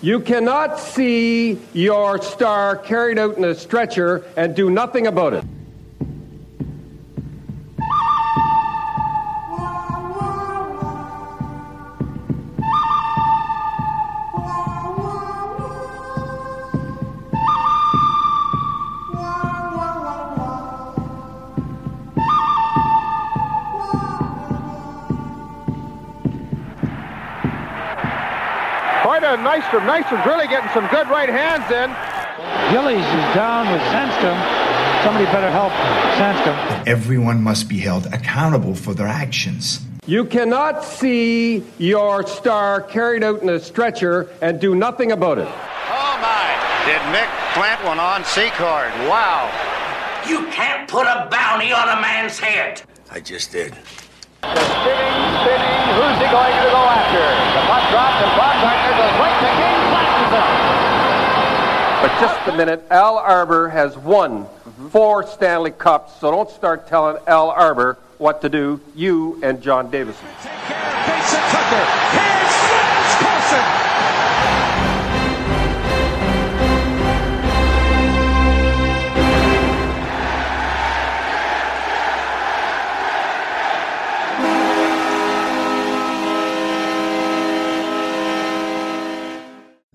You cannot see your star carried out in a stretcher and do nothing about it. A Nystrom. Really getting some good right hands in. Gillies is down with Sandstrom. Somebody better help Sandstrom. Everyone must be held accountable for their actions. You cannot see your star carried out in a stretcher and do nothing about it. Oh my! Did Mick plant one on C-card? Wow! You can't put a bounty on a man's head. I just did. Spinning, spinning. Who's he going to go after? The puck drops and Baumgartner goes right to King, him. But just a minute, Al Arbour has won four Stanley Cups, so don't start telling Al Arbour what to do, you and John Davidson.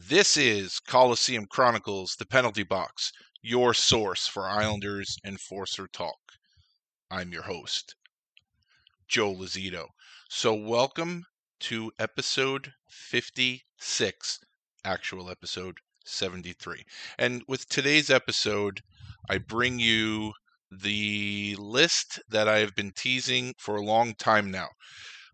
This is Coliseum Chronicles, the penalty box, your source for Islanders Enforcer talk. I'm your host, Joe Lozito. So, welcome to episode 56, actual episode 73. And with today's episode, I bring you the list that I have been teasing for a long time now.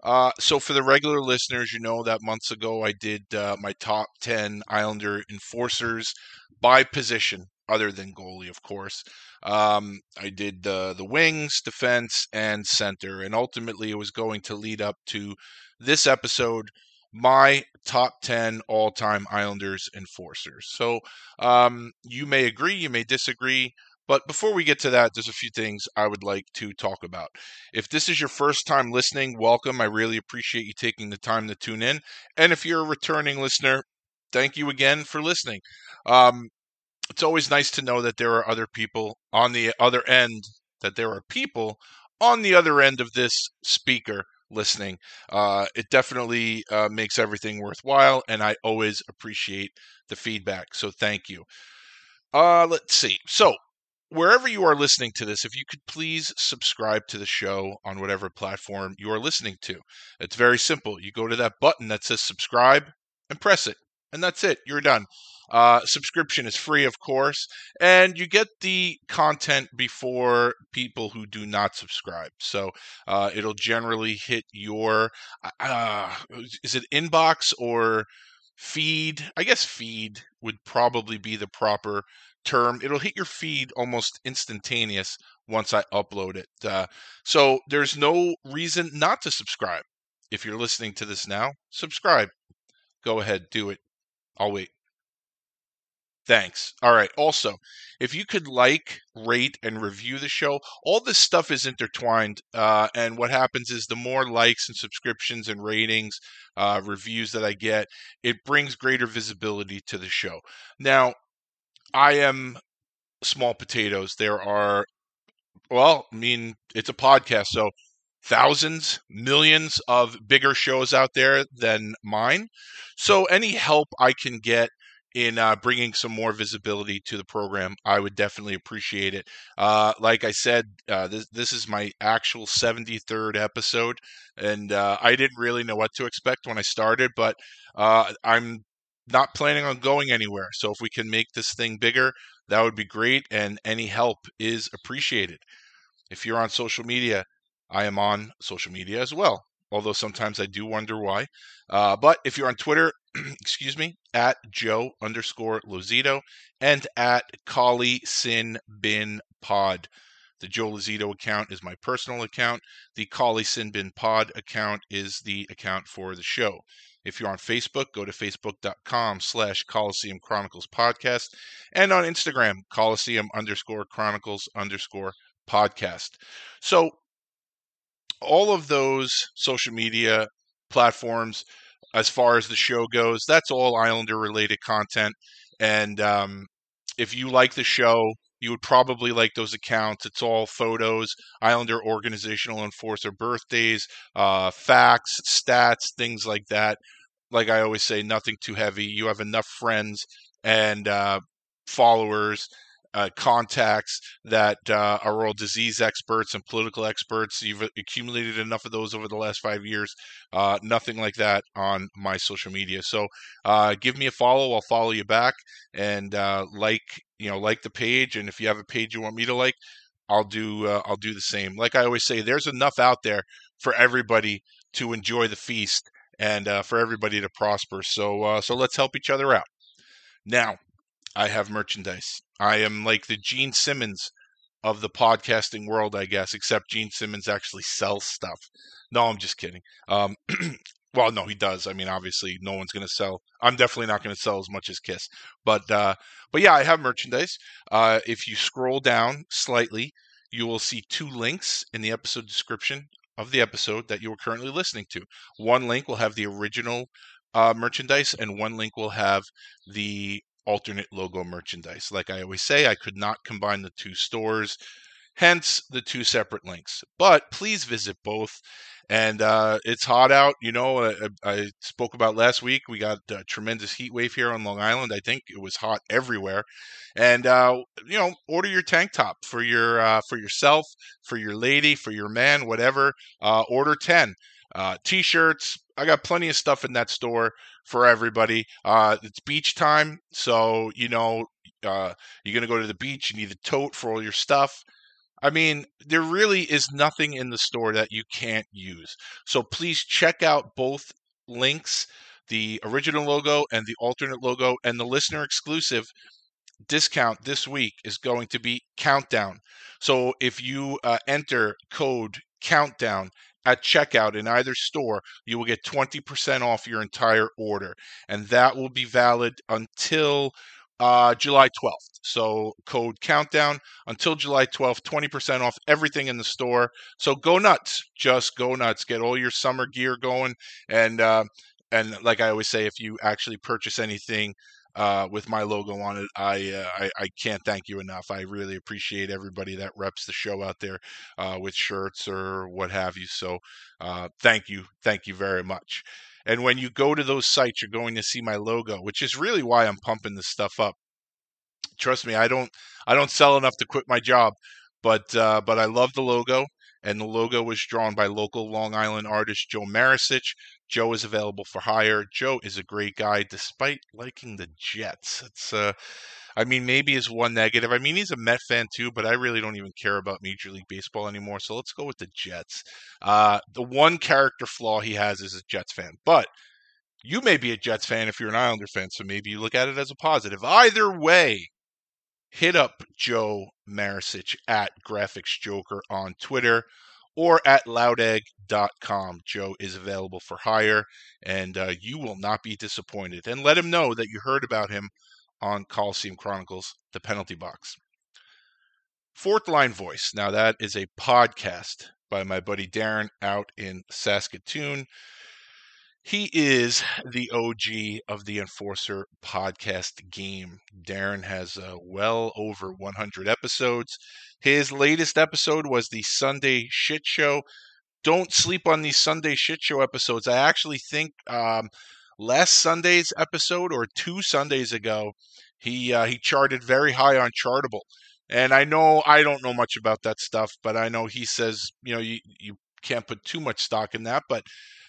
Uh, so for the regular listeners, you know that months ago I did uh, my top 10 Islander enforcers by position, other than goalie, of course. Um, I did the the wings, defense, and center, and ultimately it was going to lead up to this episode, my top 10 all-time Islanders enforcers. So um, you may agree, you may disagree. But before we get to that, there's a few things I would like to talk about. If this is your first time listening, welcome. I really appreciate you taking the time to tune in. And if you're a returning listener, thank you again for listening. Um, it's always nice to know that there are other people on the other end, that there are people on the other end of this speaker listening. Uh, it definitely uh, makes everything worthwhile, and I always appreciate the feedback. So thank you. Uh, let's see. So, wherever you are listening to this, if you could please subscribe to the show on whatever platform you are listening to. It's very simple. You go to that button that says subscribe and press it, and that's it. You're done. Uh, subscription is free, of course, and you get the content before people who do not subscribe. So uh, it'll generally hit your, uh, is it inbox or feed? I guess feed would probably be the proper term. It'll hit your feed almost instantaneous once I upload it. Uh, so there's no reason not to subscribe. If you're listening to this now, subscribe. Go ahead, do it. I'll wait. Thanks. All right. Also, if you could like, rate, and review the show, all this stuff is intertwined. Uh, and what happens is the more likes and subscriptions and ratings, uh, reviews that I get, it brings greater visibility to the show. Now, I am small potatoes. There are, well, I mean, it's a podcast, so thousands, millions of bigger shows out there than mine. So any help I can get in uh, bringing some more visibility to the program, I would definitely appreciate it. Uh, like I said, uh, this this is my actual 73rd episode, and uh, I didn't really know what to expect when I started, but uh, I'm not planning on going anywhere. So if we can make this thing bigger, that would be great, and any help is appreciated. If you're on social media, I am on social media as well. Although sometimes I do wonder why. Uh, but if you're on Twitter, excuse me, at Joe underscore Lozito and at Coli Sin Bin Pod. The Joe Lozito account is my personal account. The Coli Sin Bin Pod account is the account for the show. If you're on Facebook, go to facebook.com slash Coliseum Chronicles Podcast. And on Instagram, Coliseum underscore Chronicles underscore podcast. So all of those social media platforms as far as the show goes. That's all Islander related content. And um, if you like the show, you would probably like those accounts. It's all photos, Islander organizational enforcer birthdays, uh, facts, stats, things like that. Like I always say, nothing too heavy. You have enough friends and uh, followers uh, contacts that uh, are all disease experts and political experts. You've accumulated enough of those over the last five years. Uh, nothing like that on my social media. So uh, give me a follow. I'll follow you back and uh, like you know like the page. And if you have a page you want me to like, I'll do uh, I'll do the same. Like I always say, there's enough out there for everybody to enjoy the feast and for everybody to prosper. So so let's help each other out. Now, I have merchandise. I am like the Gene Simmons of the podcasting world, I guess, except Gene Simmons actually sells stuff. No, I'm just kidding. Um, well, no, he does. I mean, obviously, no one's going to sell. I'm definitely not going to sell as much as Kiss, but uh, but yeah, I have merchandise. Uh, if you scroll down slightly, you will see two links in the episode description of the episode that you are currently listening to. One link will have the original uh, merchandise, and one link will have the alternate logo merchandise. Like I always say, I could not combine the two stores, hence the two separate links. But please visit both. And uh, it's hot out. You know, I, I, spoke about last week. We got a tremendous heat wave here on Long Island. I think it was hot everywhere. And uh, you know, order your tank top for your uh, for yourself, for your lady, for your man, whatever. Uh, order ten uh, t-shirts. I got plenty of stuff in that store for everybody. Uh, it's beach time, so you know uh, you're gonna go to the beach. You need a tote for all your stuff. I mean, there really is nothing in the store that you can't use. So please check out both links the original logo and the alternate logo and the listener exclusive discount this week is going to be countdown so if you uh, enter code countdown at checkout in either store, you will get 20% off your entire order. And that will be valid until uh, July 12th. So code countdown until July 12th, 20% off everything in the store. So go nuts. Just go nuts. Get all your summer gear going. And, uh, and like I always say, if you actually purchase anything uh, with my logo on it. I, uh, I, I can't thank you enough. I really appreciate everybody that reps the show out there uh, with shirts or what have you. So uh, thank you, thank you very much. And when you go to those sites, you're going to see my logo, which is really why I'm pumping this stuff up. Trust me, I don't I don't sell enough to quit my job, but uh, but I love the logo and the logo was drawn by local Long Island artist Joe Marisic. Joe is available for hire. Joe is a great guy, despite liking the Jets. It's uh, I mean, maybe is one negative. I mean, he's a Met fan too, but I really don't even care about Major League Baseball anymore. So let's go with the Jets. Uh, the one character flaw he has is a Jets fan, but you may be a Jets fan if you're an Islander fan, so maybe you look at it as a positive. Either way, hit up Joe Marisic at Graphics Joker on Twitter or at loudegg.com. Joe is available for hire, and uh, you will not be disappointed. And let him know that you heard about him on Coliseum Chronicles, the penalty box. Fourth Line Voice. Now, that is a podcast by my buddy Darren out in Saskatoon. He is the OG of the Enforcer podcast game. Darren has uh, well over 100 episodes. His latest episode was the Sunday Shit Show. Don't sleep on these Sunday Shit Show episodes. I actually think um, last Sunday's episode or two Sundays ago, he uh, he charted very high on Chartable. And I know I don't know much about that stuff, but I know he says you know you you can't put too much stock in that, but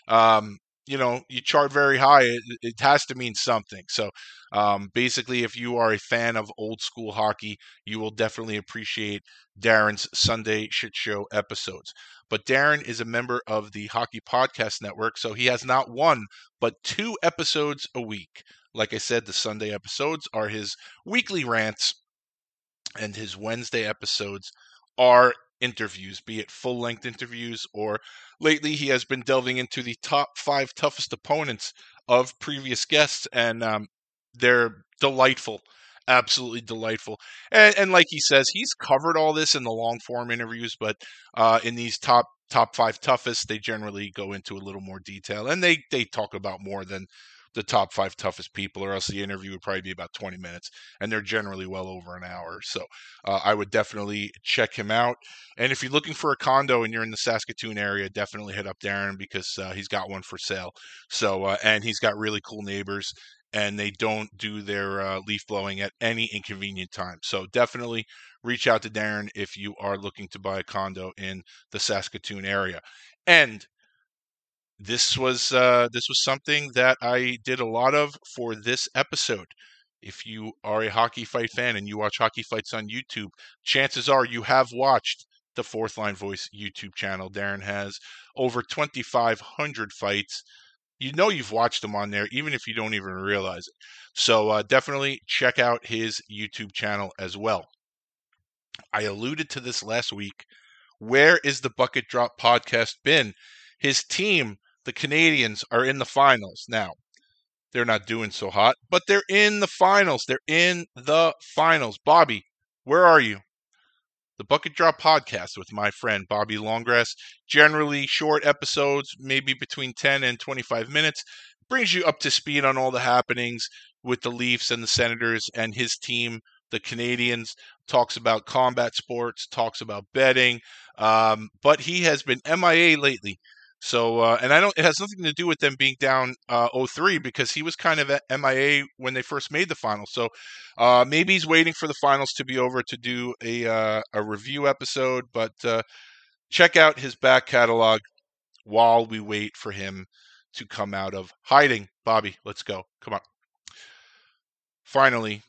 um, you know you chart very high, it, it has to mean something. So um, basically, if you are a fan of old school hockey, you will definitely appreciate Darren's Sunday Shit Show episodes. But Darren is a member of the Hockey Podcast Network, so he has not one but two episodes a week. Like I said, the Sunday episodes are his weekly rants, and his Wednesday episodes are interviews, be it full length interviews or lately he has been delving into the top five toughest opponents of previous guests, and um, they're delightful. absolutely delightful. And, and like he says, he's covered all this in the long form interviews, but uh, in these top top five toughest, they generally go into a little more detail, and they they talk about more than the top five toughest people, or else the interview would probably be about 20 minutes, and they're generally well over an hour. So uh, I would definitely check him out. And if you're looking for a condo and you're in the Saskatoon area, definitely hit up Darren because uh, he's got one for sale. So uh, and he's got really cool neighbors. And they don't do their uh, leaf blowing at any inconvenient time. So definitely reach out to Darren if you are looking to buy a condo in the Saskatoon area. And this was uh, this was something that I did a lot of for this episode. If you are a hockey fight fan and you watch hockey fights on YouTube, chances are you have watched the Fourth Line Voice YouTube channel. Darren has over 2,500 fights. You know you've watched them on there, even if you don't even realize it. So uh, definitely check out his YouTube channel as well. I alluded to this last week. Where is the Bucket Drop podcast been? His team the Canadiens are in the finals now. They're not doing so hot, but they're in the finals. They're in the finals. Bobby, where are you? The Bucket Drop podcast with my friend Bobby Longgrass. Generally short episodes, maybe between 10 and 25 minutes. Brings you up to speed on all the happenings with the Leafs and the Senators and his team, the Canadiens. Talks about combat sports, talks about betting. Um, but he has been MIA lately. So, uh, and I don't, it has nothing to do with them being down uh, 3 because he was kind of at MIA when they first made the finals. So uh, maybe he's waiting for the finals to be over to do a, uh, a review episode, but uh, check out his back catalog while we wait for him to come out of hiding. Bobby, let's go. Come on. Finally,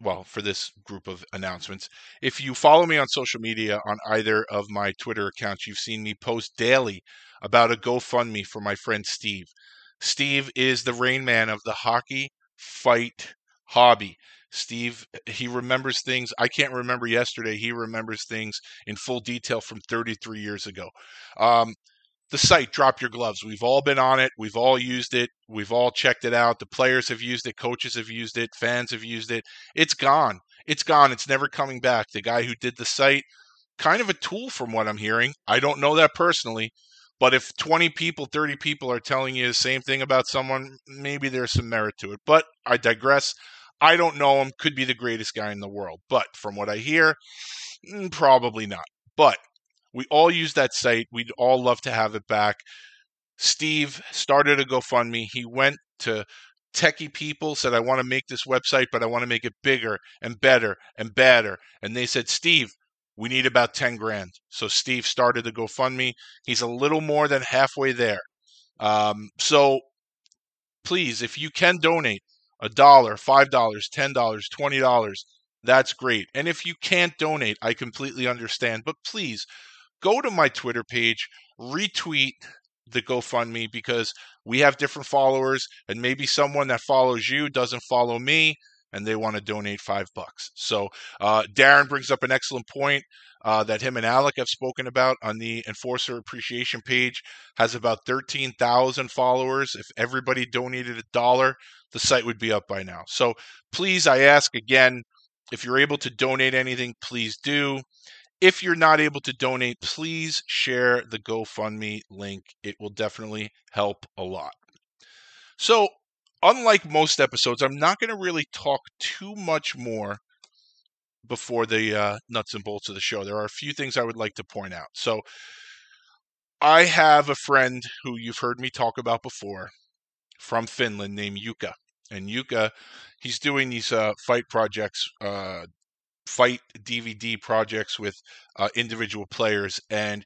well, for this group of announcements. If you follow me on social media on either of my Twitter accounts, you've seen me post daily about a GoFundMe for my friend Steve. Steve is the rain man of the hockey fight hobby. Steve, he remembers things I can't remember yesterday. He remembers things in full detail from 33 years ago. Um, the site drop your gloves. We've all been on it. We've all used it. We've all checked it out. The players have used it. Coaches have used it. Fans have used it. It's gone. It's gone. It's never coming back. The guy who did the site kind of a tool from what i'm hearing. I don't know that personally but if 20 people 30 people are telling you the same thing about someone maybe there's some merit to it. But i digress. I don't know him. Could be the greatest guy in the world. But from what i hear mm, probably not. But we all use that site. We'd all love to have it back. Steve started a GoFundMe. He went to techie people, said, I want to make this website, but I want to make it bigger and better and better. And they said, Steve, we need about 10 grand. So Steve started the GoFundMe. He's a little more than halfway there. Um, so please, if you can donate a dollar, five dollars, ten dollars, twenty dollars, that's great. And if you can't donate, I completely understand. But please go to my Twitter page, retweet the GoFundMe because we have different followers, and maybe someone that follows you doesn't follow me, and they want to donate five bucks. So uh, Darren brings up an excellent point uh, that him and Alec have spoken about on the Enforcer Appreciation page. Has about thirteen thousand followers. If everybody donated a dollar, the site would be up by now. So please, I ask again, if you're able to donate anything, please do. If you're not able to donate, please share the GoFundMe link. It will definitely help a lot. So, unlike most episodes, I'm not going to really talk too much more before the uh, nuts and bolts of the show. There are a few things I would like to point out. So, I have a friend who you've heard me talk about before from Finland named Yuka. And Yuka, he's doing these uh, fight projects uh, fight DVD projects with uh, individual players. And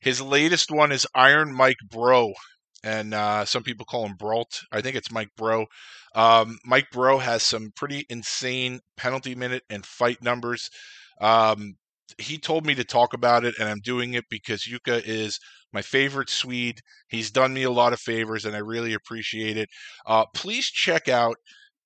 his latest one is Iron Mike Bro. And uh, some people call him Brault. I think it's Mike Bro. Um, Mike Bro has some pretty insane penalty minute and fight numbers. Um, he told me to talk about it, and I'm doing it because Yuka is my favorite Swede. He's done me a lot of favors, and I really appreciate it. Uh, please check out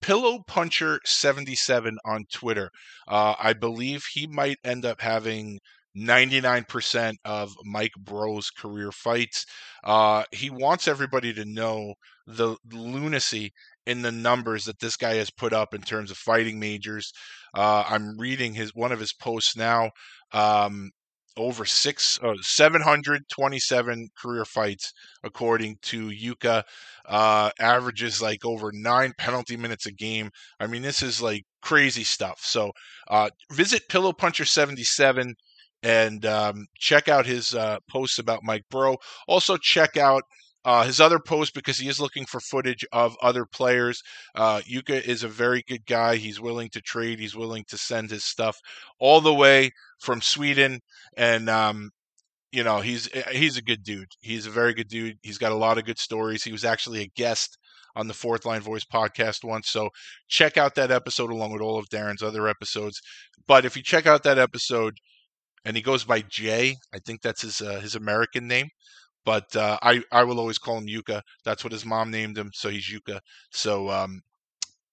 Pillow Puncher 77 on Twitter. Uh, I believe he might end up having 99% of Mike Bro's career fights. Uh, he wants everybody to know the lunacy in the numbers that this guy has put up in terms of fighting majors. Uh, I'm reading his one of his posts now. Um, over six, uh, 727 career fights, according to Yuka. Uh, averages like over nine penalty minutes a game. I mean, this is like crazy stuff. So uh, visit Pillow Puncher 77 and um, check out his uh, posts about Mike Breaux. Also, check out uh, his other post because he is looking for footage of other players. Uh, Yuka is a very good guy. He's willing to trade. He's willing to send his stuff all the way from Sweden, and um, you know he's eh, he's a good dude. He's a very good dude. He's got a lot of good stories. He was actually a guest on the Fourth Line Voice podcast once, so check out that episode along with all of Darren's other episodes. But if you check out that episode, and he goes by Jay, I think that's his uh, his American name but uh, I I will always call him Yuka. That's what his mom named him, so he's Yuka. So um,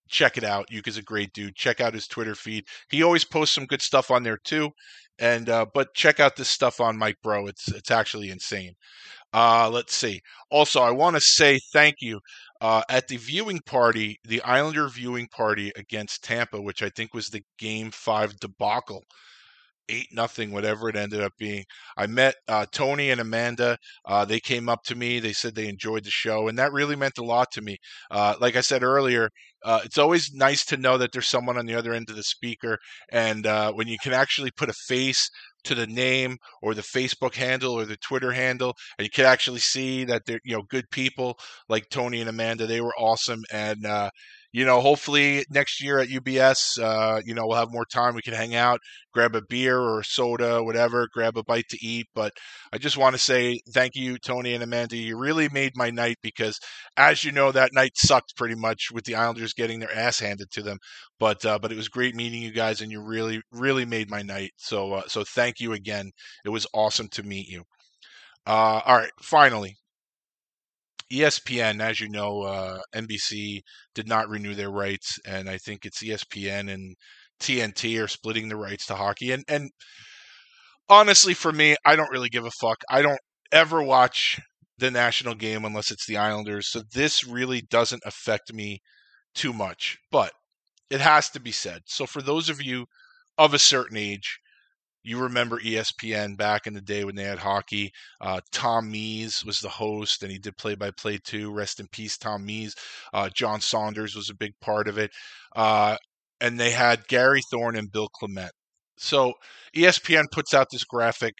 check it out. Yuka's a great dude. Check out his Twitter feed. He always posts some good stuff on there too. And uh, but check out this stuff on Mike Bro. It's it's actually insane. Uh, let's see. Also, I want to say thank you uh, at the viewing party, the Islander viewing party against Tampa, which I think was the Game Five debacle eight nothing, whatever it ended up being. I met uh, Tony and Amanda. Uh, they came up to me. They said they enjoyed the show, and that really meant a lot to me. Uh, like I said earlier, uh, it's always nice to know that there's someone on the other end of the speaker, and uh, when you can actually put a face to the name or the Facebook handle or the Twitter handle, and you can actually see that they're you know good people like Tony and Amanda. They were awesome, and uh, you know, hopefully next year at UBS, uh, you know, we'll have more time. We can hang out, grab a beer or a soda, whatever, grab a bite to eat. But I just want to say thank you, Tony and Amanda. You really made my night because, as you know, that night sucked pretty much with the Islanders getting their ass handed to them. But uh, but it was great meeting you guys, and you really really made my night. So uh, so thank you again. It was awesome to meet you. Uh, all right, finally, ESPN, as you know, uh, NBC did not renew their rights, and I think it's ESPN and TNT are splitting the rights to hockey. And and honestly, for me, I don't really give a fuck. I don't ever watch the national game unless it's the Islanders, so this really doesn't affect me too much. But it has to be said. So for those of you of a certain age you remember ESPN back in the day when they had hockey. Uh, Tom Mees was the host, and he did play by play too. Rest in peace, Tom Mees. Uh, John Saunders was a big part of it. Uh, and they had Gary Thorne and Bill Clement. So ESPN puts out this graphic.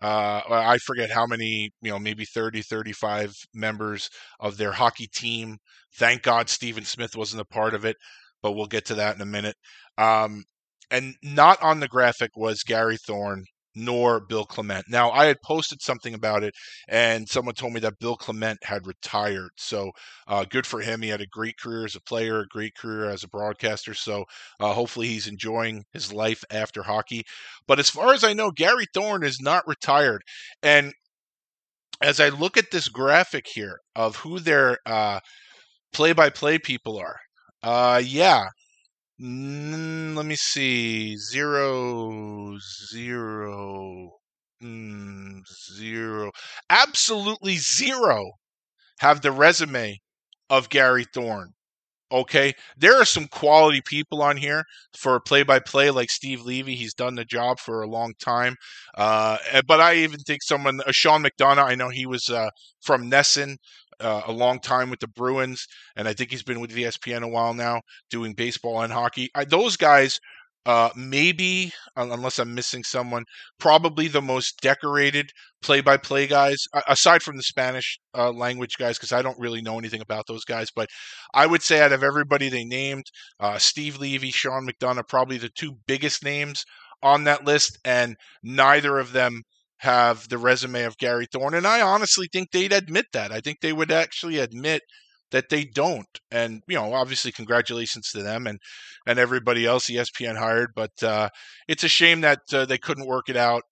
Uh, I forget how many, you know, maybe 30, 35 members of their hockey team. Thank God Stephen Smith wasn't a part of it, but we'll get to that in a minute. Um, and not on the graphic was Gary Thorne nor Bill Clement. Now, I had posted something about it, and someone told me that Bill Clement had retired. So, uh, good for him. He had a great career as a player, a great career as a broadcaster. So, uh, hopefully, he's enjoying his life after hockey. But as far as I know, Gary Thorne is not retired. And as I look at this graphic here of who their play by play people are, uh, yeah, Mm, let me see. Zero, zero, mm, zero. Absolutely zero have the resume of Gary Thorne. Okay, there are some quality people on here for play by play, like Steve Levy. He's done the job for a long time. Uh, eh, but I even think someone, uh, Sean McDonough, I know he was uh, from NESN uh, a long time with the Bruins, and I think he's been with ESPN a while now, doing baseball and hockey. I, those guys, uh, maybe unless I'm missing someone, probably the most decorated play-by-play guys, aside from the Spanish uh, language guys, because I don't really know anything about those guys. But I would say out of everybody they named, uh, Steve Levy, Sean McDonough, probably the two biggest names on that list, and neither of them have the resume of Gary Thorne. And I honestly think they'd admit that. I think they would actually admit that they don't. And, you know, obviously congratulations to them and, and everybody else ESPN hired. But uh, it's a shame that uh, they couldn't work it out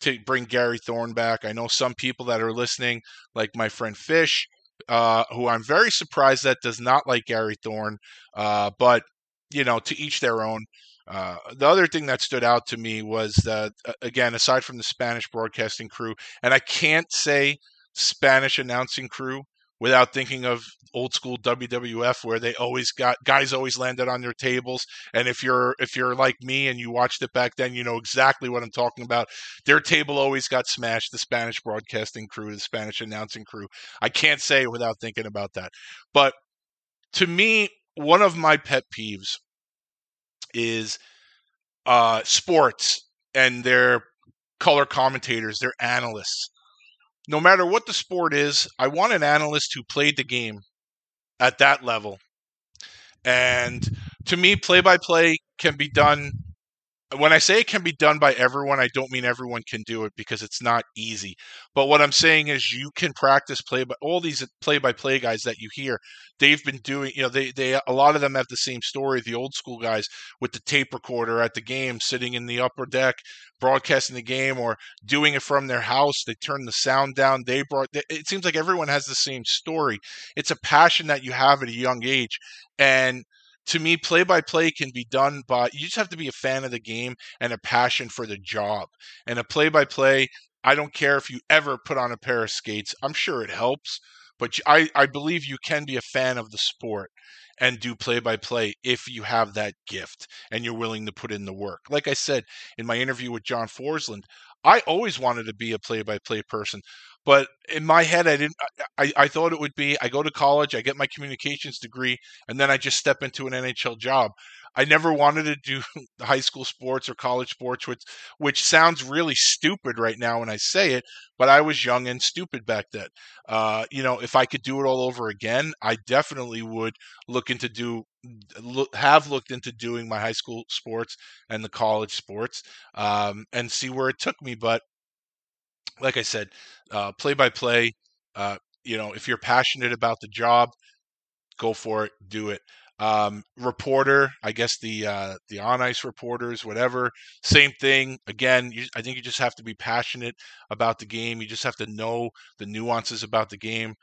to bring Gary Thorne back. I know some people that are listening, like my friend Fish, uh, who I'm very surprised that does not like Gary Thorne. Uh, but, you know, to each their own. Uh, the other thing that stood out to me was that, again, aside from the Spanish broadcasting crew, and I can't say Spanish announcing crew without thinking of old school WWF where they always got guys always landed on their tables and if you're if you're like me and you watched it back then you know exactly what I'm talking about. Their table always got smashed the Spanish broadcasting crew the Spanish announcing crew. I can't say without thinking about that. But to me one of my pet peeves is uh sports and their color commentators their analysts no matter what the sport is, I want an analyst who played the game at that level. And to me, play by play can be done. When I say it can be done by everyone, I don't mean everyone can do it because it's not easy. But what I'm saying is you can practice play by all these play by play guys that you hear. They've been doing, you know, they they a lot of them have the same story. The old school guys with the tape recorder at the game, sitting in the upper deck, broadcasting the game or doing it from their house. They turn the sound down. They brought. It seems like everyone has the same story. It's a passion that you have at a young age, and to me, play by play can be done by you just have to be a fan of the game and a passion for the job. And a play by play, I don't care if you ever put on a pair of skates, I'm sure it helps, but I, I believe you can be a fan of the sport and do play by play if you have that gift and you're willing to put in the work. Like I said in my interview with John Forslund, I always wanted to be a play by play person. But in my head, I didn't. I, I thought it would be I go to college, I get my communications degree, and then I just step into an NHL job. I never wanted to do high school sports or college sports, which which sounds really stupid right now when I say it, but I was young and stupid back then. Uh, you know, if I could do it all over again, I definitely would look into do look, have looked into doing my high school sports and the college sports um, and see where it took me. But like I said, play by play. You know, if you're passionate about the job, go for it, do it. Um, reporter, I guess the uh, the on ice reporters, whatever, same thing. Again, you, I think you just have to be passionate about the game. You just have to know the nuances about the game.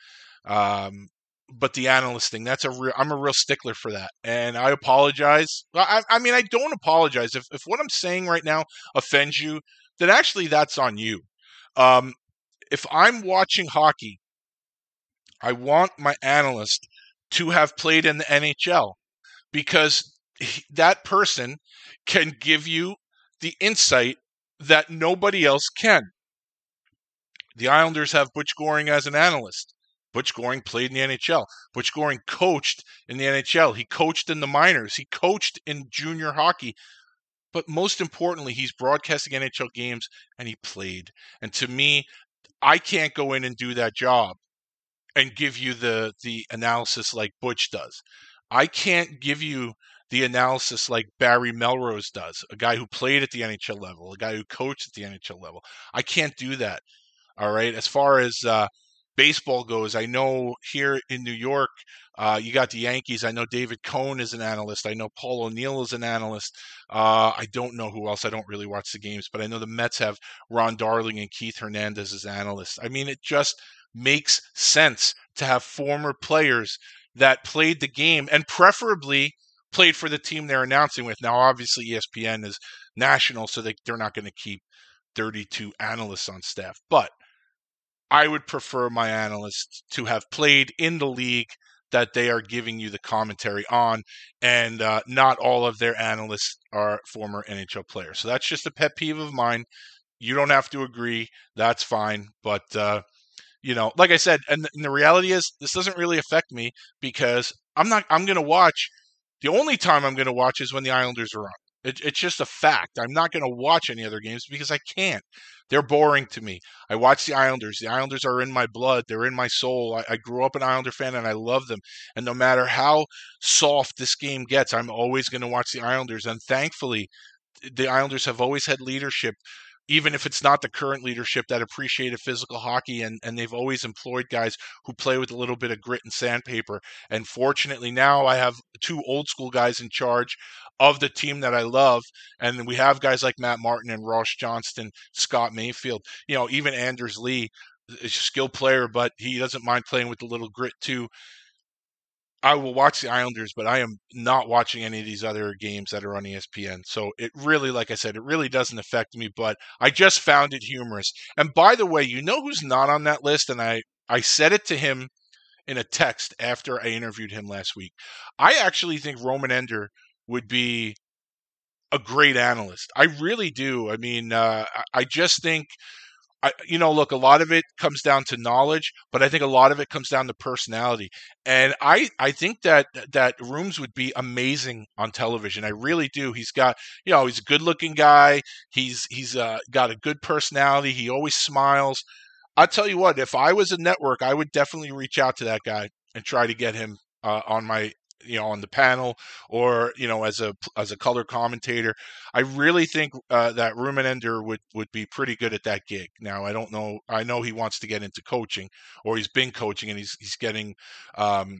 Um, but the analyst thing, that's a real. I'm a real stickler for that, and I apologize. I, I mean, I don't apologize if if what I'm saying right now offends you. Then actually, that's on you. Um, if I'm watching hockey, I want my analyst to have played in the NHL because that person can give you the insight that nobody else can. The Islanders have Butch Goring as an analyst. Butch Goring played in the NHL. Butch Goring coached in the NHL. He coached in the minors. He coached in junior hockey. But most importantly, he's broadcasting NHL games and he played. And to me, I can't go in and do that job and give you the the analysis like Butch does. I can't give you the analysis like Barry Melrose does, a guy who played at the NHL level, a guy who coached at the NHL level. I can't do that. All right. As far as uh, baseball goes, I know here in New York, uh, you got the Yankees. I know David Cone is an analyst. I know Paul O'Neill is an analyst. Uh, I don't know who else. I don't really watch the games, but I know the Mets have Ron Darling and Keith Hernandez as analysts. I mean, it just makes sense to have former players that played the game and preferably played for the team they're announcing with. Now, obviously, ESPN is national, so they, they're not going to keep 32 analysts on staff. But I would prefer my analysts to have played in the league that they are giving you the commentary on, and uh, not all of their analysts are former NHL players. So that's just a pet peeve of mine. You don't have to agree. That's fine. But uh, you know, like I said, and, and the reality is this doesn't really affect me because I'm not. I'm going to watch. The only time I'm going to watch is when the Islanders are on. It, it's just a fact. I'm not going to watch any other games because I can't. They're boring to me. I watch the Islanders. The Islanders are in my blood. They're in my soul. I, I grew up an Islander fan and I love them. And no matter how soft this game gets, I'm always going to watch the Islanders. And thankfully, the Islanders have always had leadership even if it's not the current leadership that appreciated physical hockey and, and they've always employed guys who play with a little bit of grit and sandpaper. And fortunately now I have two old school guys in charge of the team that I love. And we have guys like Matt Martin and Ross Johnston, Scott Mayfield, you know, even Anders Lee is a skilled player, but he doesn't mind playing with a little grit too. I will watch the Islanders, but I am not watching any of these other games that are on ESPN. So it really, like I said, it really doesn't affect me, but I just found it humorous. And by the way, you know who's not on that list? And I, I said it to him in a text after I interviewed him last week. I actually think Rumun Ndur would be a great analyst. I really do. I mean, uh, I just think I, you know, look, a lot of it comes down to knowledge, but I think a lot of it comes down to personality. And I, I think that that Rooms would be amazing on television. I really do. He's got, you know, he's a good-looking guy. He's he's uh, got a good personality. He always smiles. I'll tell you what, if I was a network, I would definitely reach out to that guy and try to get him uh, on my you know on the panel or you know as a as a color commentator i really think uh, that Rumun Ndur would would be pretty good at that gig. Now i don't know i know he wants to get into coaching or he's been coaching and he's he's getting um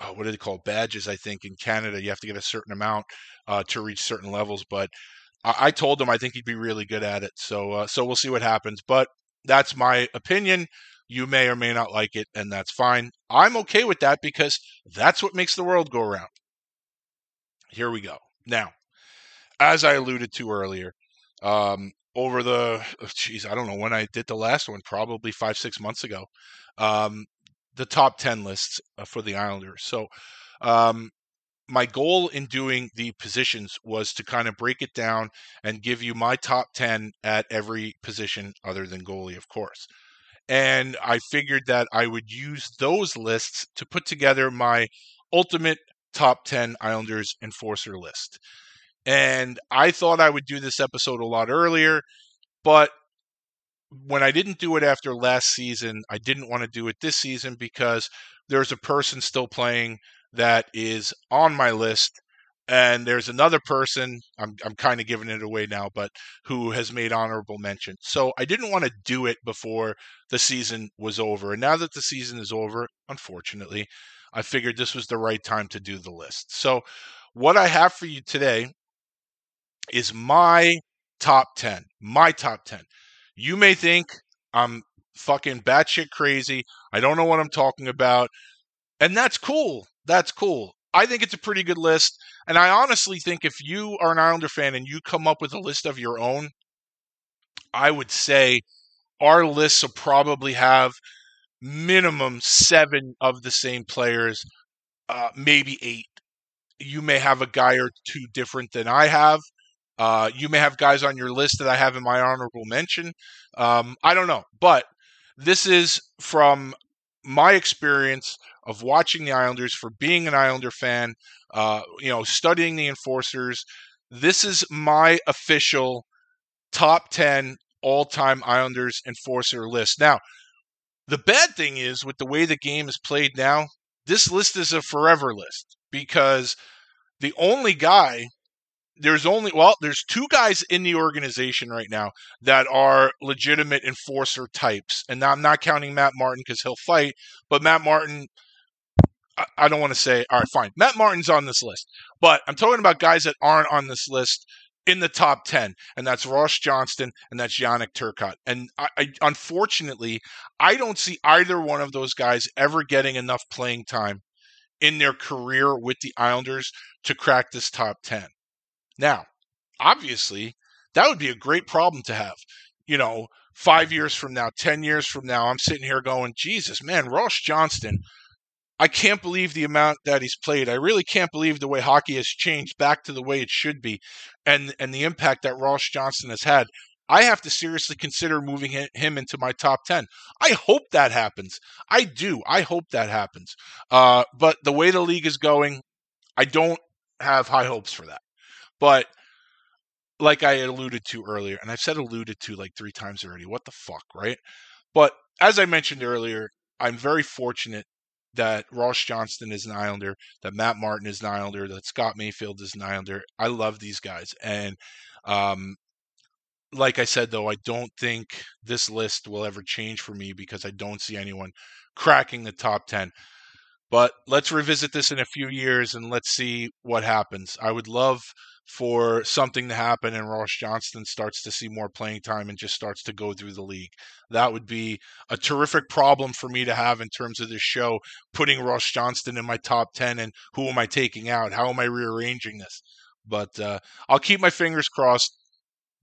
oh, what do they call badges i think in canada. You have to get a certain amount uh, to reach certain levels but I, I told him i think he'd be really good at it. So uh, so we'll see what happens but that's my opinion you may or may not like it, and that's fine. I'm okay with that because that's what makes the world go around. Here we go. Now, as I alluded to earlier, um, over the, geez, I don't know when I did the last one, probably five, six months ago, um, the top 10 lists uh, for the Islanders. So, um, my goal in doing the positions was to kind of break it down and give you my top 10 at every position other than goalie, of course. And I figured that I would use those lists to put together my ultimate top 10 Islanders enforcer list. And I thought I would do this episode a lot earlier, but when I didn't do it after last season, I didn't want to do it this season because there's a person still playing that is on my list and there's another person i'm, I'm kind of giving it away now but who has made honorable mention. So i didn't want to do it before the season was over and now that the season is over unfortunately i figured this was the right time to do the list. So what i have for you today is my top 10 my top 10 you may think i'm fucking batshit crazy i don't know what i'm talking about and that's cool that's cool I think it's a pretty good list. And I honestly think if you are an Islander fan and you come up with a list of your own, I would say our lists will probably have minimum seven of the same players, uh, maybe eight. You may have a guy or two different than I have. Uh, you may have guys on your list that I have in my honorable mention. Um, I don't know. But this is from my experience of watching the Islanders, for being an Islander fan, uh, you know, studying the enforcers. This is my official top 10 all time Islanders enforcer list. Now, the bad thing is with the way the game is played now, this list is a forever list because the only guy there's only well there's two guys in the organization right now that are legitimate enforcer types and i'm not counting matt martin because he'll fight but matt martin I don't want to say, all right, fine. Matt Martin's on this list, but I'm talking about guys that aren't on this list in the top 10, and that's Ross Johnston and that's Yannick Turcotte. And I, I, unfortunately, I don't see either one of those guys ever getting enough playing time in their career with the Islanders to crack this top 10. Now, obviously, that would be a great problem to have. You know, five years from now, 10 years from now, I'm sitting here going, Jesus, man, Ross Johnston I can't believe the amount that he's played. I really can't believe the way hockey has changed back to the way it should be, and and the impact that Ross Johnston has had. I have to seriously consider moving him into my top 10. I hope that happens. I do. I hope that happens. Uh, but the way the league is going, I don't have high hopes for that. But like I alluded to earlier, and I've said alluded to like three times already. What the fuck, right? But as I mentioned earlier, I'm very fortunate that Ross Johnston is an Islander, that Matt Martin is an Islander, that Scott Mayfield is an Islander. I love these guys. And um, like I said, though, I don't think this list will ever change for me because I don't see anyone cracking the top 10. But let's revisit this in a few years and let's see what happens. I would love for something to happen and Ross Johnston starts to see more playing time and just starts to go through the league. That would be a terrific problem for me to have in terms of this show, putting Ross Johnston in my top 10 and who am I taking out? How am I rearranging this? But uh, I'll keep my fingers crossed,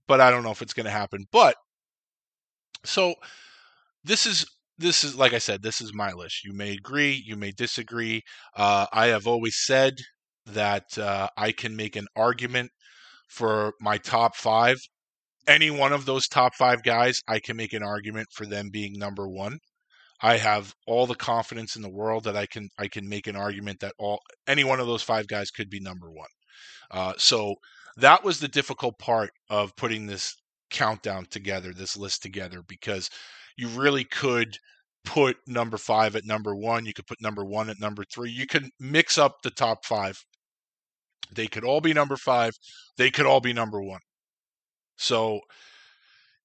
but I don't know if it's going to happen. But so this is this is like I said, this is my list. You may agree, you may disagree. Uh, I have always said that uh, I can make an argument for my top five. Any one of those top five guys, I can make an argument for them being number one. I have all the confidence in the world that I can I can make an argument that all any one of those five guys could be number one. Uh, so that was the difficult part of putting this countdown together, this list together, because you really could put number five at number one. You could put number one at number three. You could mix up the top five. They could all be number five. They could all be number one. So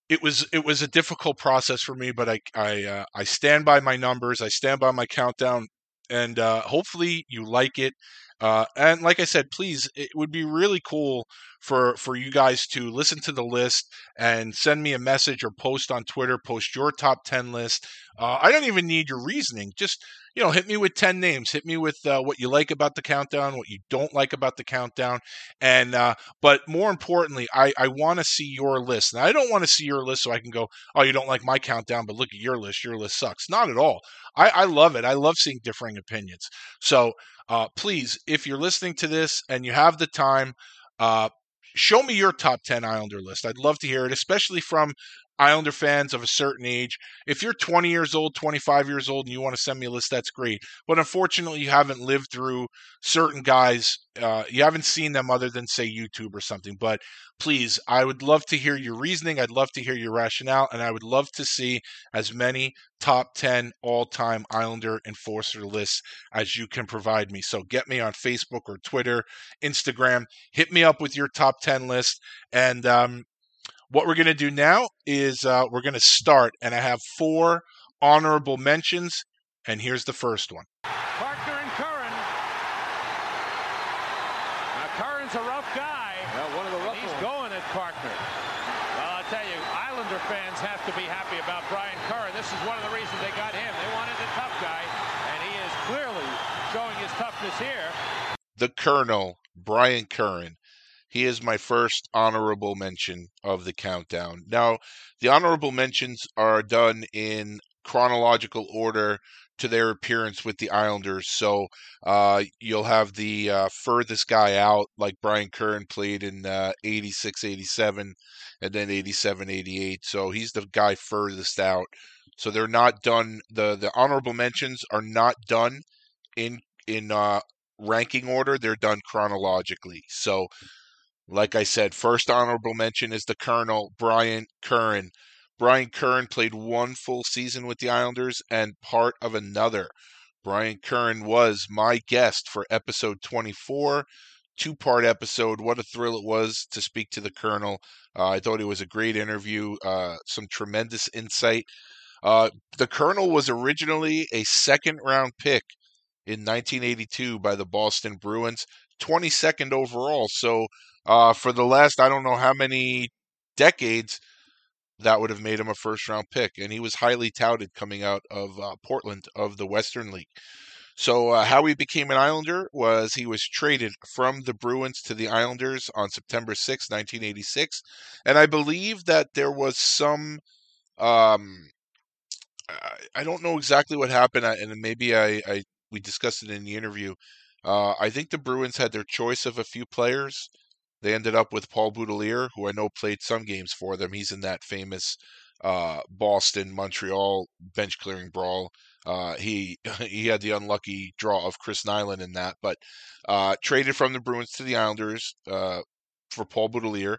it was it was a difficult process for me, but I I uh, I stand by my numbers. I stand by my countdown, and uh, hopefully you like it. Uh, and like I said, please, it would be really cool for for you guys to listen to the list and send me a message or post on Twitter. Post your top ten list. Uh, I don't even need your reasoning. Just you know, hit me with ten names. Hit me with uh, what you like about the countdown, what you don't like about the countdown, and uh, but more importantly, I I want to see your list. And I don't want to see your list so I can go, oh, you don't like my countdown, but look at your list. Your list sucks. Not at all. I, I love it. I love seeing differing opinions. So uh, please, if you're listening to this and you have the time, uh, show me your top 10 Islander list. I'd love to hear it, especially from Islander fans of a certain age. If you're 20 years old, 25 years old, and you want to send me a list, that's great. But unfortunately, you haven't lived through certain guys. Uh, you haven't seen them other than, say, YouTube or something. But please, I would love to hear your reasoning. I'd love to hear your rationale. And I would love to see as many top 10 all time Islander enforcer lists as you can provide me. So get me on Facebook or Twitter, Instagram. Hit me up with your top 10 list. And um, what we're going to do now is uh, we're going to start, and I have four honorable mentions, and here's the first one. Parker and Curran. Now Curran's a rough guy. Well, one of the rough He's ones. going at Parker. Well, I'll tell you, Islander fans have to be happy about Brian Curran. This is one of the reasons they got him. They wanted a tough guy, and he is clearly showing his toughness here. The Colonel, Brian Curran. He is my first honorable mention of the countdown. Now, the honorable mentions are done in chronological order to their appearance with the Islanders. So uh, you'll have the uh, furthest guy out, like Brian Curran played in uh, 86, 87, and then 87, 88. So he's the guy furthest out. So they're not done. The the honorable mentions are not done in in uh, ranking order. They're done chronologically. So like I said, first honorable mention is the Colonel, Brian Curran. Brian Curran played one full season with the Islanders and part of another. Brian Curran was my guest for episode 24, two part episode. What a thrill it was to speak to the Colonel. Uh, I thought it was a great interview, uh, some tremendous insight. Uh, the Colonel was originally a second round pick in 1982 by the Boston Bruins, 22nd overall. So uh, for the last, I don't know how many decades, that would have made him a first round pick. And he was highly touted coming out of uh, Portland of the Western League. So, uh, how he became an Islander was he was traded from the Bruins to the Islanders on September 6, 1986. And I believe that there was some. Um, I- don't know exactly what happened, and maybe I, I we discussed it in the interview. Uh, I think the Bruins had their choice of a few players. They ended up with Paul Boutilier, who I know played some games for them. He's in that famous uh, Boston Montreal bench clearing brawl. Uh, he he had the unlucky draw of Chris Nilan in that, but uh, traded from the Bruins to the Islanders uh, for Paul Boutilier,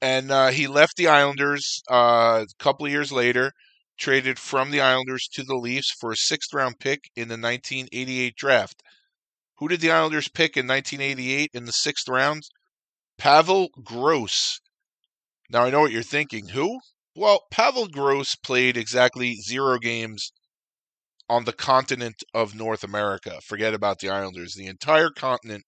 and uh, he left the Islanders uh, a couple of years later. Traded from the Islanders to the Leafs for a sixth round pick in the 1988 draft. Who did the Islanders pick in 1988 in the sixth round? Pavel Gross. Now I know what you're thinking. Who? Well, Pavel Gross played exactly zero games on the continent of North America. Forget about the Islanders. The entire continent,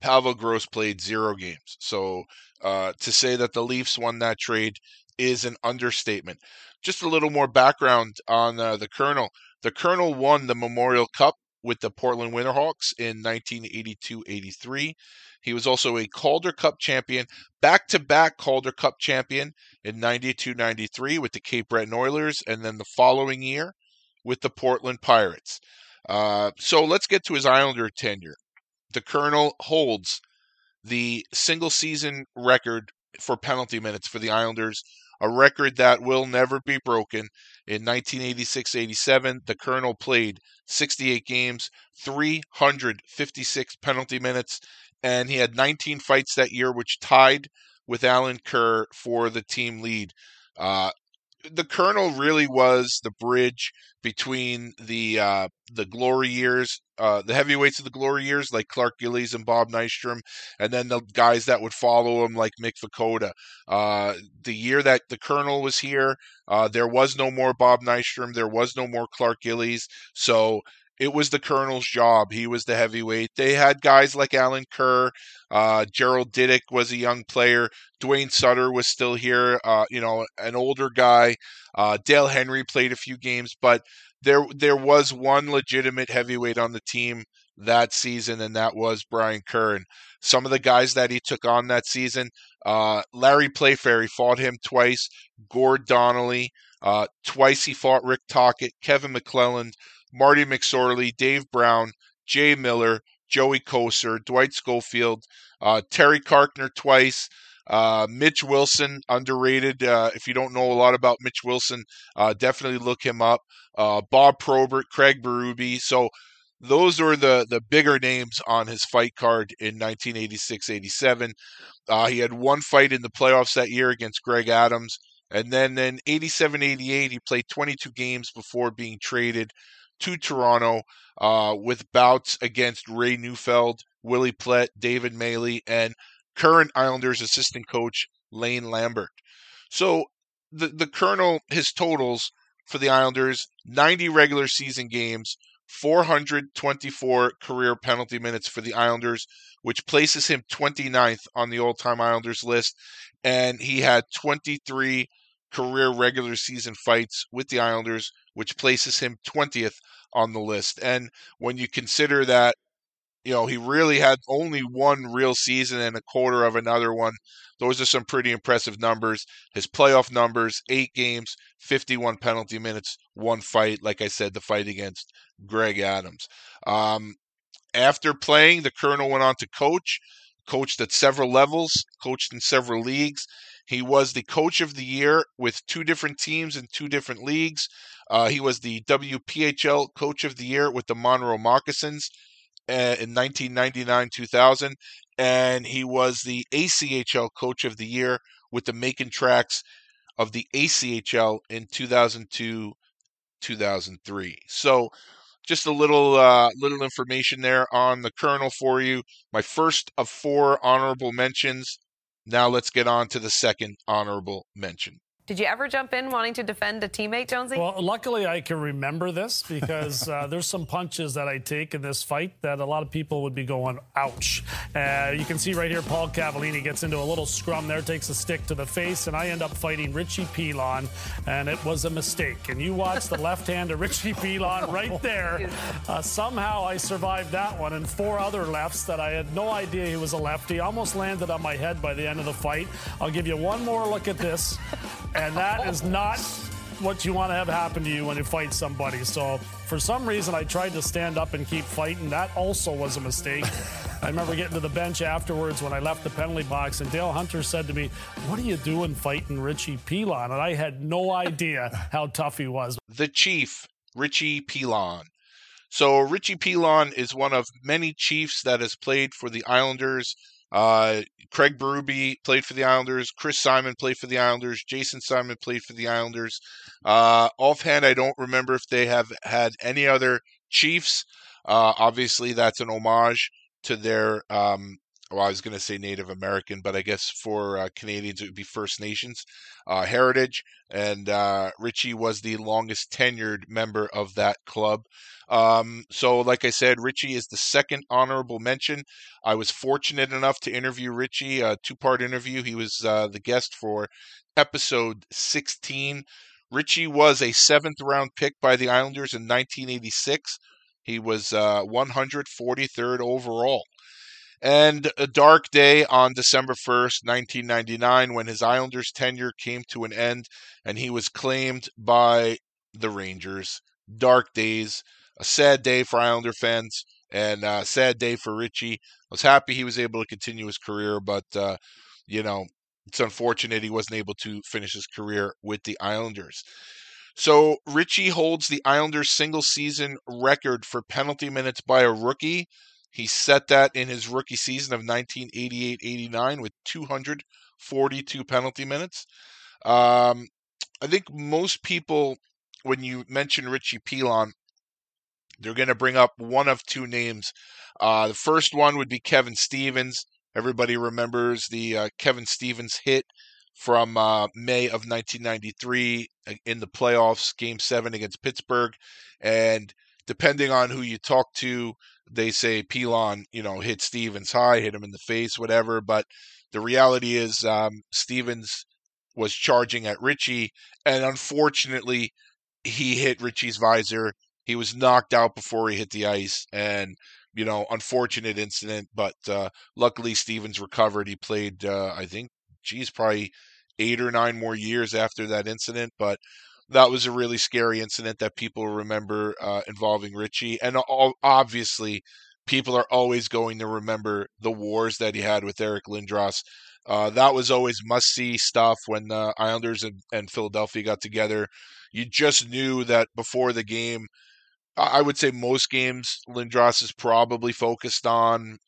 Pavel Gross played zero games. So uh, to say that the Leafs won that trade is an understatement. Just a little more background on uh, the Colonel. The Colonel won the Memorial Cup with the Portland Winterhawks in 1982-83. He was also a Calder Cup champion, back-to-back Calder Cup champion in 92-93 with the Cape Breton Oilers, and then the following year with the Portland Pirates. Uh, so let's get to his Islander tenure. The Colonel holds the single season record for penalty minutes for the Islanders, a record that will never be broken. In 1986 87, the Colonel played 68 games, 356 penalty minutes, and he had 19 fights that year, which tied with Alan Kerr for the team lead. Uh, the Colonel really was the bridge between the uh, the glory years, uh, the heavyweights of the glory years, like Clark Gillies and Bob Nystrom, and then the guys that would follow him, like Mick Vukota. Uh, the year that the Colonel was here, uh, there was no more Bob Nystrom, there was no more Clark Gillies, so it was the Colonel's job. He was the heavyweight. They had guys like Alan Kerr, uh, Gerald Diduck was a young player. Duane Sutter was still here, uh, you know, an older guy. Uh, Dale Henry played a few games, but there there was one legitimate heavyweight on the team that season, and that was Brian Kerr. And some of the guys that he took on that season, uh, Larry Playfair, he fought him twice. Gord Donnelly, uh, twice he fought Rick Tocchet, Kevin McClelland. Marty McSorley, Dave Brown, Jay Miller, Joey Kocur, Dwight Schofield, uh, Terry Carkner twice, uh, Mitch Wilson, underrated. Uh, if you don't know a lot about Mitch Wilson, uh, definitely look him up. Uh, Bob Probert, Craig Berube. So those are the, the bigger names on his fight card in 1986 87. Uh, he had one fight in the playoffs that year against Greg Adams. And then in 87 88, he played 22 games before being traded to Toronto uh, with bouts against Ray Neufeld, Willie Plett, David Maley, and current Islanders assistant coach Lane Lambert. So the the Colonel, his totals for the Islanders: 90 regular season games, 424 career penalty minutes for the Islanders, which places him 29th on the all-time Islanders list, and he had 23 career regular season fights with the Islanders, which places him 20th on the list. And when you consider that, you know, he really had only one real season and a quarter of another one, those are some pretty impressive numbers. His playoff numbers eight games, 51 penalty minutes, one fight. Like I said, the fight against Greg Adams. Um, after playing, the Colonel went on to coach, coached at several levels, coached in several leagues. He was the coach of the year with two different teams in two different leagues. Uh, he was the WPHL coach of the year with the Monroe Moccasins uh, in 1999 2000. And he was the ACHL coach of the year with the Macon Trax of the ACHL in 2002 2003. So, just a little uh, little information there on the Colonel for you. My first of four honorable mentions now let's get on to the second honorable mention. Did you ever jump in wanting to defend a teammate, Jonesy? Well, luckily I can remember this because uh, there's some punches that I take in this fight that a lot of people would be going, ouch. Uh, you can see right here, Paul Cavallini gets into a little scrum there, takes a stick to the face, and I end up fighting Richie Pilon, and it was a mistake. And you watch the left hand of Richie Pilon right there. Uh, somehow I survived that one and four other lefts that I had no idea he was a lefty. Almost landed on my head by the end of the fight. I'll give you one more look at this. And that is not what you want to have happen to you when you fight somebody. So for some reason, I tried to stand up and keep fighting. That also was a mistake. I remember getting to the bench afterwards when I left the penalty box, and Dale Hunter said to me, What are you doing fighting Richie Pilon? And I had no idea how tough he was. The Chief, Richie Pilon. So Richie Pilon is one of many Chiefs that has played for the Islanders uh, Craig Berube played for the Islanders. Chris Simon played for the Islanders. Jason Simon played for the Islanders. Uh, offhand, I don't remember if they have had any other Chiefs. Uh, obviously, that's an homage to their. Um, well, I was going to say Native American, but I guess for uh, Canadians it would be First Nations uh, heritage. And uh, Richie was the longest tenured member of that club. Um, so, like I said, Richie is the second honorable mention. I was fortunate enough to interview Richie, a two part interview. He was uh, the guest for episode 16. Richie was a seventh round pick by the Islanders in 1986. He was uh, 143rd overall. And a dark day on December 1st, 1999, when his Islanders tenure came to an end and he was claimed by the Rangers dark days, a sad day for Islander fans, and a sad day for Richie. I was happy he was able to continue his career, but uh, you know it's unfortunate he wasn't able to finish his career with the Islanders. So Richie holds the Islanders single season record for penalty minutes by a rookie. He set that in his rookie season of 1988-89 with 242 penalty minutes. Um, I think most people, when you mention Richie Pilon, they're going to bring up one of two names. Uh, the first one would be Kevin Stevens. Everybody remembers the uh, Kevin Stevens hit from uh, May of 1993 uh, in the playoffs, Game Seven against Pittsburgh, and depending on who you talk to, they say Pilon, you know, hit Stevens high, hit him in the face, whatever. But the reality is, um, Stevens was charging at Richie, and unfortunately, he hit Richie's visor. He was knocked out before he hit the ice, and you know, unfortunate incident. But uh, luckily, Stevens recovered. He played, uh, I think, geez, probably eight or nine more years after that incident. But that was a really scary incident that people remember uh, involving Richie, and obviously, people are always going to remember the wars that he had with Eric Lindros. Uh, that was always must see stuff when the Islanders and, and Philadelphia got together. You just knew that before the game, I would say most games Lindros is probably focused on,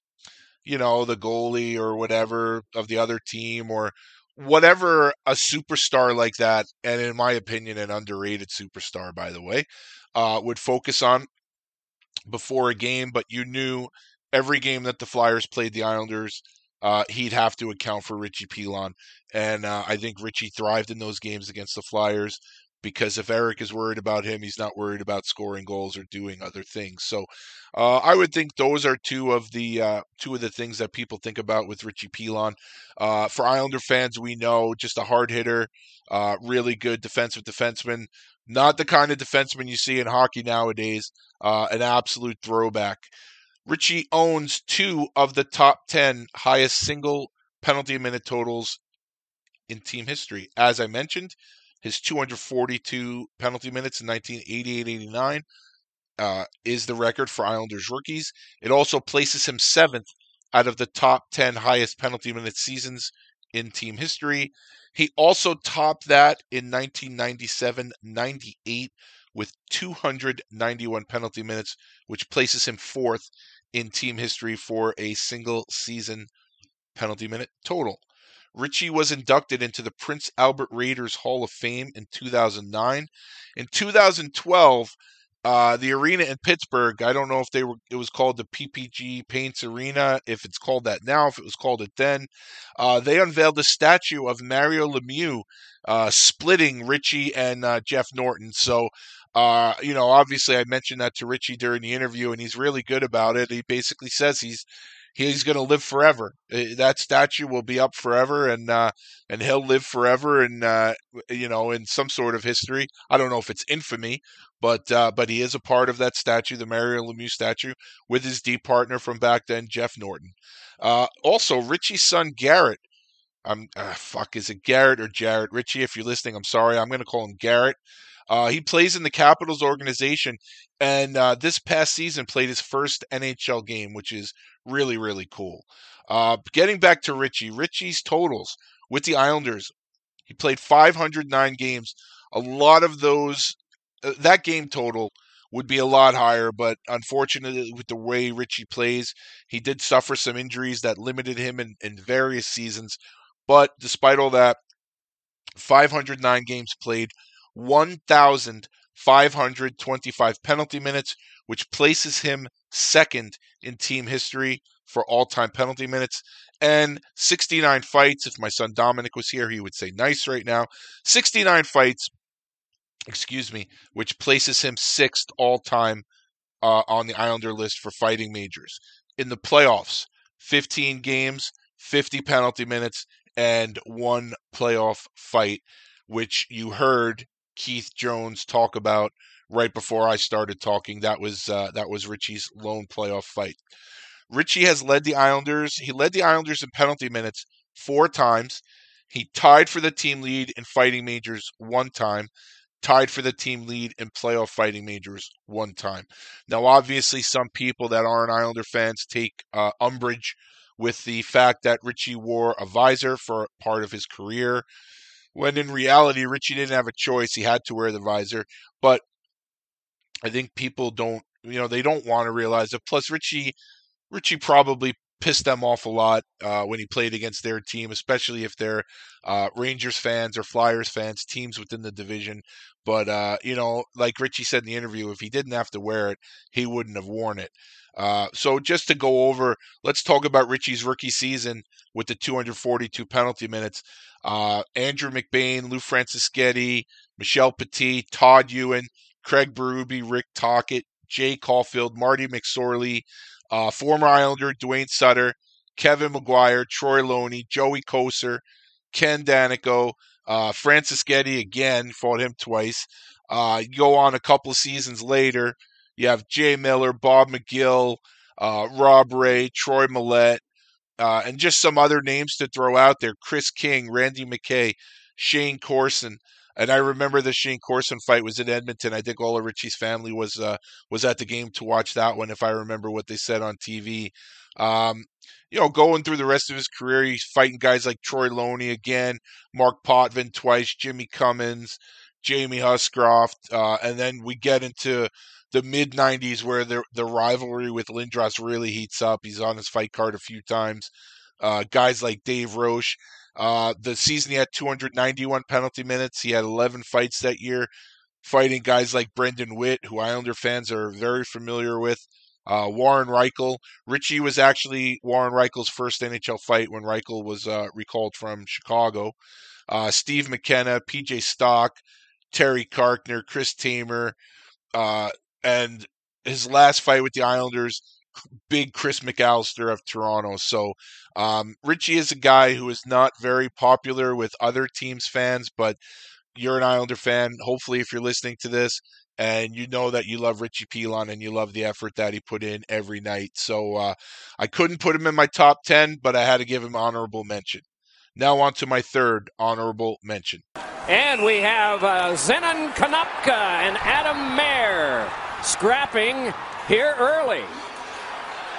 you know, the goalie or whatever of the other team or whatever a superstar like that, and in my opinion, an underrated superstar, by the way, uh, would focus on before a game. But you knew every game that the Flyers played the Islanders, uh, he'd have to account for Richie Pilon. And uh, I think Richie thrived in those games against the Flyers because if Eric is worried about him, he's not worried about scoring goals or doing other things. So uh, I would think those are two of the uh, two of the things that people think about with Richie Pilon. Uh, for Islander fans, we know just a hard hitter, uh, really good defensive defenseman. Not the kind of defenseman you see in hockey nowadays. Uh, an absolute throwback. Richie owns two of the top ten highest single penalty minute totals in team history. As I mentioned, his 242 penalty minutes in 1988-89 uh, is the record for Islanders rookies. It also places him seventh out of the top 10 highest penalty minute seasons in team history. He also topped that in 1997-98 with 291 penalty minutes, which places him fourth in team history for a single season penalty minute total. Richie was inducted into the Prince Albert Raiders Hall of Fame in 2009. In 2012, uh, the arena in Pittsburgh, I don't know if they were, it was called the PPG Paints Arena, if it's called that now, if it was called it then. Uh, they unveiled a statue of Mario Lemieux uh, splitting Richie and uh, Jeff Norton. So, uh, you know, obviously I mentioned that to Richie during the interview, and he's really good about it. He basically says he's he's going to live forever. That statue will be up forever, and uh, and he'll live forever, and uh, you know, in some sort of history. I don't know if it's infamy, but uh, but he is a part of that statue, the Mario Lemieux statue, with his D partner from back then, Jeff Norton. Uh, also, Richie's son Garrett. I'm uh, fuck. Is it Garrett or Jarrett? Richie, if you're listening, I'm sorry. I'm going to call him Garrett. Uh, he plays in the Capitals organization, and uh, this past season played his first NHL game, which is really really cool. Uh, getting back to Richie, Richie's totals with the Islanders, he played 509 games. A lot of those, uh, that game total would be a lot higher, but unfortunately, with the way Richie plays, he did suffer some injuries that limited him in, in various seasons. But despite all that, 509 games played, 1,525 penalty minutes, which places him second in team history for all time penalty minutes, and 69 fights. If my son Dominic was here, he would say nice right now. 69 fights, excuse me, which places him sixth all time uh, on the Islander list for fighting majors. In the playoffs, 15 games, 50 penalty minutes, and one playoff fight, which you heard Keith Jones talk about right before I started talking. That was uh, that was Richie's lone playoff fight. Richie has led the Islanders. He led the Islanders in penalty minutes four times. He tied for the team lead in fighting majors one time. tied for the team lead in playoff fighting majors one time. Now, obviously, some people that aren't Islander fans take uh, umbrage with the fact that Richie wore a visor for part of his career, when in reality, Richie didn't have a choice. He had to wear the visor. But I think people don't, you know, they don't want to realize it. Plus, Richie, Richie probably pissed them off a lot uh, when he played against their team, especially if they're uh, Rangers fans or Flyers fans, teams within the division. But uh, you know, like Richie said in the interview, if he didn't have to wear it, he wouldn't have worn it. Uh, so just to go over, let's talk about Richie's rookie season with the 242 penalty minutes. Uh, Andrew McBain, Lou Franceschetti, Michel Petit, Todd Ewen, Craig Berube, Rick Tocchet, Jay Caufield, Marty McSorley, uh, former Islander Duane Sutter, Kevin Maguire, Troy Loney, Joey Kocur, Ken Daneyko, uh, Getty again, fought him twice. Uh, go on a couple of seasons later, you have Jay Miller, Bob McGill, uh, Rob Ray, Troy Mallette, uh, and just some other names to throw out there. Chris King, Randy McKay, Shayne Corson. And I remember the Shayne Corson fight was in Edmonton. I think all of Richie's family was uh, was at the game to watch that one, if I remember what they said on TV. Um, you know, going through the rest of his career, he's fighting guys like Troy Loney again, Mark Potvin twice, Jimmy Cummins, Jamie Huscroft, uh, and then we get into the mid 90s where the the rivalry with Lindros really heats up. He's on his fight card a few times. Uh, guys like Dave Roche. Uh, the season he had 291 penalty minutes. He had 11 fights that year, fighting guys like Brendan Witt, who Islander fans are very familiar with. Uh, Warren Rychel. Richie was actually Warren Rychel's first NHL fight when Rychel was uh, recalled from Chicago. Uh, Steve McKenna, PJ Stock, Terry Carkner, Chris Tamer, uh, and his last fight with the Islanders, big Chris McAllister of Toronto. So um, Richie is a guy who is not very popular with other teams' fans, but you're an Islander fan. Hopefully, if you're listening to this and you know that you love Richie Pilon and you love the effort that he put in every night. So uh, I couldn't put him in my top 10, but I had to give him honorable mention. Now on to my third honorable mention. And we have uh, Zenon Konopka and Adam Mair scrapping here early.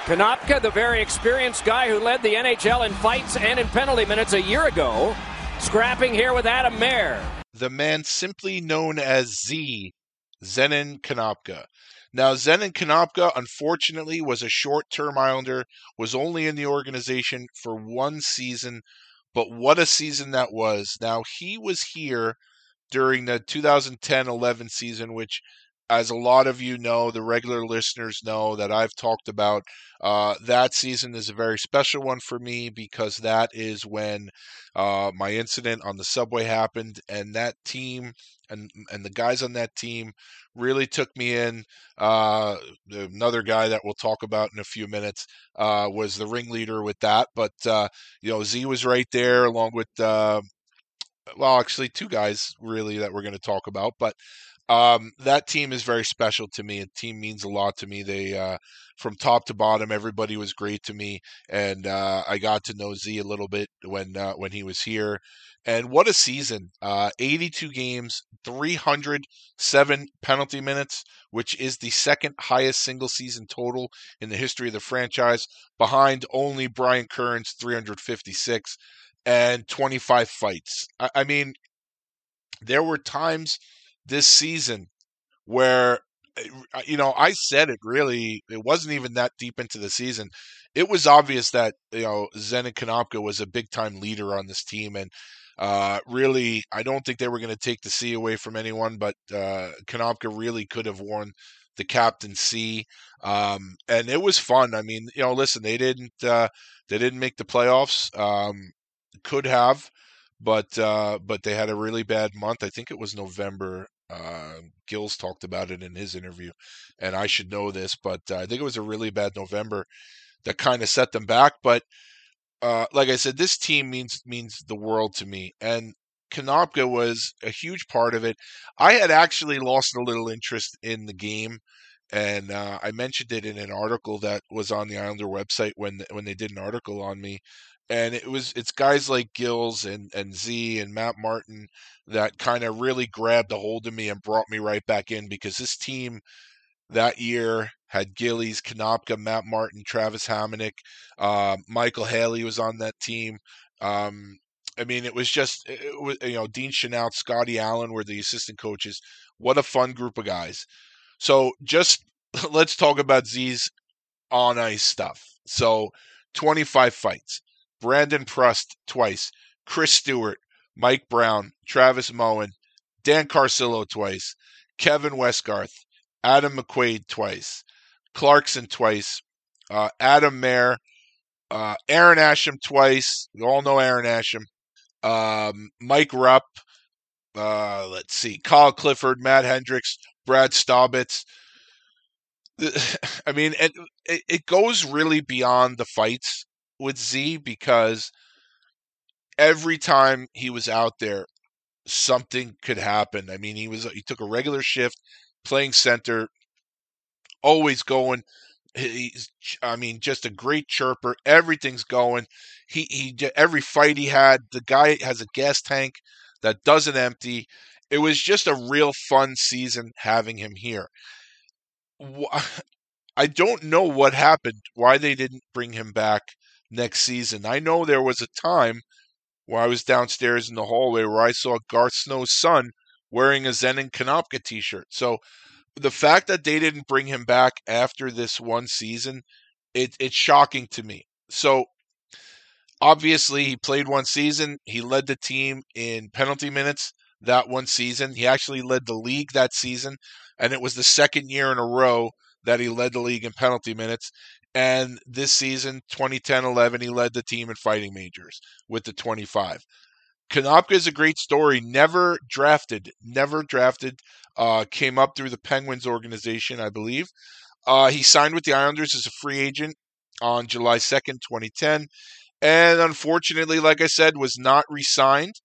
Konopka, the very experienced guy who led the NHL in fights and in penalty minutes a year ago, scrapping here with Adam Mair. The man simply known as Z, Zenon Konopka. Now, Zenon Konopka, unfortunately, was a short term Islander, was only in the organization for one season, but what a season that was. Now, he was here during the 2010 11 season, which as a lot of you know, the regular listeners know that I've talked about, uh, that season is a very special one for me because that is when uh, my incident on the subway happened, and that team and and the guys on that team really took me in. Uh, another guy that we'll talk about in a few minutes uh, was the ringleader with that, but uh, you know Z was right there along with uh, well, actually, two guys really that we're going to talk about. But um, that team is very special to me. A team means a lot to me. They, uh, from top to bottom, everybody was great to me, and uh, I got to know Z a little bit when uh, when he was here. And what a season! Uh, 82 games, 307 penalty minutes, which is the second highest single season total in the history of the franchise, behind only Brian Curran's 356 and 25 fights. I, I mean, there were times this season where eh, you know I said it really it wasn't even that deep into the season. It was obvious that you know Zenon Konopka was a big time leader on this team and uh, really I don't think they were going to take the C away from anyone, but uh, Konopka really could have worn the captain C. Um, and it was fun. I mean, you know, listen, they didn't uh, they didn't make the playoffs. Um, could have, but uh, but they had a really bad month. I think it was November. Uh, Gills talked about it in his interview, and I should know this, but uh, I think it was a really bad November that kind of set them back. But uh, like I said, this team means means the world to me, and Konopka was a huge part of it. I had actually lost a little interest in the game, and uh, I mentioned it in an article that was on the Islander website when when they did an article on me and it was it's guys like Gills and and Z and Matt Martin that kind of really grabbed a hold of me and brought me right back in because this team that year had Gillies, Konopka, Matt Martin, Travis Hamonic, uh, Michael Haley was on that team. Um, I mean, it was just it was, you know Dean Chynoweth, Scotty Allen were the assistant coaches. What a fun group of guys. So just let's talk about Z's on ice stuff. So 25 fights. Brandon Prust twice. Chris Stewart, Mike Brown, Travis Moen, Dan Carcillo twice. Kevin Westgarth, Adam McQuaid twice. Clarkson twice. Uh, Adam Mair, uh, Arron Asham twice. You all know Arron Asham. Um, Mike Rupp. Uh, let's see. Kyle Clifford, Matt Hendricks, Brad Staubitz. I mean, it, it goes really beyond the fights with Z because every time he was out there, something could happen. I mean, he was he took a regular shift playing center, always going. He's, I mean, just a great chirper. Everything's going. He he. Every fight he had, the guy has a gas tank that doesn't empty. It was just a real fun season having him here. I don't know what happened, why they didn't bring him back next season. I know there was a time where I was downstairs in the hallway where I saw Garth Snow's son wearing a Zenon Konopka t shirt. So the fact that they didn't bring him back after this one season, it, it's shocking to me. So obviously, he played one season. He led the team in penalty minutes that one season. He actually led the league that season, and it was the second year in a row that he led the league in penalty minutes. And this season, 2010 11, he led the team in fighting majors with the 25. Konopka is a great story. Never drafted, never drafted. Uh, came up through the Penguins organization, I believe. Uh, he signed with the Islanders as a free agent on July 2nd, 2010. And unfortunately, like I said, was not re signed.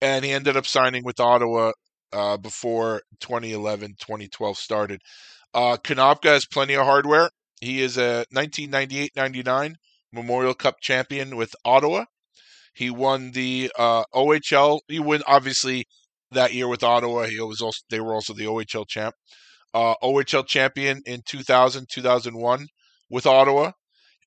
And he ended up signing with Ottawa uh, before 2011 2012 started. Uh, has plenty of hardware. He is a 1998 99 Memorial Cup champion with Ottawa. He won the uh, OHL. He won obviously that year with Ottawa. He was also they were also the OHL champ. Uh, OHL champion in 2000 2001 with Ottawa,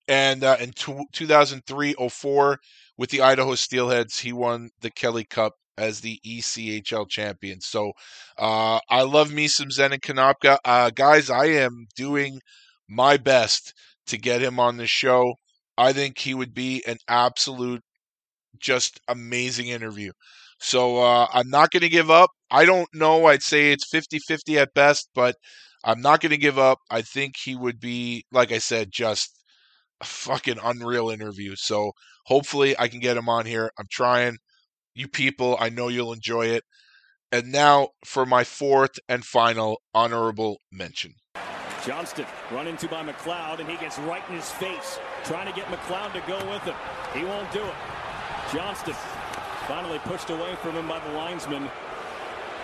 and uh, in 2003 04 with the Idaho Steelheads, he won the Kelly Cup as the ECHL champion. So uh, I love me some Zenon Konopka. Uh, guys, I am doing my best to get him on the show. I think he would be an absolute, just amazing interview. So uh, I'm not going to give up. I don't know. I'd say it's 50 50 at best, but I'm not going to give up. I think he would be, like I said, just a fucking unreal interview. So hopefully I can get him on here. I'm trying. You people, I know you'll enjoy it. And now for my fourth and final honorable mention. Johnston run into by McLeod, and he gets right in his face, trying to get McLeod to go with him. He won't do it. Johnston finally pushed away from him by the linesman.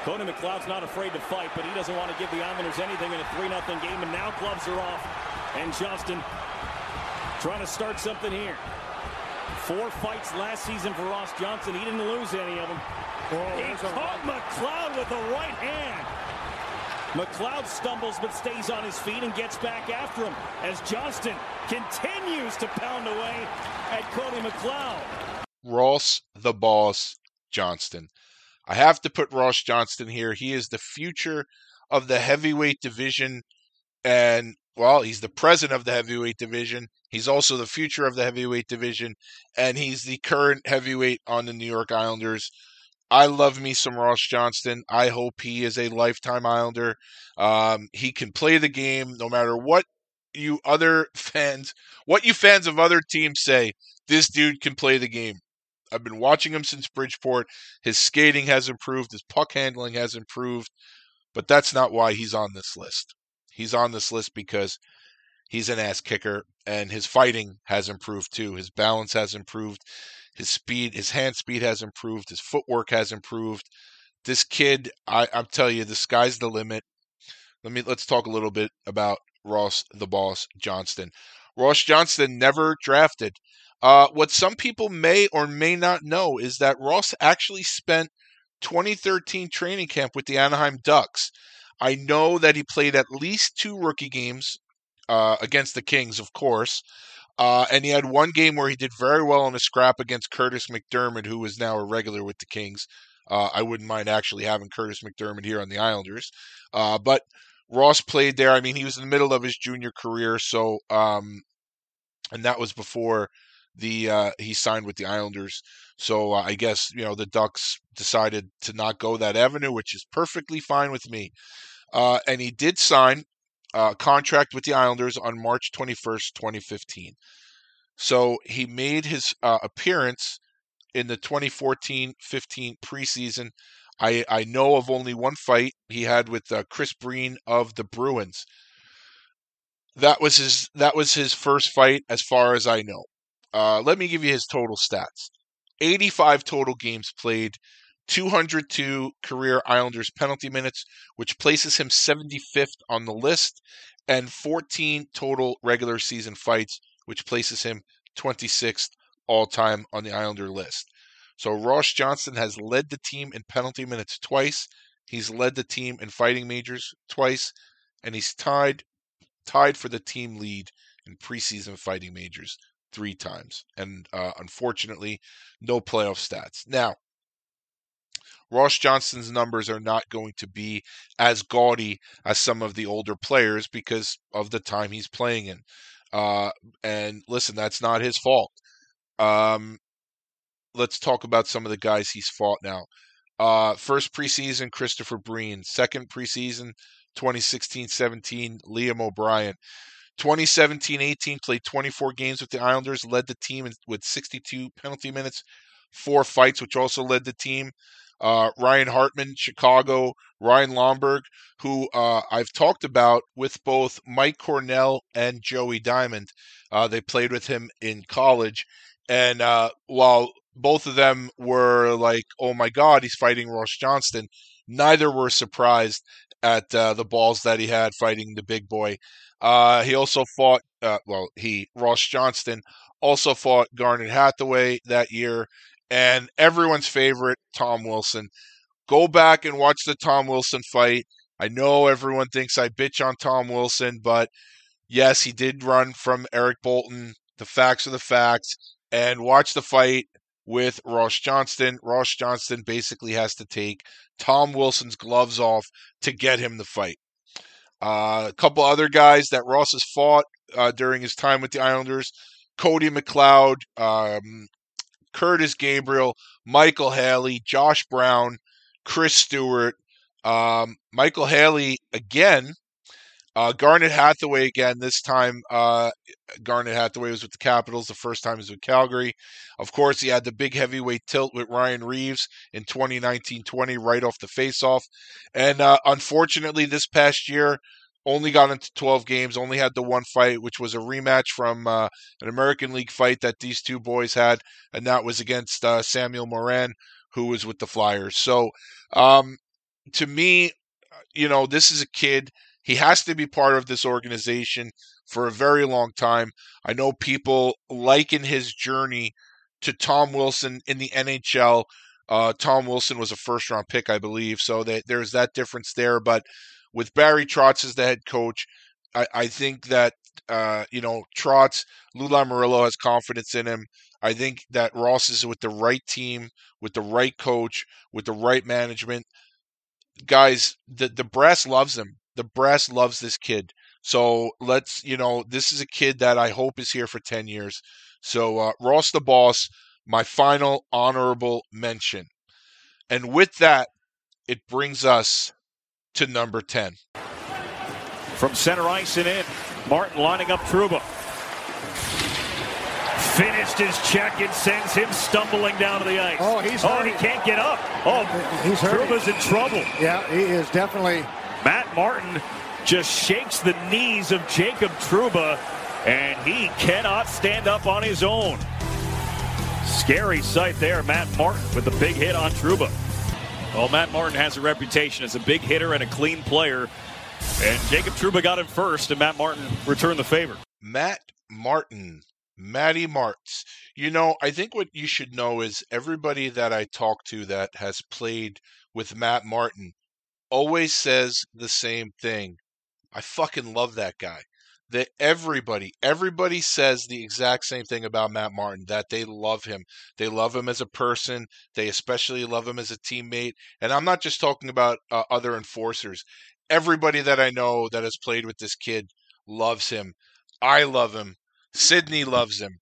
Cody McLeod's not afraid to fight, but he doesn't want to give the Islanders anything in a 3-0 game, and now gloves are off. And Johnston trying to start something here. Four fights last season for Ross Johnston. He didn't lose any of them. Oh, he caught McLeod with the right hand. McLeod stumbles but stays on his feet and gets back after him as Johnston continues to pound away at Cody McLeod. Ross the Boss Johnston. I have to put Ross Johnston here. He is the future of the heavyweight division. And, well, he's the president of the heavyweight division. He's also the future of the heavyweight division, and he's the current heavyweight on the New York Islanders. I love me some Ross Johnston. I hope he is a lifetime Islander. Um, he can play the game no matter what you other fans, what you fans of other teams say. This dude can play the game. I've been watching him since Bridgeport. His skating has improved, his puck handling has improved, but that's not why he's on this list. He's on this list because he's an ass kicker, and his fighting has improved too. His balance has improved. His speed, his hand speed has improved. His footwork has improved. This kid, I, I'm telling you, the sky's the limit. Let me let's talk a little bit about Ross the Boss Johnston. Ross Johnston never drafted. Uh, what some people may or may not know is that Ross actually spent 2013 training camp with the Anaheim Ducks. I know that he played at least two rookie games uh, against the Kings, of course. Uh, and he had one game where he did very well in a scrap against Kurtis MacDermid, who is now a regular with the Kings. Uh, I wouldn't mind actually having Kurtis MacDermid here on the Islanders. Uh, but Ross played there. I mean, he was in the middle of his junior career, so um, and that was before the uh, he signed with the Islanders. So uh, I guess you know the Ducks decided to not go that avenue, which is perfectly fine with me. Uh, and he did sign a contract with the Islanders on March 21st, 2015. So he made his uh, appearance in the 2014-15 preseason. I, I know of only one fight he had with uh, Chris Breen of the Bruins. That was his that was his first fight as far as I know. Uh, let me give you his total stats. 85 total games played, 202 career Islanders penalty minutes, which places him 75th on the list, and 14 total regular season fights, which places him 26th all time on the Islander list. So Ross Johnston has led the team in penalty minutes twice. He's led the team in fighting majors twice, and he's tied tied for the team lead in preseason fighting majors three times. And uh, unfortunately, no playoff stats. Now, Ross Johnston's numbers are not going to be as gaudy as some of the older players because of the time he's playing in. Uh, and listen, that's not his fault. Um, let's talk about some of the guys he's fought now. Uh, first preseason, Christopher Breen. Second preseason, 2016-17, Liam O'Brien. 2017-18 played 24 games with the Islanders, led the team with 62 penalty minutes, four fights, which also led the team. Uh, Ryan Hartman, Chicago, Ryan Lomberg, who uh, I've talked about with both Mike Cornell and Joey Diamond. Uh, they played with him in college, and uh, while both of them were like, "Oh my God, he's fighting Ross Johnston," neither were surprised at uh, the balls that he had fighting the big boy. Uh, he also fought, well, he, Ross Johnston, also fought Garnet Hathaway that year, and everyone's favorite, Tom Wilson. Go back and watch the Tom Wilson fight. I know everyone thinks I bitch on Tom Wilson, but yes, he did run from Eric Boulton. The facts are the facts. And watch the fight with Ross Johnston. Ross Johnston basically has to take Tom Wilson's gloves off to get him the fight. Uh, a couple other guys that Ross has fought uh, during his time with the Islanders Cody McLeod, um, Kurtis Gabriel, Michael Haley, Josh Brown, Chris Stewart, um, Michael Haley again, uh, Garnet Hathaway again. This time, uh, Garnet Hathaway was with the Capitals. The first time he was with Calgary. Of course, he had the big heavyweight tilt with Ryan Reaves in 2019-20 right off the faceoff. And uh, unfortunately, this past year, only got into 12 games, only had the one fight, which was a rematch from uh, an American League fight that these two boys had, and that was against uh, Samuel Morin, who was with the Flyers. So, um, to me, you know, this is a kid he has to be part of this organization for a very long time. I know people liken his journey to Tom Wilson in the NHL. Uh, Tom Wilson was a first round pick, I believe, so there's that difference there. But with Barry Trotz as the head coach, I, I think that uh, you know Trotz, Lou Lamoriello has confidence in him. I think that Ross is with the right team, with the right coach, with the right management. Guys, the the brass loves him the brass loves this kid. So let's, you know, this is a kid that I hope is here for 10 years. So, uh, Ross the Boss, my final honorable mention. And with that, it brings us to number 10. From center ice and in, Martin lining up Trouba. Finished his check and sends him stumbling down to the ice. Oh, he's oh, hurting. he can't get up. Oh, he's hurting. Trouba's in trouble. Yeah, he is definitely Matt Martin just shakes the knees of Jacob Trouba, and he cannot stand up on his own. Scary sight there, Matt Martin with the big hit on Trouba. Well, Matt Martin has a reputation as a big hitter and a clean player. And Jacob Trouba got him first, and Matt Martin returned the favor. Matt Martin Matty Martz. You know, I think what you should know is everybody that I talk to that has played with Matt Martin always says the same thing. I fucking love that guy. That everybody, everybody says the exact same thing about Matt Martin that they love him. They love him as a person. They especially love him as a teammate. And I'm not just talking about uh, other enforcers. Everybody that I know that has played with this kid loves him. I love him. Sydney loves him.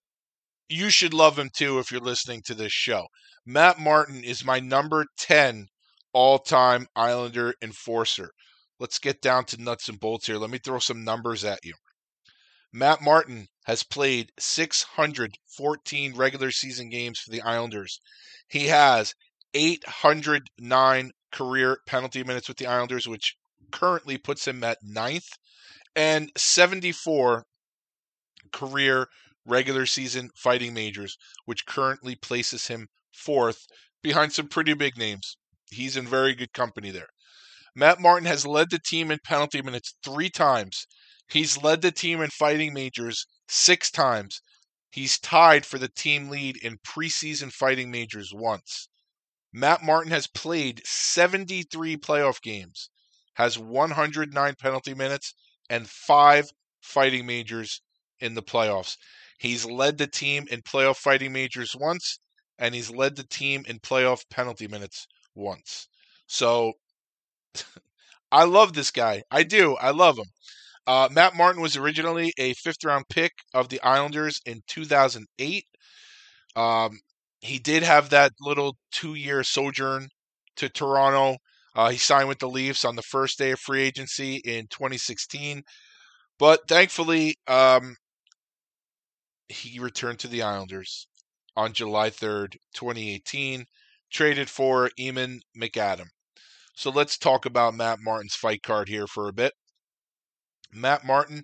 You should love him too if you're listening to this show. Matt Martin is my number 10 all time Islander enforcer. Let's get down to nuts and bolts here. Let me throw some numbers at you. Matt Martin has played 614 regular season games for the Islanders. He has 809 career penalty minutes with the Islanders, which currently puts him at ninth, and 74 career regular season fighting majors, which currently places him fourth behind some pretty big names. He's in very good company there. Matt Martin has led the team in penalty minutes three times. He's led the team in fighting majors six times. He's tied for the team lead in preseason fighting majors once. Matt Martin has played 73 playoff games, has 109 penalty minutes, and five fighting majors in the playoffs. He's led the team in playoff fighting majors once, and he's led the team in playoff penalty minutes once. So I love this guy. I do. I love him. Uh, Matt Martin was originally a fifth round pick of the Islanders in 2008. Um, he did have that little two year sojourn to Toronto. Uh, he signed with the Leafs on the first day of free agency in 2016. But thankfully, um, he returned to the Islanders on July 3rd, 2018, traded for Eamon McAdam. So let's talk about Matt Martin's fight card here for a bit. Matt Martin,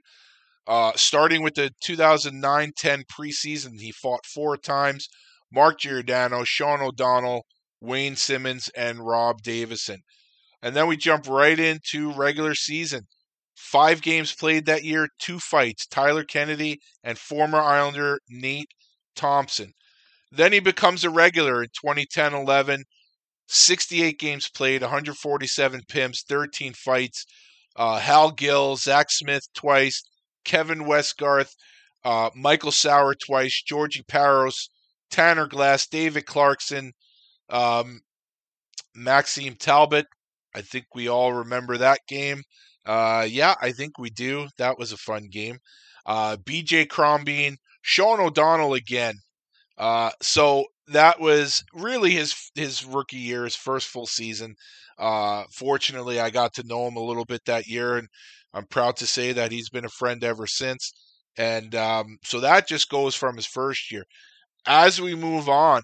uh, starting with the 2009 10 preseason, he fought four times Mark Giordano, Sean O'Donnell, Wayne Simmonds, and Rob Davison. And then we jump right into regular season. Five games played that year, two fights Tyler Kennedy and former Islander Nate Thompson. Then he becomes a regular in 2010 11. 68 games played, 147 PIMs, 13 fights. Uh, Hal Gill, Zach Smith twice, Kevin Westgarth, uh, Michael Sauer twice, Georgie Parros, Tanner Glass, David Clarkson, um, Maxime Talbot. I think we all remember that game. Uh, yeah, I think we do. That was a fun game. Uh, BJ Crombeen, Sean O'Donnell again. Uh, so that was really his his rookie year, his first full season. Uh, fortunately, I got to know him a little bit that year, and I'm proud to say that he's been a friend ever since. And um, so that just goes from his first year. As we move on,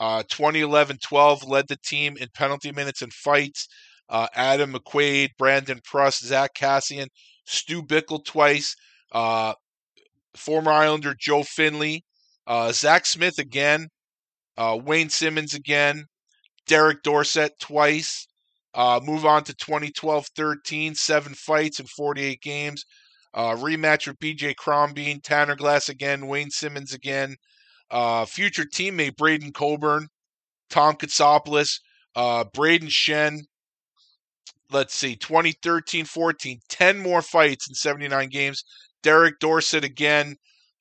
uh, 2011-12 led the team in penalty minutes and fights. Uh, Adam McQuaid, Brandon Prust, Zack Kassian, Stu Bickel twice, uh, former Islander Joe Finley, uh, Zach Smith again, uh, Wayne Simmonds again, Derek Dorsett twice. Uh, move on to 2012 13, seven fights in 48 games. Uh, rematch with BJ Crombeen, Tanner Glass again, Wayne Simmonds again. Uh, future teammate Braydon Coburn, Tom Kostopoulos, uh, Brayden Schenn. Let's see, 2013 14, 10 more fights in 79 games. Derek Dorsett again.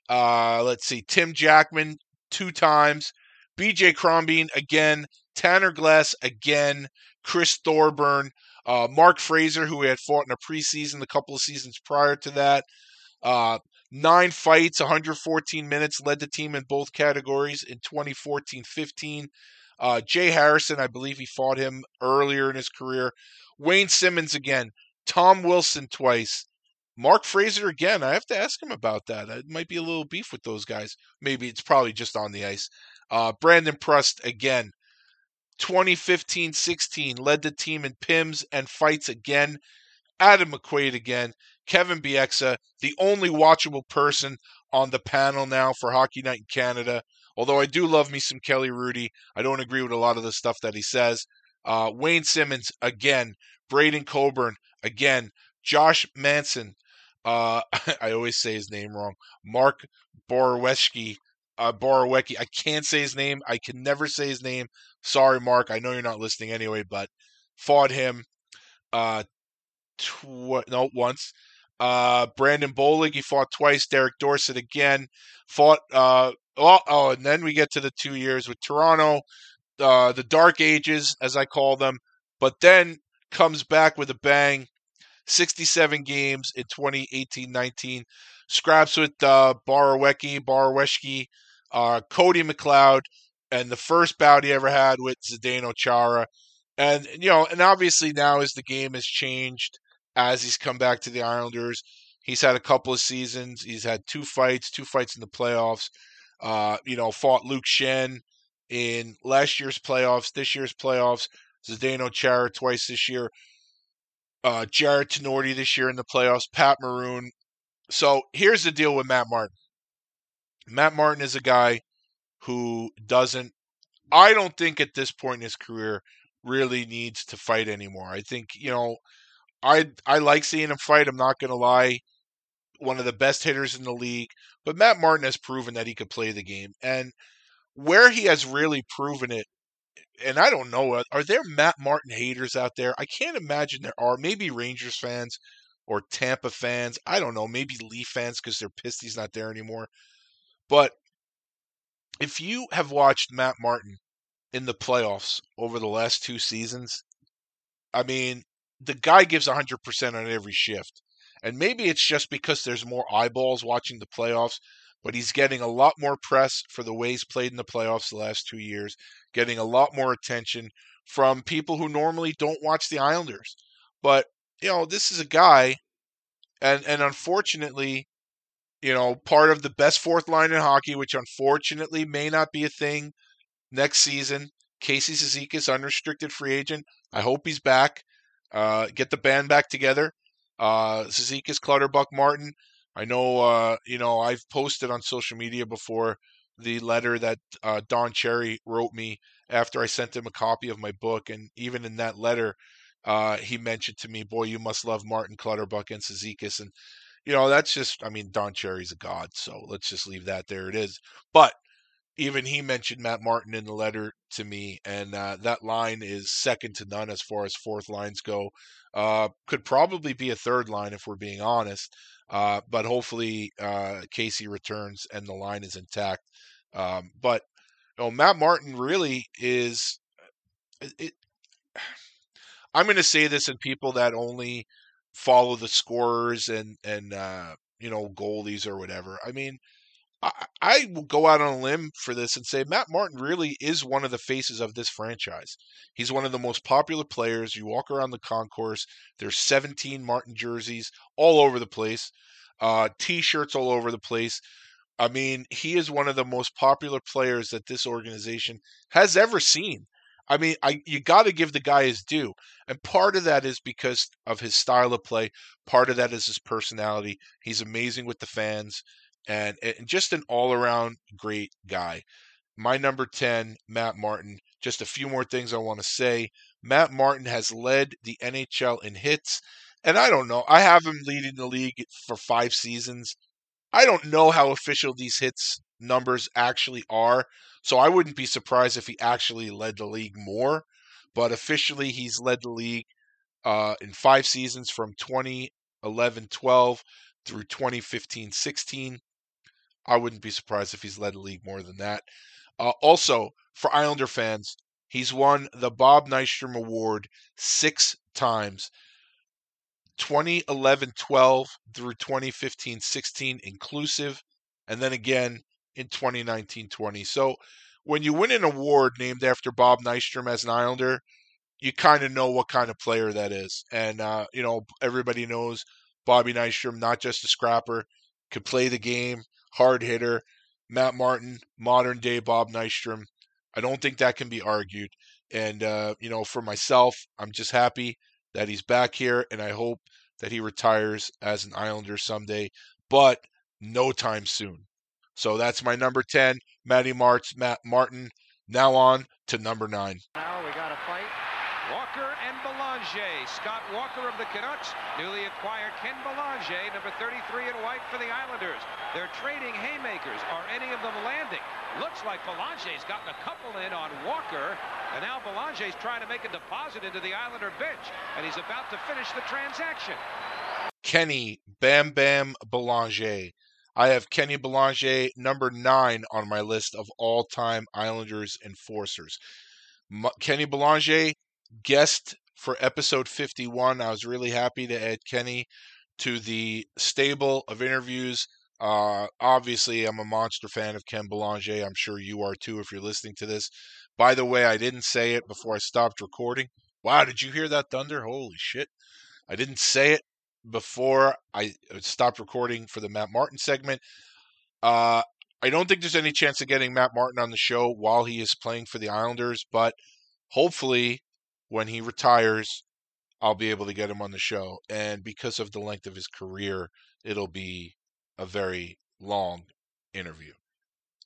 Uh, let's see, Tim Jackman two times. BJ Crombeen again. Tanner Glass again. Chris Thorburn. Uh, Mark Fraser, who had fought in a preseason a couple of seasons prior to that. Uh, nine fights, 114 minutes, led the team in both categories in 2014 15. Uh, Jay Harrison, I believe he fought him earlier in his career. Wayne Simmonds again. Tom Wilson twice. Mark Fraser again. I have to ask him about that. It might be a little beef with those guys. Maybe it's probably just on the ice. Uh, Brandon Prust again. 2015 16 led the team in PIMs and fights again. Adam McQuaid again. Kevin Bieksa, the only watchable person on the panel now for Hockey Night in Canada. Although I do love me some Kelly Hrudey, I don't agree with a lot of the stuff that he says. Uh, Wayne Simmonds again. Braydon Coburn again. Josh Manson. Uh, I always say his name wrong. Mark Borowiecki. Uh. I can't say his name. I can never say his name. Sorry, Mark. I know you're not listening anyway, but fought him. Uh, tw- no, once. Uh, Brandon Bollig, he fought twice. Derek Dorsett again. Fought. Uh, oh, oh, and then we get to the two years with Toronto, uh, the Dark Ages, as I call them. But then comes back with a bang. 67 games in 2018-19. Scraps with uh, Borowiecki, uh, Cody McLeod, and the first bout he ever had with Zdeno Chara. And, you know, and obviously now as the game has changed, as he's come back to the Islanders, he's had a couple of seasons. He's had two fights, two fights in the playoffs. Uh, you know, fought Luke Schenn in last year's playoffs, this year's playoffs. Zdeno Chara twice this year. Uh, Jarred Tinordi this year in the playoffs. Pat Maroon. So here's the deal with Matt Martin. Matt Martin is a guy who doesn't. I don't think at this point in his career really needs to fight anymore. I think you know, I I like seeing him fight. I'm not going to lie. One of the best hitters in the league, but Matt Martin has proven that he could play the game, and where he has really proven it and I don't know, are there Matt Martin haters out there? I can't imagine there are. Maybe Rangers fans or Tampa fans. I don't know. Maybe Leaf fans because they're pissed he's not there anymore. But if you have watched Matt Martin in the playoffs over the last two seasons, I mean, the guy gives 100% on every shift. And maybe it's just because there's more eyeballs watching the playoffs, but he's getting a lot more press for the way he's played in the playoffs the last two years, getting a lot more attention from people who normally don't watch the Islanders. But, you know, this is a guy, and, and unfortunately, you know, part of the best fourth line in hockey, which unfortunately may not be a thing next season. Casey Cizikas, unrestricted free agent. I hope he's back. Uh, get the band back together. Uh, Clutterbuck, Martin. I know, uh, you know, I've posted on social media before the letter that uh, Don Cherry wrote me after I sent him a copy of my book, and even in that letter, uh, he mentioned to me, "Boy, you must love Martin Clutterbuck and Cizikas," and you know, that's just, I mean, Don Cherry's a god, so let's just leave that there. It is, but even he mentioned Matt Martin in the letter to me, and uh, that line is second to none as far as fourth lines go. Uh, could probably be a third line if we're being honest. Uh, but hopefully uh, Casey returns and the line is intact. Um, but you know, Matt Martin really is. It, I'm going to say this, and people that only follow the scorers and and uh, you know goalies or whatever. I mean, I, I will go out on a limb for this and say Matt Martin really is one of the faces of this franchise. He's one of the most popular players. You walk around the concourse, there's 17 Martin jerseys all over the place, uh, t-shirts all over the place. I mean, he is one of the most popular players that this organization has ever seen. I mean, I you got to give the guy his due, and part of that is because of his style of play. Part of that is his personality. He's amazing with the fans and, and just an all around great guy. My number 10, Matt Martin. Just a few more things I want to say. Matt Martin has led the NHL in hits, and I don't know. I have him leading the league for five seasons. I don't know how official these hits numbers actually are, so I wouldn't be surprised if he actually led the league more. But officially, he's led the league uh, in five seasons from 2011 12 through 2015 16. I wouldn't be surprised if he's led the league more than that. Uh, also, for Islander fans, he's won the Bob Nystrom Award six times 2011 12 through 2015 16 inclusive, and then again in 2019 20. So when you win an award named after Bob Nystrom as an Islander, you kind of know what kind of player that is. And, uh, you know, everybody knows Bobby Nystrom, not just a scrapper, could play the game, hard hitter. Matt Martin, modern day Bob Nystrom. I don't think that can be argued. And, uh, you know, for myself, I'm just happy that he's back here, and I hope that he retires as an Islander someday, but no time soon. So that's my number 10, Matty Martz, Matt Martin. Now on to number 9. Now we got a fight. Walker and Belanger. Scott Walker of the Canucks, newly acquired Ken Belanger, number 33 in white for the Islanders. They're trading haymakers. Are any of them landing? Looks like Belanger's gotten a couple in on Walker, and now Belanger's trying to make a deposit into the Islander bench, and he's about to finish the transaction. Kenny Bam Bam Belanger. I have Kenny Belanger number nine on my list of all-time Islanders enforcers. M- Kenny Belanger, guest for episode 51. I was really happy to add Kenny to the stable of interviews. Uh, obviously, I'm a monster fan of Ken Belanger. I'm sure you are too if you're listening to this. By the way, I didn't say it before I stopped recording. Wow, did you hear that thunder? Holy shit. I didn't say it before I stopped recording for the Matt Martin segment. Uh, I don't think there's any chance of getting Matt Martin on the show while he is playing for the Islanders, but hopefully when he retires, I'll be able to get him on the show. And because of the length of his career, it'll be a very long interview.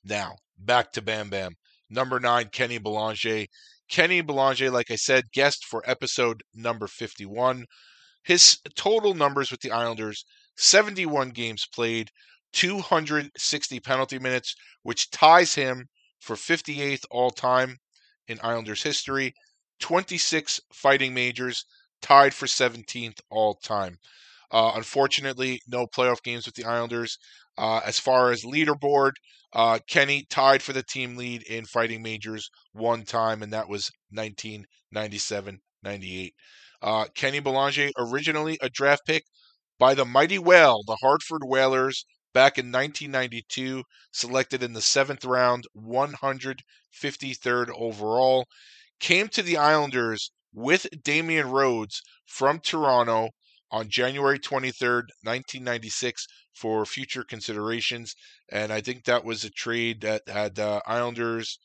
Now, back to Bam Bam. Number nine, Kenny Belanger. Kenny Belanger, like I said, guest for episode number 51. His total numbers with the Islanders 71 games played, 260 penalty minutes, which ties him for 58th all time in Islanders history, 26 fighting majors, tied for 17th all time. Uh, unfortunately, no playoff games with the Islanders. Uh, as far as leaderboard, uh, Kenny tied for the team lead in fighting majors one time, and that was 1997 98. Uh, Kenny Belanger, originally a draft pick by the Mighty Whale, the Hartford Whalers, back in 1992, selected in the seventh round, 153rd overall. Came to the Islanders with Damian Rhodes from Toronto on January 23rd, 1996, for future considerations. And I think that was a trade that had uh, Islanders,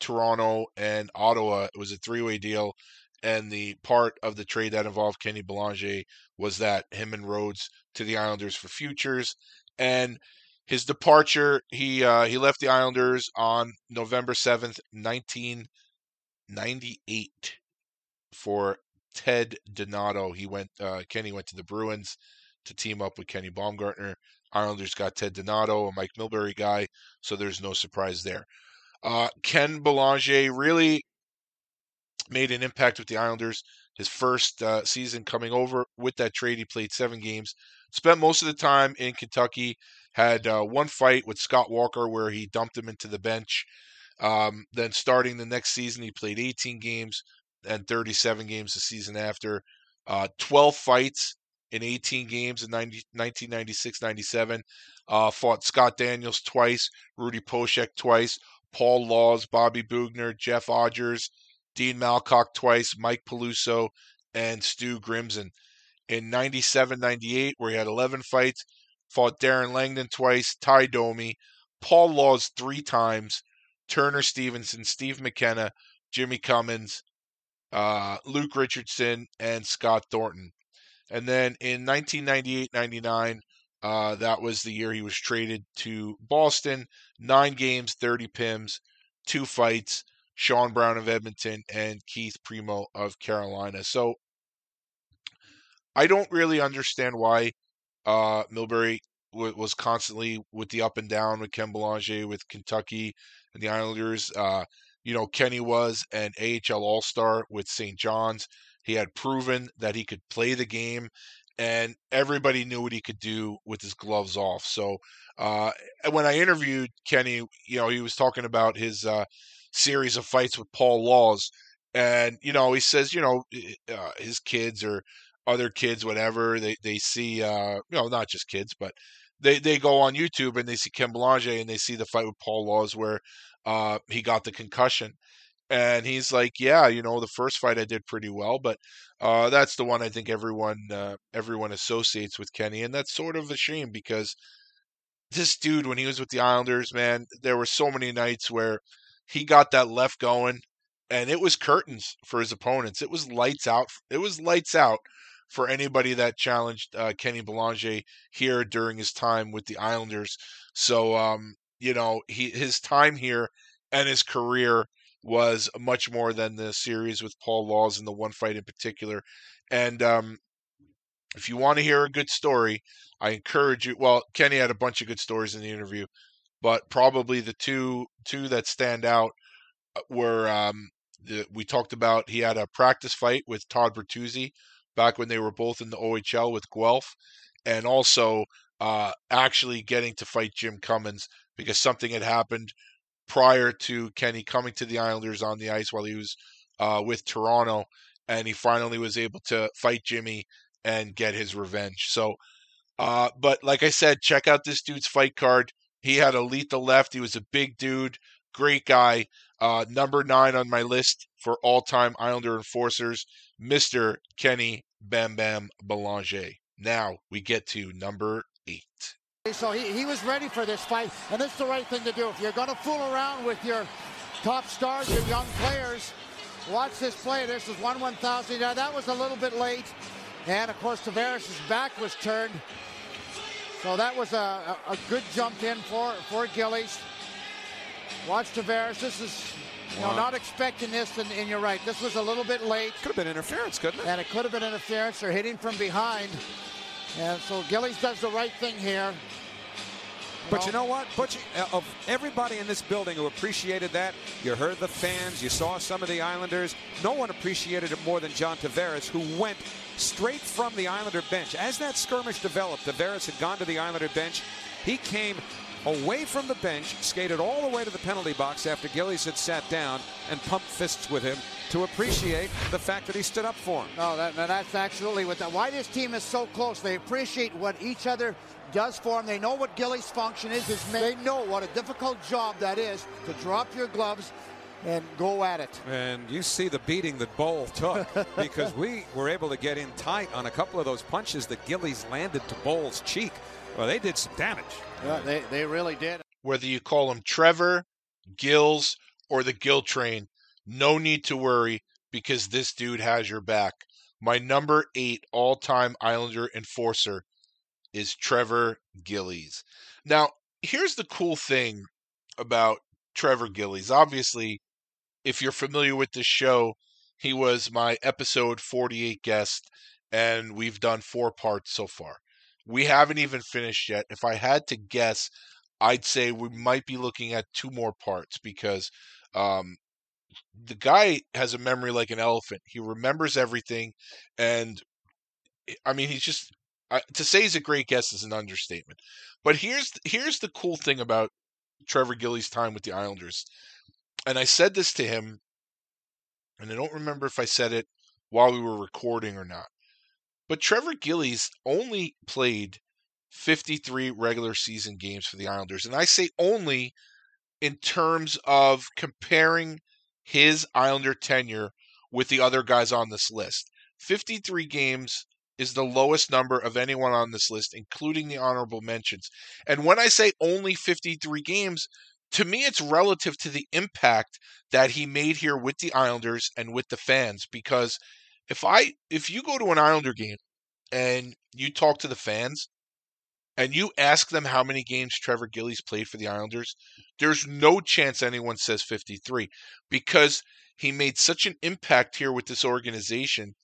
Toronto, and Ottawa. It was a three way deal. And the part of the trade that involved Kenny Belanger was that him and Rhodes to the Islanders for futures. And his departure, he uh, he left the Islanders on November 7th, 1998 for Ted Donato. He went uh, Kenny went to the Bruins to team up with Kenny Baumgartner. Islanders got Ted Donato, a Mike Milbury guy, so there's no surprise there. Uh, Ken Belanger really made an impact with the Islanders. His first uh, season coming over with that trade, he played seven games. Spent most of the time in Kentucky. Had uh, one fight with Scott Walker where he dumped him into the bench. Um, then starting the next season, he played 18 games and 37 games the season after. Uh, 12 fights in 18 games in 90, 1996 97. Uh, fought Scott Daniels twice, Rudy Poeschek twice, Paul Laus, Bobby Boughner, Jeff Odgers, Dean Malkoc twice, Mike Peluso, and Stu Grimson. In 97 98, where he had 11 fights, fought Darren Langdon twice, Tie Domi, Paul Laus three times, Turner Stevenson, Steve McKenna, Jimmy Cummins, uh, Luke Richardson, and Scott Thornton. And then in 1998 99, uh, that was the year he was traded to Boston. Nine games, 30 PIMs, two fights. Sean Brown of Edmonton and Keith Primeau of Carolina. So I don't really understand why uh, Milbury w- was constantly with the up and down with Ken Belanger, with Kentucky and the Islanders. Uh, you know, Kenny was an AHL All Star with St. John's. He had proven that he could play the game, and everybody knew what he could do with his gloves off. So uh, when I interviewed Kenny, you know, he was talking about his uh, series of fights with Paul Laus, and you know, he says, you know, uh, his kids or other kids, whatever they they see, uh, you know, not just kids, but they they go on YouTube and they see Ken Belanger and they see the fight with Paul Laus where uh, he got the concussion. And he's like, yeah, you know, the first fight I did pretty well, but uh, that's the one I think everyone uh, everyone associates with Kenny, and that's sort of a shame because this dude, when he was with the Islanders, man, there were so many nights where he got that left going, and it was curtains for his opponents. It was lights out. It was lights out for anybody that challenged uh, Kenny Belanger here during his time with the Islanders. So, um, you know, he his time here and his career was much more than the series with Paul Laus and the one fight in particular. And um, if you want to hear a good story, I encourage you. Well, Kenny had a bunch of good stories in the interview, but probably the two two that stand out uh, were um, the, we talked about. He had a practice fight with Todd Bertuzzi back when they were both in the OHL with Guelph, and also uh, actually getting to fight Jim Cummins because something had happened prior to Kenny coming to the Islanders on the ice while he was uh, with Toronto, and he finally was able to fight Jimmy and get his revenge. So, uh, but like I said, check out this dude's fight card. He had a lethal left. He was a big dude, great guy. Uh, number nine on my list for all-time Islander enforcers, Mister Kenny Bam Bam Belanger. Now we get to number eight. So he, he was ready for this fight, and this is the right thing to do. If you're going to fool around with your top stars, your young players, watch this play. This is 1 1,000. Yeah, that was a little bit late. And, of course, Tavares' back was turned. So that was a, a, good jump in for, for Gillies. Watch Tavares. This is you know, not expecting this, and, and you're right. This was a little bit late. Could have been interference, couldn't it? And it could have been interference. They're hitting from behind. And so Gillies does the right thing here. But you know what, Butch? uh, Of everybody in this building who appreciated that, you heard the fans, you saw some of the Islanders. No one appreciated it more than John Tavares, who went straight from the Islander bench. As that skirmish developed, Tavares had gone to the Islander bench. He came away from the bench, skated all the way to the penalty box after Gillies had sat down and pumped fists with him to appreciate the fact that he stood up for him. No, that, that's absolutely what that. Why this team is so close. They appreciate what each other does for them. They know what Gilly's function is. is they know what a difficult job that is to drop your gloves and go at it. And you see the beating that Boll took because we were able to get in tight on a couple of those punches that Gillies landed to Boll's cheek. Well, they did some damage. Yeah, they, they really did. Whether you call him Trevor, Gills, or the Gill Train, no need to worry because this dude has your back. My number eight all time Islander enforcer is Trevor Gillies. Now, here's the cool thing about Trevor Gillies. Obviously, if you're familiar with this show, he was my episode 48 guest, and we've done four parts so far. We haven't even finished yet. If I had to guess, I'd say we might be looking at two more parts because um, the guy has a memory like an elephant. He remembers everything, and I mean, he's just to say he's a great guest is an understatement. But here's here's the cool thing about Trevor Gillies' time with the Islanders, and I said this to him, and I don't remember if I said it while we were recording or not. But Trevor Gillies only played 53 regular season games for the Islanders. And I say only in terms of comparing his Islander tenure with the other guys on this list. 53 games is the lowest number of anyone on this list, including the honorable mentions. And when I say only 53 games, to me it's relative to the impact that he made here with the Islanders and with the fans because if I if you go to an Islander game and you talk to the fans and you ask them how many games Trevor Gillies played for the Islanders, there's no chance anyone says 53 because he made such an impact here with this organization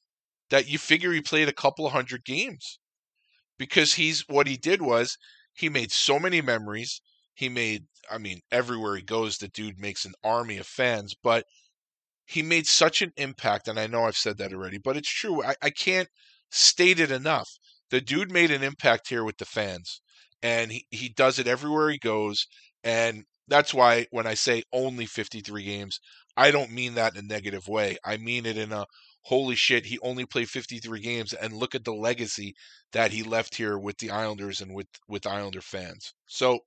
that you figure he played a couple of hundred games. Because he's what he did was he made so many memories. He made, I mean, everywhere he goes, the dude makes an army of fans, but he made such an impact. And I know I've said that already, but it's true. I, I can't state it enough. The dude made an impact here with the fans, and he, he does it everywhere he goes. And that's why when I say only 53 games, I don't mean that in a negative way. I mean it in a holy shit, he only played 53 games, and look at the legacy that he left here with the Islanders and with, with Islander fans. So,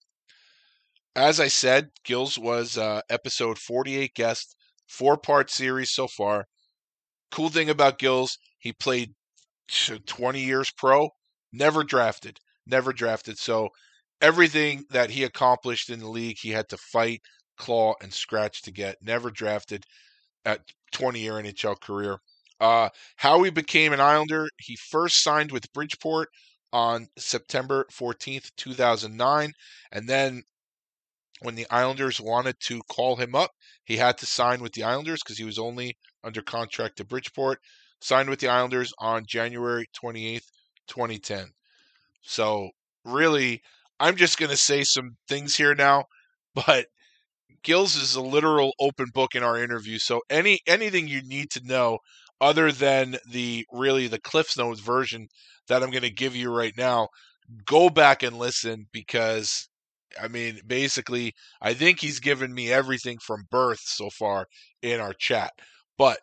as I said, Gills was uh, episode 48 guest, four part series so far. Cool thing about Gills, he played 20 years pro, never drafted, never drafted. So everything that he accomplished in the league, he had to fight, claw, and scratch to get. Never drafted at 20 year NHL career. Uh, how he became an Islander, he first signed with Bridgeport on September 14th, 2009, and then when the Islanders wanted to call him up, he had to sign with the Islanders because he was only under contract to Bridgeport. Signed with the Islanders on January 28th, 2010. So, really, I'm just going to say some things here now, but Gills is a literal open book in our interview. So, any anything you need to know other than the really the Cliffs Notes version that I'm going to give you right now, go back and listen because I mean, basically, I think he's given me everything from birth so far in our chat. But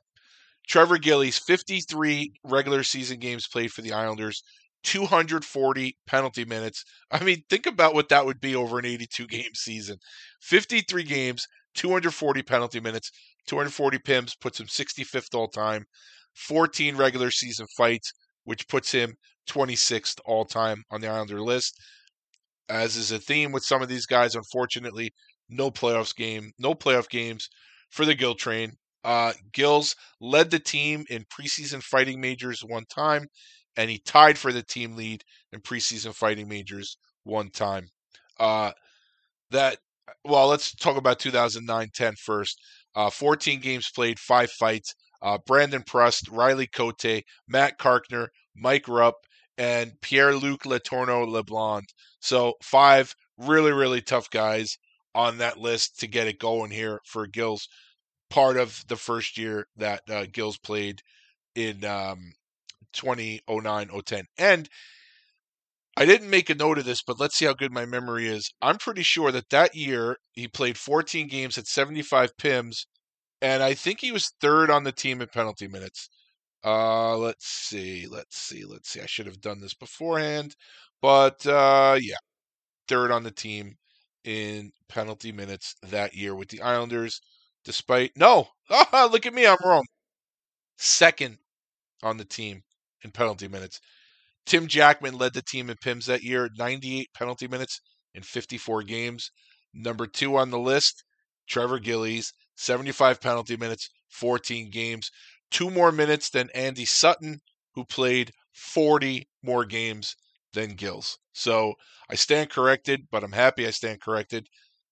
Trevor Gillies, 53 regular season games played for the Islanders, 240 penalty minutes. I mean, think about what that would be over an 82 game season. 53 games, 240 penalty minutes, 240 PIMs puts him 65th all time, 14 regular season fights, which puts him 26th all time on the Islander list. As is a theme with some of these guys, unfortunately, no playoffs game, no playoff games for the Gill train. Uh, Gills led the team in preseason fighting majors one time, and he tied for the team lead in preseason fighting majors one time. Uh, that well, let's talk about 2009-10 first. Uh, 14 games played, five fights. Uh, Brandon Prust, Riley Cote, Matt Carkner, Mike Rupp, and Pierre-Luc Letourneau LeBlanc. So five really, really tough guys on that list to get it going here for Gills. Part of the first year that uh, Gills played in um, 2009 010. And I didn't make a note of this, but let's see how good my memory is. I'm pretty sure that that year he played 14 games at 75 PIMs, and I think he was third on the team in penalty minutes. Uh, let's see, let's see, let's see. I should have done this beforehand, but uh, yeah, third on the team in penalty minutes that year with the Islanders. Despite no, look at me, I'm wrong. Second on the team in penalty minutes. Tim Jackman led the team in PIMS that year, 98 penalty minutes in 54 games. Number two on the list, Trevor Gillies, 75 penalty minutes, 14 games. Two more minutes than Andy Sutton, who played 40 more games than Gills. So I stand corrected, but I'm happy I stand corrected.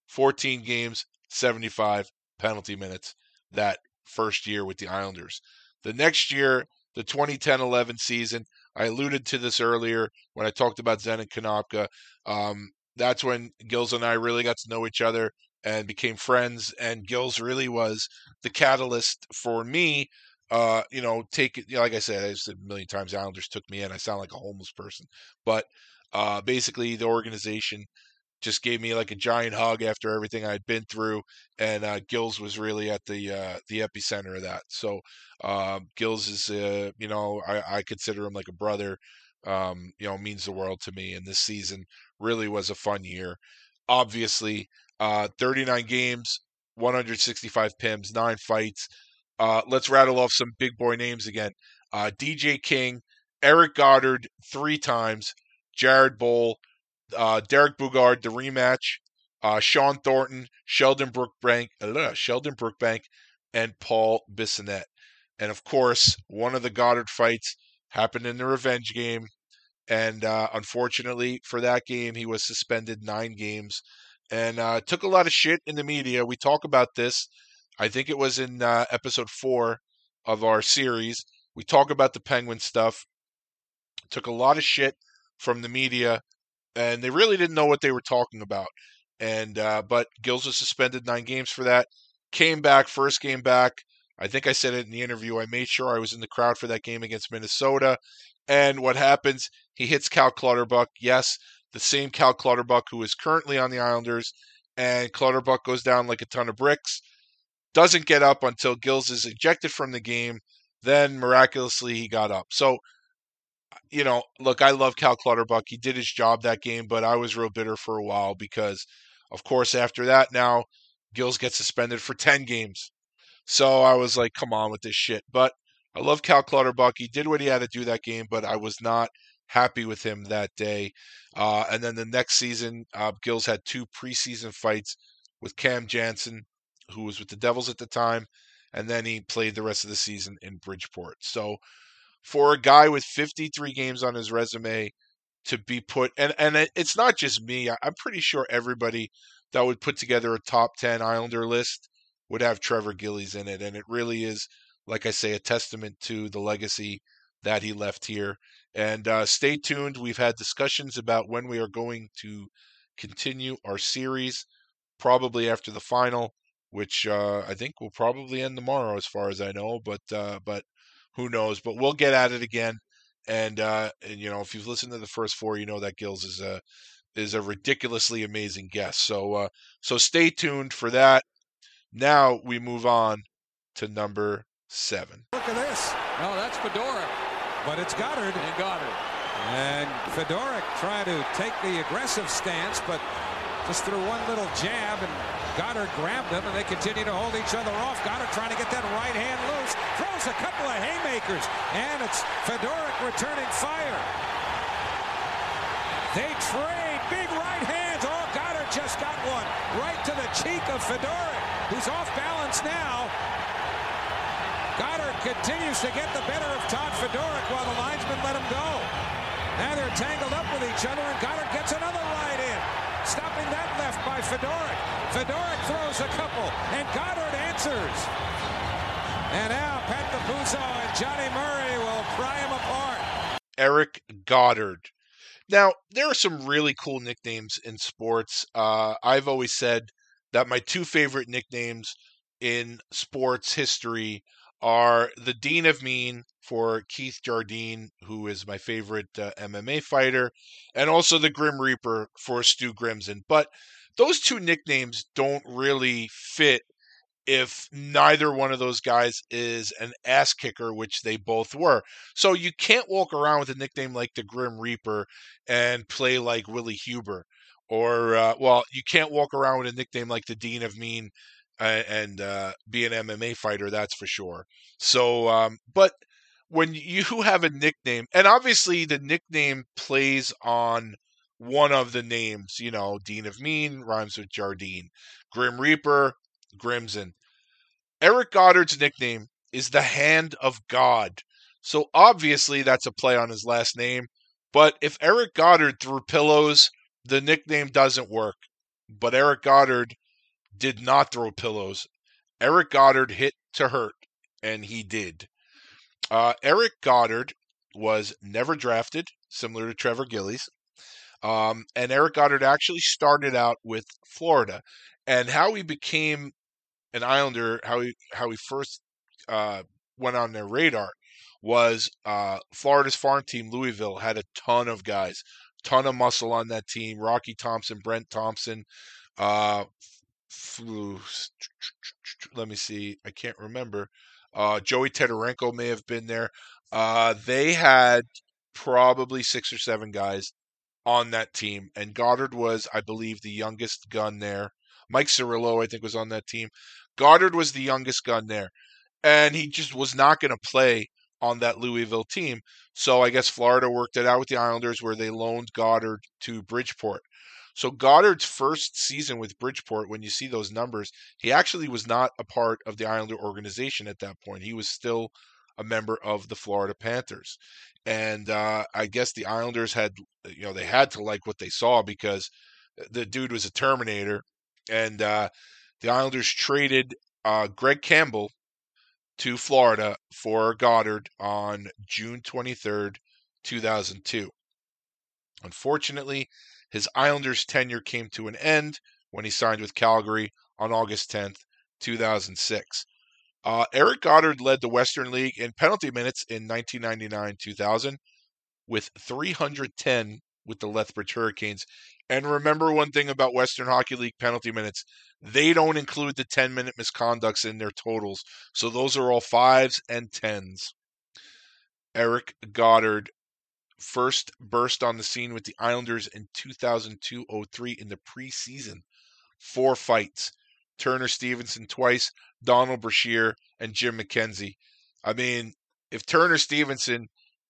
14 games, 75 penalty minutes that first year with the Islanders. The next year, the 2010 11 season, I alluded to this earlier when I talked about Zenon Konopka. Um, that's when Gills and I really got to know each other and became friends. And Gills really was the catalyst for me. Uh, you know, take. You know, like I said, I said a million times, Islanders took me in. I sound like a homeless person, but uh, basically, the organization just gave me like a giant hug after everything I'd been through, and uh, Gills was really at the uh, the epicenter of that. So uh, Gills is, uh, you know, I, I, consider him like a brother. Um, you know, means the world to me. And this season really was a fun year. Obviously, uh, 39 games, 165 PIMs, nine fights. Uh, let's rattle off some big boy names again. DJ King, Eric Godard three times, Jared Boll, uh, Derek Boogaard, the rematch, uh, Shawn Thornton, Sheldon Brookbank, uh, Sheldon Brookbank, and Paul Bissonnette. And of course, one of the Godard fights happened in the revenge game. And uh, unfortunately for that game, he was suspended nine games and uh, took a lot of shit in the media. We talk about this. I think it was in uh, episode four of our series. We talk about the Penguin stuff. Took a lot of shit from the media and they really didn't know what they were talking about. And uh, but Gills was suspended nine games for that. Came back first game back. I think I said it in the interview. I made sure I was in the crowd for that game against Minnesota. And what happens? He hits Cal Clutterbuck. Yes, the same Cal Clutterbuck who is currently on the Islanders. And Clutterbuck goes down like a ton of bricks. Doesn't get up until Gills is ejected from the game. Then miraculously he got up. So you know, look, I love Cal Clutterbuck. He did his job that game, but I was real bitter for a while because, of course, after that, now Gills gets suspended for 10 games. So I was like, come on with this shit. But I love Cal Clutterbuck. He did what he had to do that game, but I was not happy with him that day. Uh, and then the next season, uh, Gills had two preseason fights with Cam Janssen, who was with the Devils at the time, and then he played the rest of the season in Bridgeport. So for a guy with 53 games on his resume to be put and and it's not just me i'm pretty sure everybody that would put together a top 10 Islander list would have Trevor Gillies in it. And it really is, like I say, a testament to the legacy that he left here. And uh, stay tuned. We've had discussions about when we are going to continue our series, probably after the final, which uh, I think will probably end tomorrow, as far as I know. But uh, but who knows? But we'll get at it again. And uh, and you know, if you've listened to the first four, you know that Gills is a is a ridiculously amazing guest. So uh, so stay tuned for that. Now we move on to number seven. Look at this. Oh, that's Fedoruk. But it's Godard. And Godard. And Fedoruk trying to take the aggressive stance, but just threw one little jab, and Godard grabbed him, and they continue to hold each other off. Godard trying to get that right hand loose, throws a couple of haymakers, and it's Fedoruk returning fire. They trade big right hands. Oh, Godard just got one right to the cheek of Fedoruk, who's off balance now. Godard continues to get the better of Todd Fedoruk while the linesmen let him go. Now they're tangled up with each other, and Godard gets another right in. Stopping that left by Fedoruk. Fedoruk throws a couple, and Godard answers. And now Pat Dapuzzo and Johnny Murray will pry him apart. Eric Godard. Now, there are some really cool nicknames in sports. Uh, I've always said that my two favorite nicknames in sports history are the Dean of Mean for Keith Jardine, who is my favorite uh, MMA fighter, and also the Grim Reaper for Stu Grimson. But those two nicknames don't really fit if neither one of those guys is an ass kicker, which they both were. So you can't walk around with a nickname like the Grim Reaper and play like Willie Huber. Or, uh, well, you can't walk around with a nickname like the Dean of Mean and uh, be an MMA fighter, that's for sure. So, um, but when you have a nickname, and obviously the nickname plays on one of the names, you know, Dean of Mean rhymes with Jardine, Grim Reaper, Grimson. Eric Godard's nickname is the Hand of God. So obviously that's a play on his last name. But if Eric Godard threw pillows, the nickname doesn't work. But Eric Godard did not throw pillows. Eric Godard hit to hurt, and he did. Uh, Eric Godard was never drafted, similar to Trevor Gillies. Um, and Eric Godard actually started out with Florida. And how he became an Islander, how he how he first uh, went on their radar, was uh, Florida's farm team, Louisville, had a ton of guys, ton of muscle on that team. Rocky Thompson, Brent Thompson, uh, let me see, I can't remember. Uh, Joey Tetarenko may have been there. Uh, they had probably six or seven guys on that team, and Godard was, I believe, the youngest gun there. Mike Cirillo, I think, was on that team. Godard was the youngest gun there, and he just was not going to play on that Louisville team. So I guess Florida worked it out with the Islanders where they loaned Godard to Bridgeport. So Godard's first season with Bridgeport, when you see those numbers, he actually was not a part of the Islander organization at that point. He was still a member of the Florida Panthers. And uh, I guess the Islanders had, you know, they had to like what they saw because the dude was a Terminator. And uh, the Islanders traded uh, Greg Campbell to Florida for Godard on June 23rd, 2002. Unfortunately, his Islanders tenure came to an end when he signed with Calgary on August 10th, 2006. Uh, Eric Godard led the Western League in penalty minutes in 1999 2000 with 310 with the Lethbridge Hurricanes. And remember one thing about Western Hockey League penalty minutes they don't include the 10 minute misconducts in their totals. So those are all fives and tens. Eric Godard first burst on the scene with the Islanders in 2002 03 in the preseason. Four fights. Turner Stevenson twice, Donald Brashear, and Jim McKenzie. I mean, if Turner Stevenson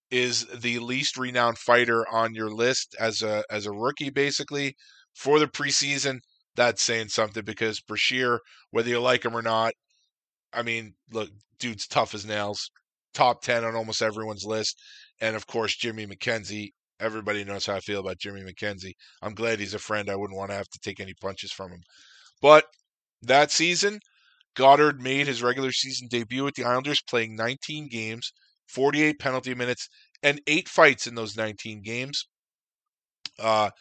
is the least renowned fighter on your list as a as a rookie, basically for the preseason, that's saying something because Brashear, whether you like him or not, I mean, look, dude's tough as nails, top ten on almost everyone's list, and of course Jimmy McKenzie everybody knows how I feel about Jimmy McKenzie. I'm glad he's a friend. I wouldn't want to have to take any punches from him. But that season, Godard made his regular season debut with the Islanders, playing 19 games, 48 penalty minutes, and eight fights in those 19 games. Uh,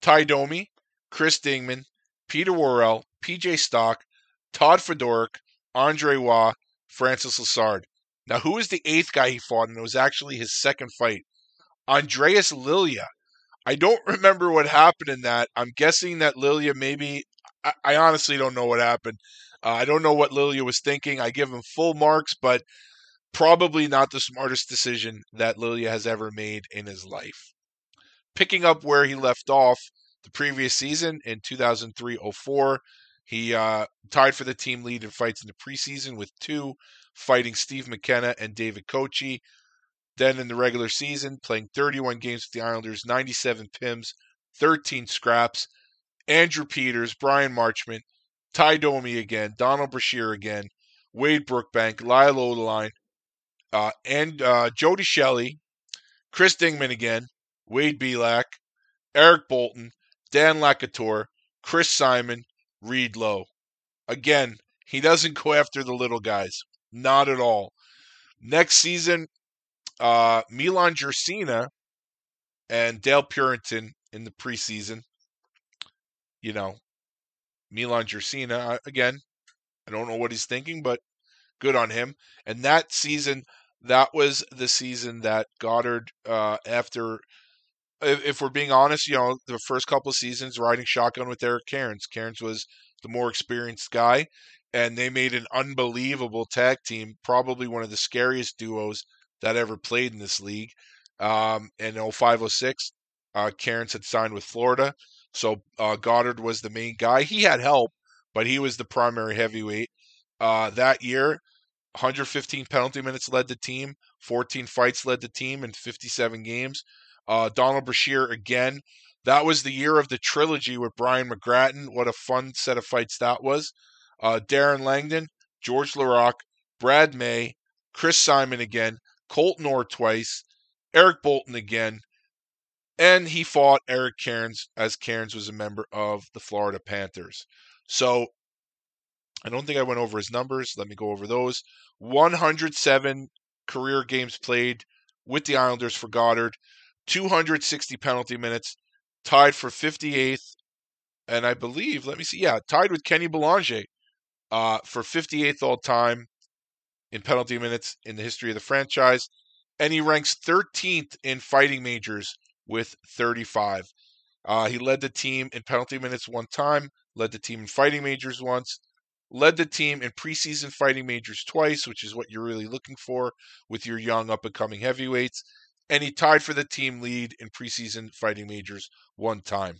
Tie Domi, Chris Dingman, Peter Worrell, PJ Stock, Todd Fedoruk, Andre Waugh, Francis Lessard. Now, who is the eighth guy he fought? And it was actually his second fight. Andreas Lilja. I don't remember what happened in that. I'm guessing that Lilja maybe. I, I honestly don't know what happened. Uh, I don't know what Lilja was thinking. I give him full marks, but probably not the smartest decision that Lilja has ever made in his life. Picking up where he left off the previous season in 2003 04, he uh, tied for the team lead in fights in the preseason with two, fighting Steve McKenna and David Kochi. Then in the regular season, playing 31 games with the Islanders, 97 PIMs, 13 scraps. Andrew Peters, Bryan Marchment, Tie Domi again, Donald Brashear again, Wade Brookbank, Lyle Odelein, uh, and uh, Jody Shelley, Chris Dingman again, Wade Belak, Eric Boulton, Dan Lacouture, Chris Simon, Reed Low. Again, he doesn't go after the little guys. Not at all. Next season, uh, Milan Jurcina and Dale Purinton in the preseason. You know, Milan Jurcina, again, I don't know what he's thinking, but good on him. And that season, that was the season that Godard, uh, after, if, if, we're being honest, you know, the first couple of seasons riding shotgun with Eric Cairns. Cairns was the more experienced guy, and they made an unbelievable tag team, probably one of the scariest duos that ever played in this league. Um, in 0506, uh, Cairns had signed with Florida. So uh, Godard was the main guy. He had help, but he was the primary heavyweight. Uh, that year, 115 penalty minutes led the team, 14 fights led the team in 57 games. Uh, Donald Brashear again. That was the year of the trilogy with Brian McGrattan. What a fun set of fights that was. Uh, Darren Langdon, George Laraque, Brad May, Chris Simon again, Colton Orr twice, Eric Boulton again, and he fought Eric Cairns as Cairns was a member of the Florida Panthers. So I don't think I went over his numbers. Let me go over those. 107 career games played with the Islanders for Godard, 260 penalty minutes, tied for 58th, and I believe, let me see, yeah, tied with Kenny Belanger uh, for 58th all time in penalty minutes in the history of the franchise. And he ranks 13th in fighting majors with 35. Uh, he led the team in penalty minutes one time, led the team in fighting majors once, led the team in preseason fighting majors twice, which is what you're really looking for with your young up and coming heavyweights. And he tied for the team lead in preseason fighting majors one time.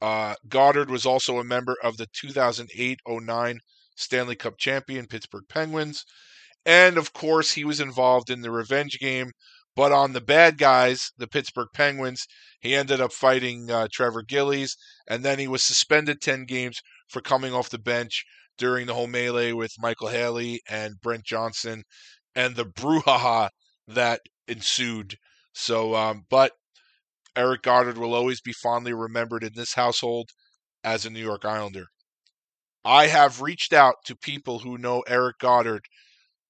Uh, Godard was also a member of the 2008 09 Stanley Cup champion Pittsburgh Penguins. And of course, he was involved in the revenge game. But on the bad guys, the Pittsburgh Penguins, he ended up fighting uh, Trevor Gillies, and then he was suspended 10 games for coming off the bench during the whole melee with Micheal Haley and Brent Johnson and the brouhaha that ensued. So, um, but Eric Godard will always be fondly remembered in this household as a New York Islander. I have reached out to people who know Eric Godard.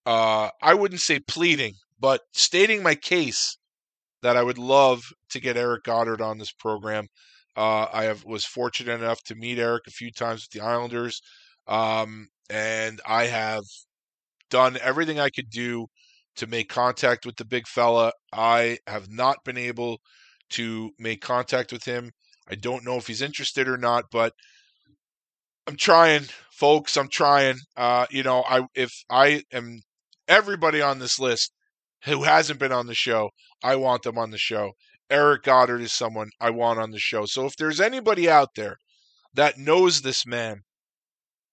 Uh, I wouldn't say pleading, but stating my case that I would love to get Eric Godard on this program. Uh, I have, was fortunate enough to meet Eric a few times with the Islanders, um, and I have done everything I could do to make contact with the big fella. I have not been able to make contact with him. I don't know if he's interested or not, but I'm trying, folks. I'm trying. Uh, you know, I if I am everybody on this list who hasn't been on the show, I want them on the show. Eric Godard is someone I want on the show. So if there's anybody out there that knows this man,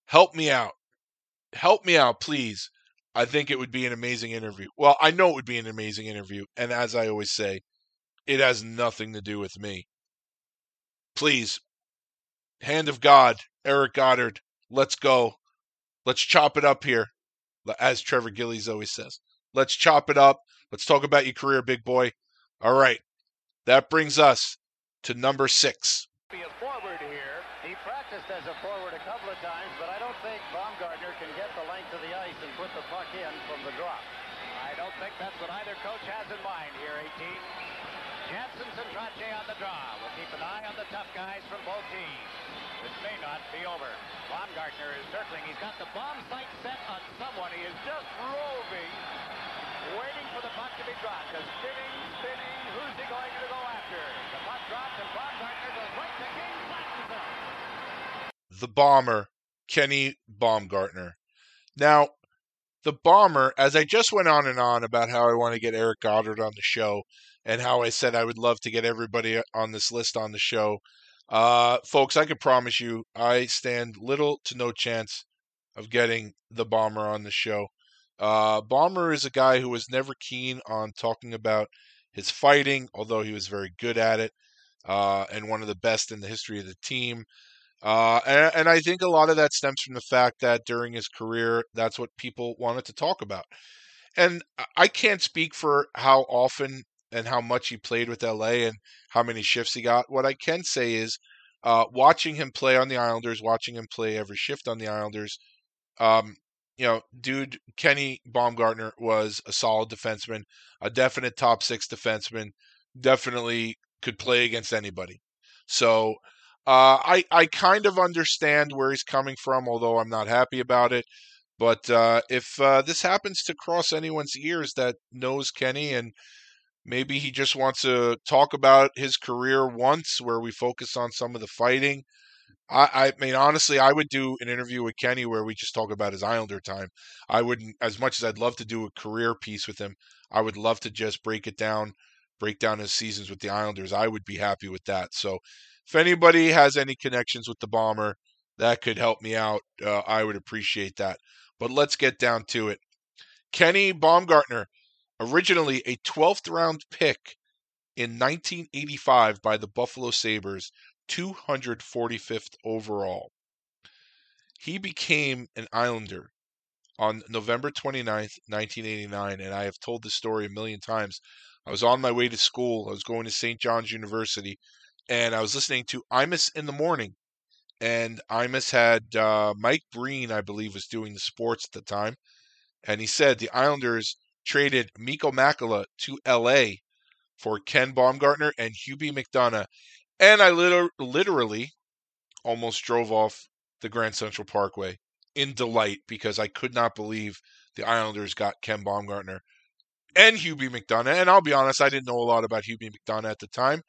help me out. Help me out, please. I think it would be an amazing interview. Well, I know it would be an amazing interview. And as I always say, it has nothing to do with me. Please, hand of God, Eric Godard, let's go. Let's chop it up here, as Trevor Gillies always says. Let's chop it up. Let's talk about your career, big boy. All right. that brings us to number six. Be a forward here. He practiced as a forward a couple of times, but I don't think Baumgartner can get the length of the ice and put the puck in from the drop. I don't think that's what either coach has in mind here, 18. Jansen and Trottier on the draw. We'll keep an eye on the tough guys from both teams. This may not be over. Baumgartner is circling. He's got the bomb sight set on someone. He is just roving, waiting for the puck to be dropped. A spinning, spinning. Who's he going to go after? The puck drops and Baumgartner goes right to King, flattens. The bomber, Kenny Baumgartner. Now, the bomber, as I just went on and on about how I want to get Eric Godard on the show and how I said I would love to get everybody on this list on the show, uh, folks, I can promise you, I stand little to no chance of getting the bomber on the show. Uh, bomber is a guy who was never keen on talking about his fighting, although he was very good at it uh, and one of the best in the history of the team. Uh, and, and, I think a lot of that stems from the fact that during his career, that's what people wanted to talk about. And I can't speak for how often and how much he played with LA and how many shifts he got. What I can say is, uh, watching him play on the Islanders, watching him play every shift on the Islanders, um, you know, dude, Kenny Baumgartner was a solid defenseman, a definite top six defenseman, definitely could play against anybody. So uh, I I kind of understand where he's coming from, although I'm not happy about it. But uh, if uh, this happens to cross anyone's ears that knows Kenny and maybe he just wants to talk about his career once where we focus on some of the fighting. I, I mean, honestly, I would do an interview with Kenny where we just talk about his Islander time. I wouldn't, as much as I'd love to do a career piece with him, I would love to just break it down, break down his seasons with the Islanders. I would be happy with that. So if anybody has any connections with the Bomber that could help me out, uh, I would appreciate that. But let's get down to it. Kenny Baumgartner, originally a 12th round pick in 1985 by the Buffalo Sabres, 245th overall. He became an Islander on November 29th, 1989, and I have told this story a million times. I was on my way to school. I was going to St. John's University, and I was listening to Imus in the morning. And Imus had uh, Mike Breen, I believe, was doing the sports at the time. And he said the Islanders traded Mikko Makela to LA for Ken Baumgartner and Hubie McDonough. And I liter- literally almost drove off the Grand Central Parkway in delight because I could not believe the Islanders got Ken Baumgartner and Hubie McDonough. And I'll be honest, I didn't know a lot about Hubie McDonough at the time.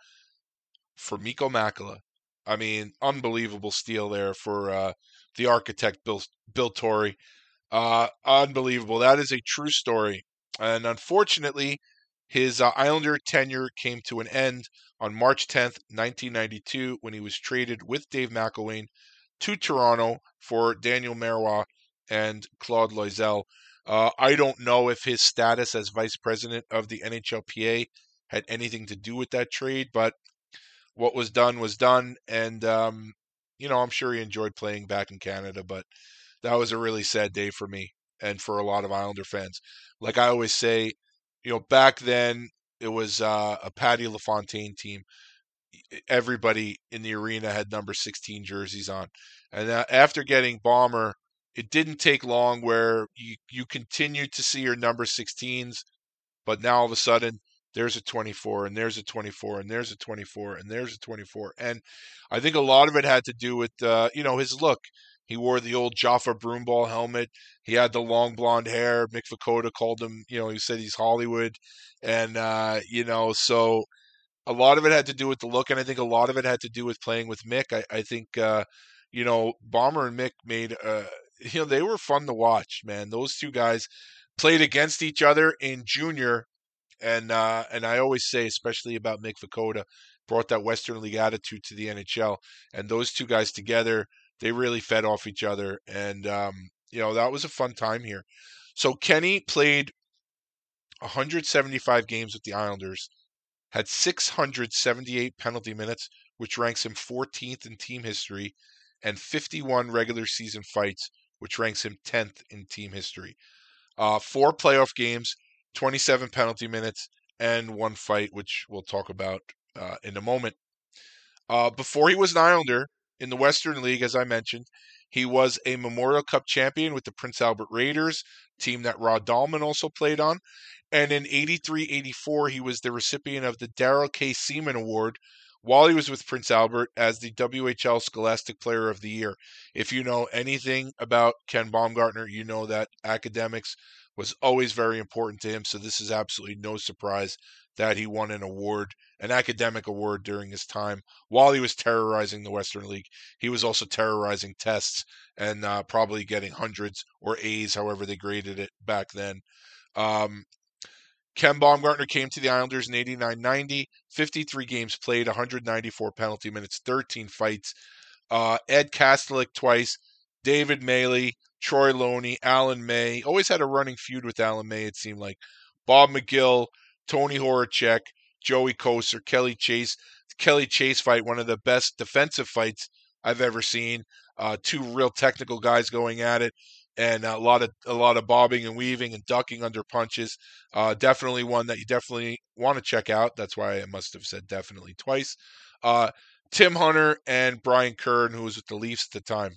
For Mikko Makela, I mean, unbelievable steal there for uh, the architect Bill Bill Torrey. Uh, unbelievable. That is a true story. And unfortunately, his uh, Islander tenure came to an end on March 10th, 1992, when he was traded with Dave McLlwain to Toronto for Daniel Marois and Claude Loiselle. Uh, I don't know if his status as vice president of the NHLPA had anything to do with that trade, but what was done was done. And, um, you know, I'm sure he enjoyed playing back in Canada, but that was a really sad day for me and for a lot of Islander fans. Like I always say, you know, back then it was uh, a Patty LaFontaine team. Everybody in the arena had number 16 jerseys on. And uh, after getting Bomber, it didn't take long where you, you continued to see your number 16s, but now all of a sudden there's a 24 and there's a 24 and there's a 24 and there's a 24. And I think a lot of it had to do with, uh, you know, his look. He wore the old Jofa broomball helmet. He had the long blonde hair. Mick Vukota called him, you know, he said he's Hollywood. And, uh, you know, so a lot of it had to do with the look. And I think a lot of it had to do with playing with Mick. I, I think, uh, you know, Bomber and Mick made, uh, you know, they were fun to watch, man. Those two guys played against each other in junior. And, uh, and I always say, especially about Mick Vukota, brought that Western League attitude to the NHL. And those two guys together, they really fed off each other, and um, you know that was a fun time here. So Kenny played 175 games with the Islanders, had 678 penalty minutes, which ranks him 14th in team history, and 51 regular season fights, which ranks him 10th in team history. Uh, four playoff games, 27 penalty minutes, and one fight, which we'll talk about uh, in a moment. Uh, before he was an Islander in the Western League, as I mentioned, he was a Memorial Cup champion with the Prince Albert Raiders, team that Rod Dallman also played on. And in 83 84, he was the recipient of the Daryl K. Seaman Award while he was with Prince Albert as the WHL Scholastic Player of the Year. If you know anything about Ken Baumgartner, you know that academics was always very important to him. So this is absolutely no surprise that he won an award, an academic award during his time while he was terrorizing the Western League. He was also terrorizing tests and uh, probably getting hundreds or A's, however they graded it back then. Um, Ken Baumgartner came to the Islanders in 89 90, 53 games played, 194 penalty minutes, 13 fights. Uh, Ed Kastelic twice, David Maley, Troy Loney, Alan May. Always had a running feud with Alan May, it seemed like. Bob McGill, Tony Horacek, Joey Kocur, Kelly Chase. Kelly Chase fight, one of the best defensive fights I've ever seen. Uh, two real technical guys going at it and a lot of a lot of bobbing and weaving and ducking under punches. Uh, definitely one that you definitely want to check out. That's why I must have said definitely twice. Uh, Tim Hunter and Brian Curran, who was with the Leafs at the time.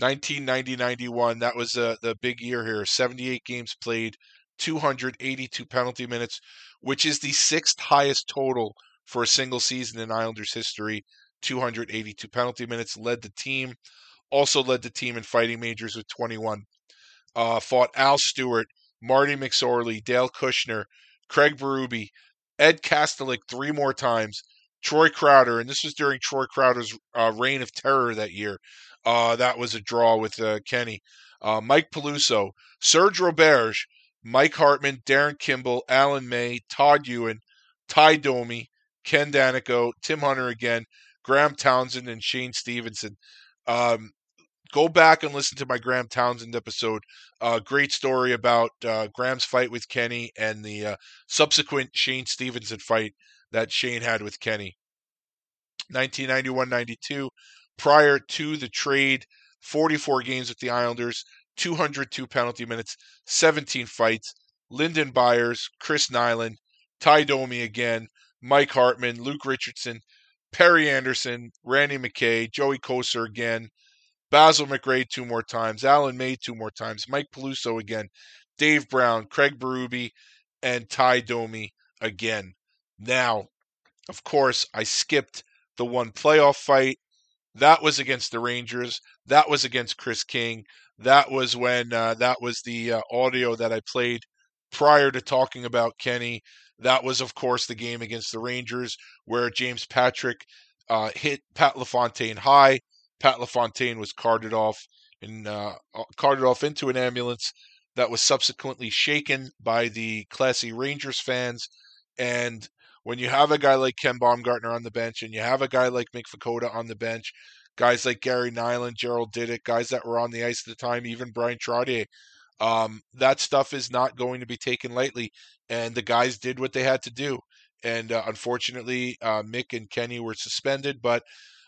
1990-91, that was uh, the big year here. 78 games played, 282 penalty minutes, which is the sixth highest total for a single season in Islanders history. 282 penalty minutes led the team also led the team in fighting majors with 21. Uh, fought Al Stewart, Marty McSorley, Dale Kushner, Craig Berube, Ed Kastelic three more times, Troy Crowder, and this was during Troy Crowder's uh, reign of terror that year. Uh, that was a draw with uh, Kenny. Uh, Mike Peluso, Serge Roberge, Mike Hartman, Darin Kimble, Alan May, Todd Ewen, Tie Domi, Ken Daneyko, Tim Hunter again, Graham Townsend, and Shayne Stevenson. Um, go back and listen to my Graham Townsend episode. Uh, great story about uh, Graham's fight with Kenny and the uh, subsequent Shayne Stevenson fight that Shane had with Kenny. 1991-92, prior to the trade, 44 games with the Islanders, 202 penalty minutes, 17 fights. Lyndon Byers, Chris Nilan, Tie Domi again, Mike Hartman, Luke Richardson, Perry Anderson, Randy McKay, Joey Kocur again, Basil McRae two more times, Alan May two more times, Mike Peluso again, Dave Brown, Craig Berube, and Tie Domi again. Now, of course, I skipped the one playoff fight. That was against the Rangers. That was against Kris King. That was when uh, that was the uh, audio that I played prior to talking about Kenny. That was, of course, the game against the Rangers where James Patrick uh, hit Pat LaFontaine high. Pat LaFontaine was carted off and uh, uh, carted off into an ambulance that was subsequently shaken by the classy Rangers fans. And when you have a guy like Ken Baumgartner on the bench and you have a guy like Mick Vukota on the bench, guys like Gary Nylund, Gerald Diduck, guys that were on the ice at the time, even Bryan Trottier, um, that stuff is not going to be taken lightly. And the guys did what they had to do. And uh, unfortunately, uh, Mick and Kenny were suspended, but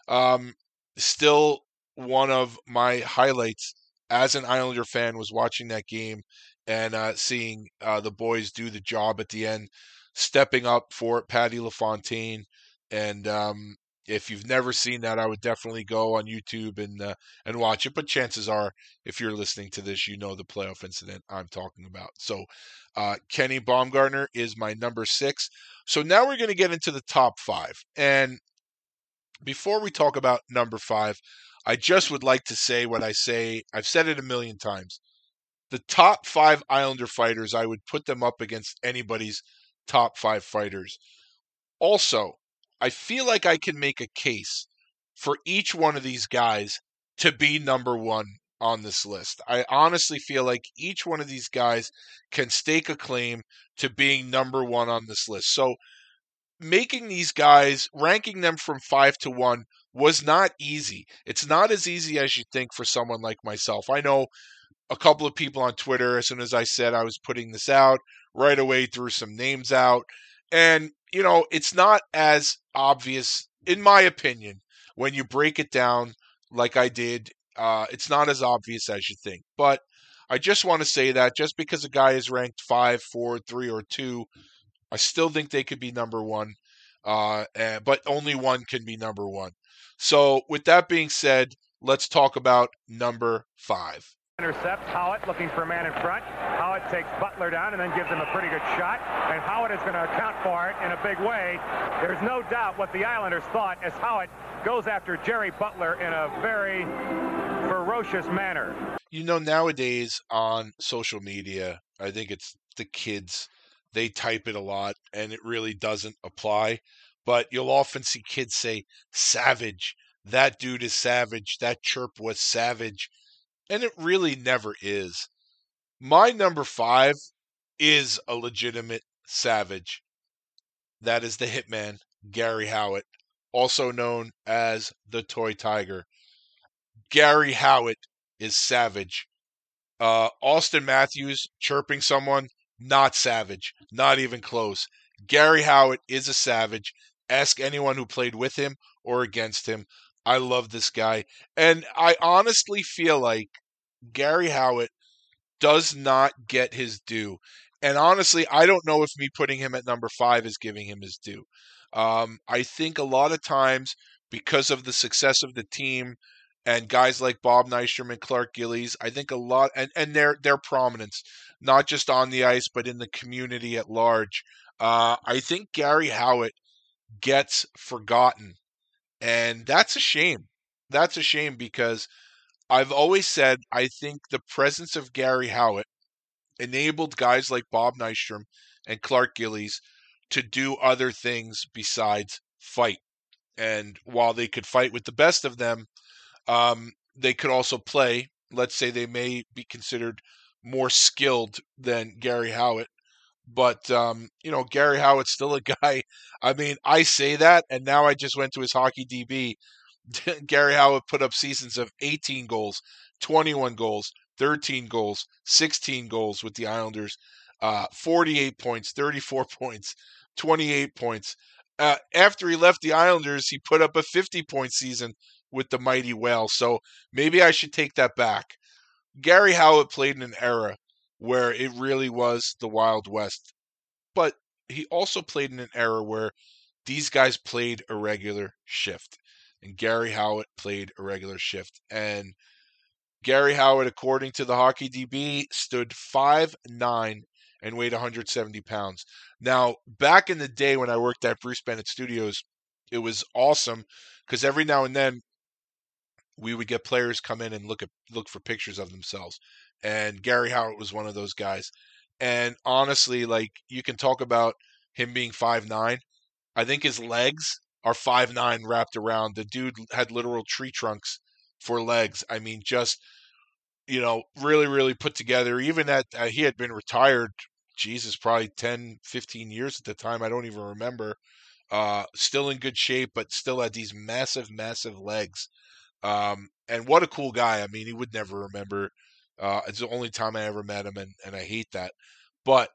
um, still one of my highlights as an Islander fan was watching that game and uh, seeing uh, the boys do the job at the end, stepping up for Patty LaFontaine. And um, if you've never seen that, I would definitely go on YouTube and uh, and watch it. But chances are, if you're listening to this, you know the playoff incident I'm talking about. So uh, Kenny Baumgartner is my number six. So now we're going to get into the top five. And before we talk about number five, I just would like to say what I say. I've said it a million times. The top five Islander fighters, I would put them up against anybody's top five fighters. Also, I feel like I can make a case for each one of these guys to be number one on this list. I honestly feel like each one of these guys can stake a claim to being number one on this list. So making these guys, ranking them from five to one, was not easy. It's not as easy as you think for someone like myself. I know a couple of people on Twitter, as soon as I said I was putting this out, right away threw some names out. And, you know, it's not as obvious, in my opinion, when you break it down like I did. Uh, it's not as obvious as you think. But I just want to say that just because a guy is ranked five, four, three, or two I still think they could be number one. uh, and, but only one can be number one. So, with that being said, let's talk about number five. Intercept. Howatt looking for a man in front. Takes Butler down and then gives him a pretty good shot. And Howatt is going to account for it in a big way. There's no doubt what the Islanders thought as Howatt goes after Jerry Butler in a very ferocious manner. You know, nowadays on social media, I think it's the kids, they type it a lot and it really doesn't apply. But you'll often see kids say, savage. That dude is savage. That chirp was savage. And it really never is. My number five is a legitimate savage. That is the hitman, Gary Howatt, also known as the Toy Tiger. Gary Howatt is savage. Uh, Auston Matthews chirping someone, not savage, not even close. Gary Howatt is a savage. Ask anyone who played with him or against him. I love this guy. And I honestly feel like Gary Howatt does not get his due. And honestly, I don't know if me putting him at number five is giving him his due. Um, I think a lot of times, because of the success of the team and guys like Bob Nystrom and Clark Gillies, I think a lot and, and their their prominence, not just on the ice but in the community at large. Uh, I think Gary Howatt gets forgotten, and that's a shame. That's a shame because I've always said I think the presence of Gary Howatt enabled guys like Bob Nystrom and Clark Gillies to do other things besides fight. And while they could fight with the best of them, um, they could also play. Let's say they may be considered more skilled than Gary Howatt. But um, you know, Gary Howatt's still a guy. I mean, I say that, and now I just went to his hockey DB. Gary Howatt put up seasons of 18 goals, 21 goals, 13 goals, 16 goals with the Islanders, uh, 48 points, 34 points, 28 points. Uh, after he left the Islanders, he put up a 50 point season with the mighty Whales. So maybe I should take that back. Gary Howatt played in an era where it really was the Wild West, but he also played in an era where these guys played a regular shift, and Gary Howatt played a regular shift. And Gary Howatt, according to the Hockey DB, stood five nine and weighed 170 pounds. Now, back in the day when I worked at Bruce Bennett Studios, it was awesome because every now and then we would get players come in and look at look for pictures of themselves. And Gary Howatt was one of those guys. And honestly, like you can talk about him being five nine. I think his legs are five nine wrapped around. The dude had literal tree trunks for legs. I mean, just you know, really, really put together. Even that uh, he had been retired, Jesus, probably 10, 15 years at the time. I don't even remember. Uh, still in good shape, but still had these massive, massive legs. Um, and what a cool guy. I mean, he would never remember. Uh, it's the only time I ever met him, and, and I hate that. But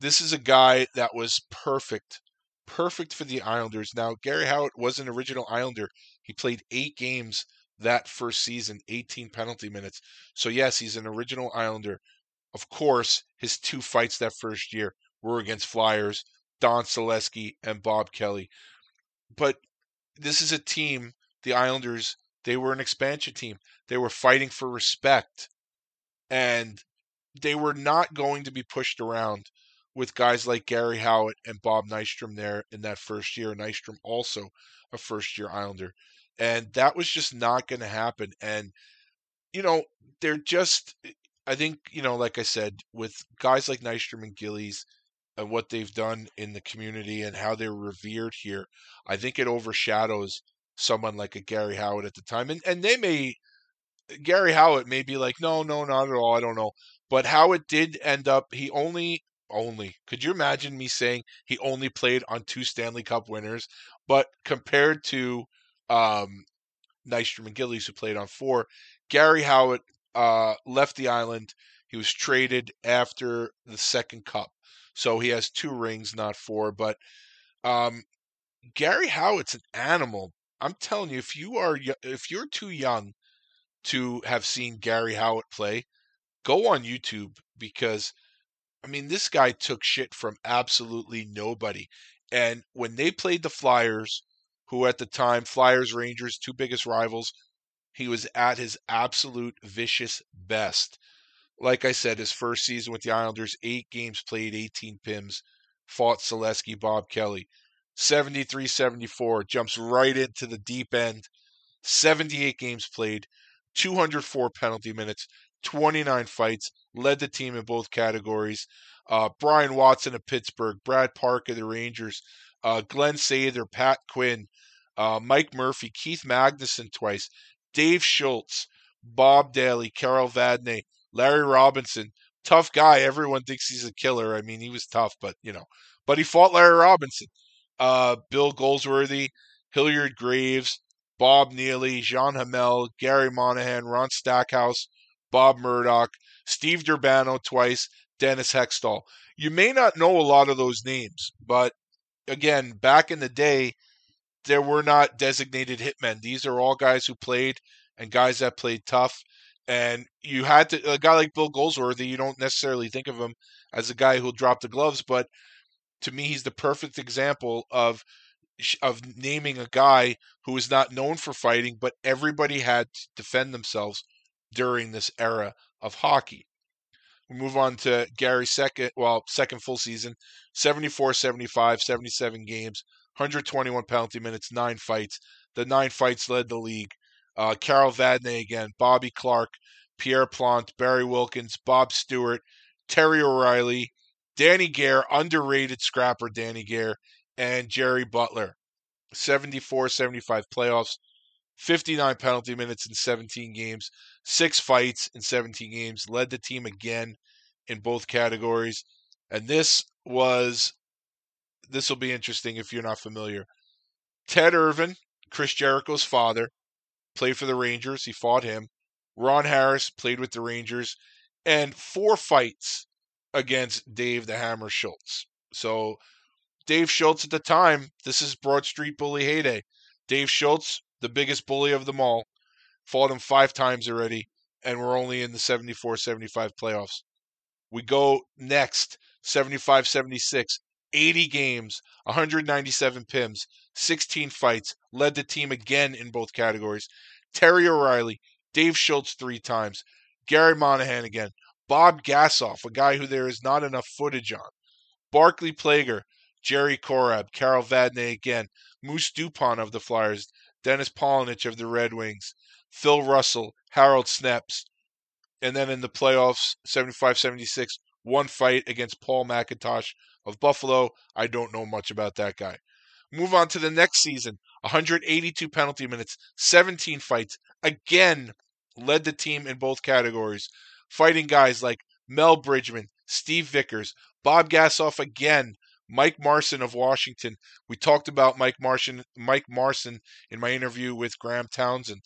this is a guy that was perfect, perfect for the Islanders. Now, Gary Howatt was an original Islander. He played eight games that first season, 18 penalty minutes. So, yes, he's an original Islander. Of course, his two fights that first year were against Flyers, Don Saleski and Bob Kelly. But this is a team, the Islanders, they were an expansion team. They were fighting for respect. And they were not going to be pushed around with guys like Gary Howatt and Bob Nystrom there in that first year. Nystrom also a first year Islander. And that was just not going to happen. And, you know, they're just, eh, I think, you know, like I said, with guys like Nystrom and Gillies and what they've done in the community and how they're revered here, I think it overshadows someone like a Gary Howatt at the time. And and they may Gary Howatt may be like, no, no, not at all. I don't know. But Howatt did end up he only only could you imagine me saying he only played on two Stanley Cup winners? But compared to um Nystrom and Gillies who played on four, Gary Howatt uh, left the island. He was traded after the second cup. So he has two rings, not four. But um, Gary Howatt's an animal, I'm telling you, if you are if you're too young to have seen Gary Howatt play, go on YouTube because I mean this guy took shit from absolutely nobody. And when they played the Flyers, who at the time, Flyers, Rangers, two biggest rivals, he was at his absolute vicious best. Like I said, his first season with the Islanders, eight games played, 18 PIMs, fought Saleski, Bob Kelly. 73 74, jumps right into the deep end. 78 games played, 204 penalty minutes, 29 fights, led the team in both categories. Uh, Brian Watson of Pittsburgh, Brad Park of the Rangers, uh, Glen Sather, Pat Quinn, uh, Mike Murphy, Keith Magnuson twice, Dave Schultz, Bob Dailey, Carol Vadnais, Larry Robinson. Tough guy. Everyone thinks he's a killer. I mean, he was tough, but you know, but he fought Larry Robinson. Uh, Bill Goldsworthy, Hilliard Graves, Bob Neely, Jean Hamel, Gary Monahan, Ron Stackhouse, Bob Murdoch, Steve Durbano twice, Dennis Hextall. You may not know a lot of those names, but again, back in the day, there were not designated hitmen. These are all guys who played and guys that played tough. And you had to, a guy like Bill Goldsworthy, you don't necessarily think of him as a guy who'll drop the gloves, but to me, he's the perfect example of of naming a guy who is not known for fighting, but everybody had to defend themselves during this era of hockey. We move on to Gary's second, well, second full season 74, 75, 77 games, 121 penalty minutes, nine fights. The nine fights led the league. Uh, Carol Vadnais again, Bobby Clarke, Pierre Plante, Barry Wilkins, Bob Stewart, Terry O'Reilly, Danny Gare, underrated scrapper Danny Gare, and Jerry Butler. 74 75 playoffs, 59 penalty minutes in 17 games, six fights in 17 games, led the team again in both categories. And this was, this will be interesting if you're not familiar. Ted Irvine, Chris Jericho's father, played for the Rangers. He fought him. Ron Harris played with the Rangers, and four fights against Dave the Hammer Schultz. So Dave Schultz at the time, this is Broad Street Bully heyday. Dave Schultz, the biggest bully of them all, fought him five times already, and we're only in the 74 75 playoffs. We go next 75 76, 80 games, 197 PIMs, 16 fights, led the team again in both categories. Terry O'Reilly, Dave Schultz three times, Gary Monahan again, Bob Gassoff, a guy who there is not enough footage on, Barclay Plager, Jerry Korab, Carol Vadnais again, Moose Dupont of the Flyers, Dennis Polonich of the Red Wings, Phil Russell, Harold Snepsts, and then in the playoffs, 75 76, one fight against Paul McIntosh of Buffalo. I don't know much about that guy. Move on to the next season 182 penalty minutes, 17 fights. Again, led the team in both categories, fighting guys like Mel Bridgman, Steve Vickers, Bob Gassoff again, Mike Marson of Washington. We talked about Mike Marson, Mike Marson in my interview with Graham Townsend.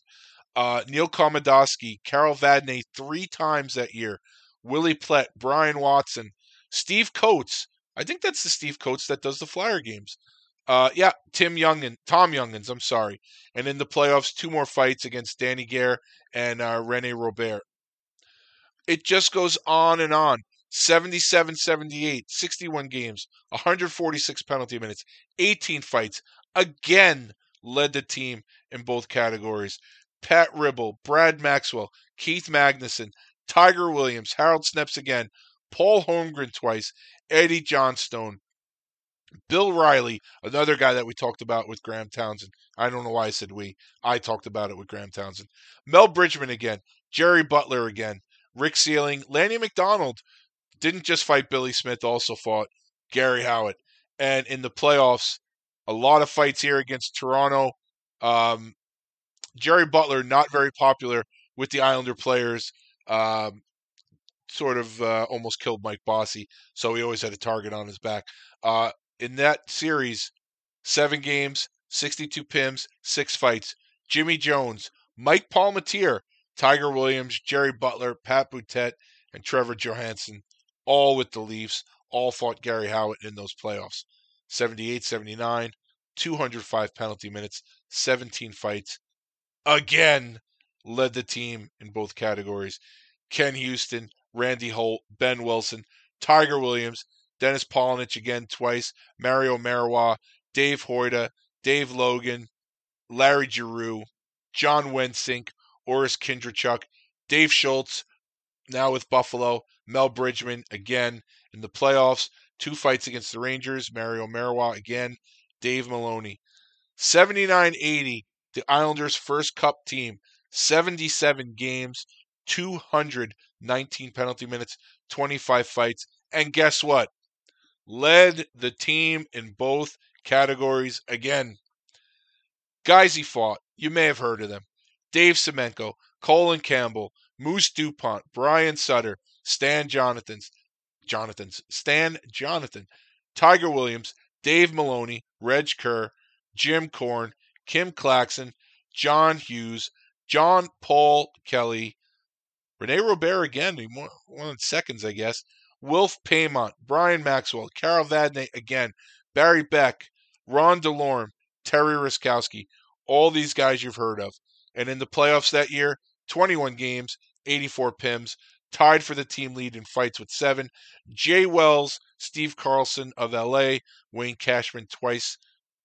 Uh, Neil Komadoski, Carol Vadnais three times that year. Willie Plett, Brian Watson, Steve Coates. I think that's the Steve Coates that does the Flyer games. Uh, yeah, Tim Youngin, Tom Younghans. I'm sorry. And in the playoffs, two more fights against Danny Gare and uh, Rene Robert. It just goes on and on. 77 78, 61 games, 146 penalty minutes, 18 fights. Again, led the team in both categories. Pat Ribble, Brad Maxwell, Keith Magnuson, Tiger Williams, Harold Snepsts again, Paul Holmgren twice, Eddie Johnstone, Bill Riley, another guy that we talked about with Graham Townsend. I don't know why I said we. I talked about it with Graham Townsend. Mel Bridgman again, Jerry Butler again, Rick Seiling, Lanny McDonald, didn't just fight Billy Smith, also fought Gary Howatt. And in the playoffs, a lot of fights here against Toronto. Um, Jerry Butler, not very popular with the Islander players. Um, sort of uh, almost killed Mike Bossy, so he always had a target on his back. Uh, in that series, seven games, 62 PIMs, six fights. Jimmy Jones, Mike Palmateer, Tiger Williams, Jerry Butler, Pat Boutette, and Trevor Johansen all with the Leafs, all fought Gary Howatt in those playoffs. 78 79, 205 penalty minutes, 17 fights. Again, led the team in both categories. Ken Houston, Randy Holt, Behn Wilson, Tiger Williams, Dennis Polonich again twice, Mario Marois, Dave Hoyda, Dave Logan, Larry Giroux, John Wensink, Orest Kindrachuk, Dave Schultz, now with Buffalo, Mel Bridgman again in the playoffs, two fights against the Rangers, Mario Marois again, Dave Maloney. 79 80, the Islanders' first cup team, 77 games, 219 penalty minutes, 25 fights. And guess what? Led the team in both categories again. Guys he fought, you may have heard of them. Dave Semenko, Colin Campbell, Moose DuPont, Brian Sutter, Stan Jonathans, Jonathans, Stan Jonathan, Tiger Williams, Dave Maloney, Reg Kerr, Jim Korn, Kim Clackson, John Hughes, John Paul Kelly, Rene Robert again, one in seconds, I guess. Wilf Paiement, Brian Maxwell, Carol Vadnais again, Barry Beck, Ron DeLorme, Terry Ruskowski, all these guys you've heard of. And in the playoffs that year, 21 games, 84 PIMs, tied for the team lead in fights with seven. Jay Wells, Steve Carlson of LA, Wayne Cashman twice.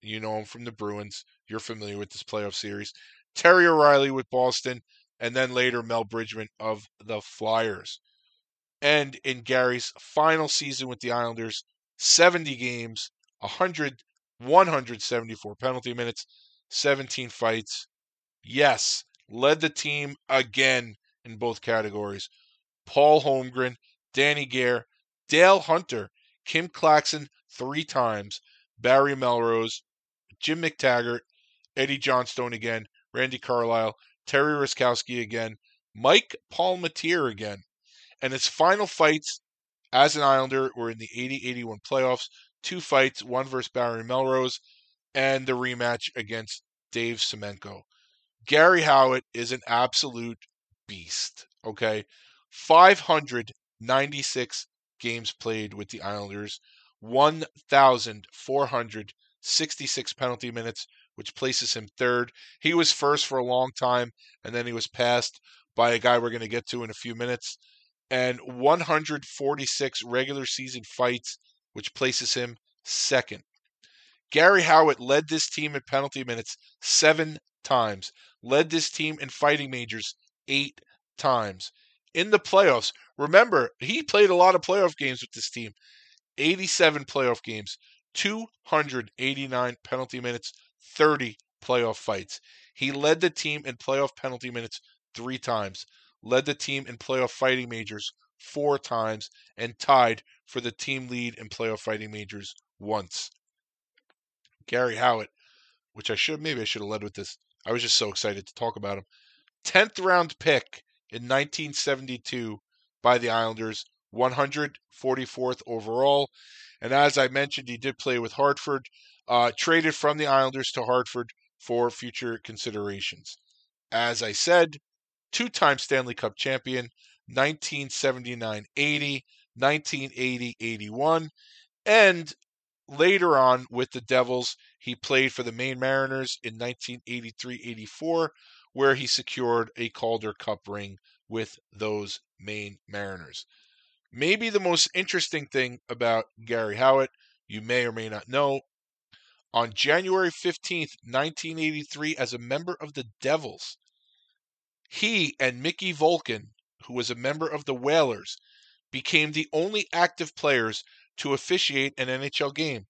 You know him from the Bruins. You're familiar with this playoff series. Terry O'Reilly with Boston, and then later Mel Bridgman of the Flyers. And in Gary's final season with the Islanders, 70 games, 100, 174 penalty minutes, 17 fights. Yes, led the team again in both categories. Paul Holmgren, Danny Gare, Dale Hunter, Kim Clackson three times, Barry Melrose, Jim McTaggart, Eddie Johnstone again, Randy Carlyle, Terry Ruskowski again, Mike Palmateer again. And his final fights as an Islander were in the 80 81 playoffs. Two fights, one versus Barry Melrose, and the rematch against Dave Semenko. Gary Howatt is an absolute beast. Okay. 596 games played with the Islanders, 1,466 penalty minutes, which places him third. He was first for a long time, and then he was passed by a guy we're going to get to in a few minutes. And 146 regular season fights, which places him second. Gary Howatt led this team in penalty minutes seven times, led this team in fighting majors eight times. In the playoffs, remember, he played a lot of playoff games with this team 87 playoff games, 289 penalty minutes, 30 playoff fights. He led the team in playoff penalty minutes three times, led the team in playoff fighting majors four times, and tied for the team lead in playoff fighting majors once. Gary Howatt, which I should maybe I should have led with this. I was just so excited to talk about him. 10th round pick in 1972 by the Islanders, 144th overall. And as I mentioned, he did play with Hartford, uh, traded from the Islanders to Hartford for future considerations. As I said, two time Stanley Cup champion, 1979 80, 1980 81, and later on with the Devils, he played for the Maine Mariners in 1983 84, where he secured a Calder Cup ring with those Maine Mariners. Maybe the most interesting thing about Gary Howatt, you may or may not know, on January 15th, 1983, as a member of the Devils, he and Mickey Volcan, who was a member of the Whalers, became the only active players to officiate an NHL game.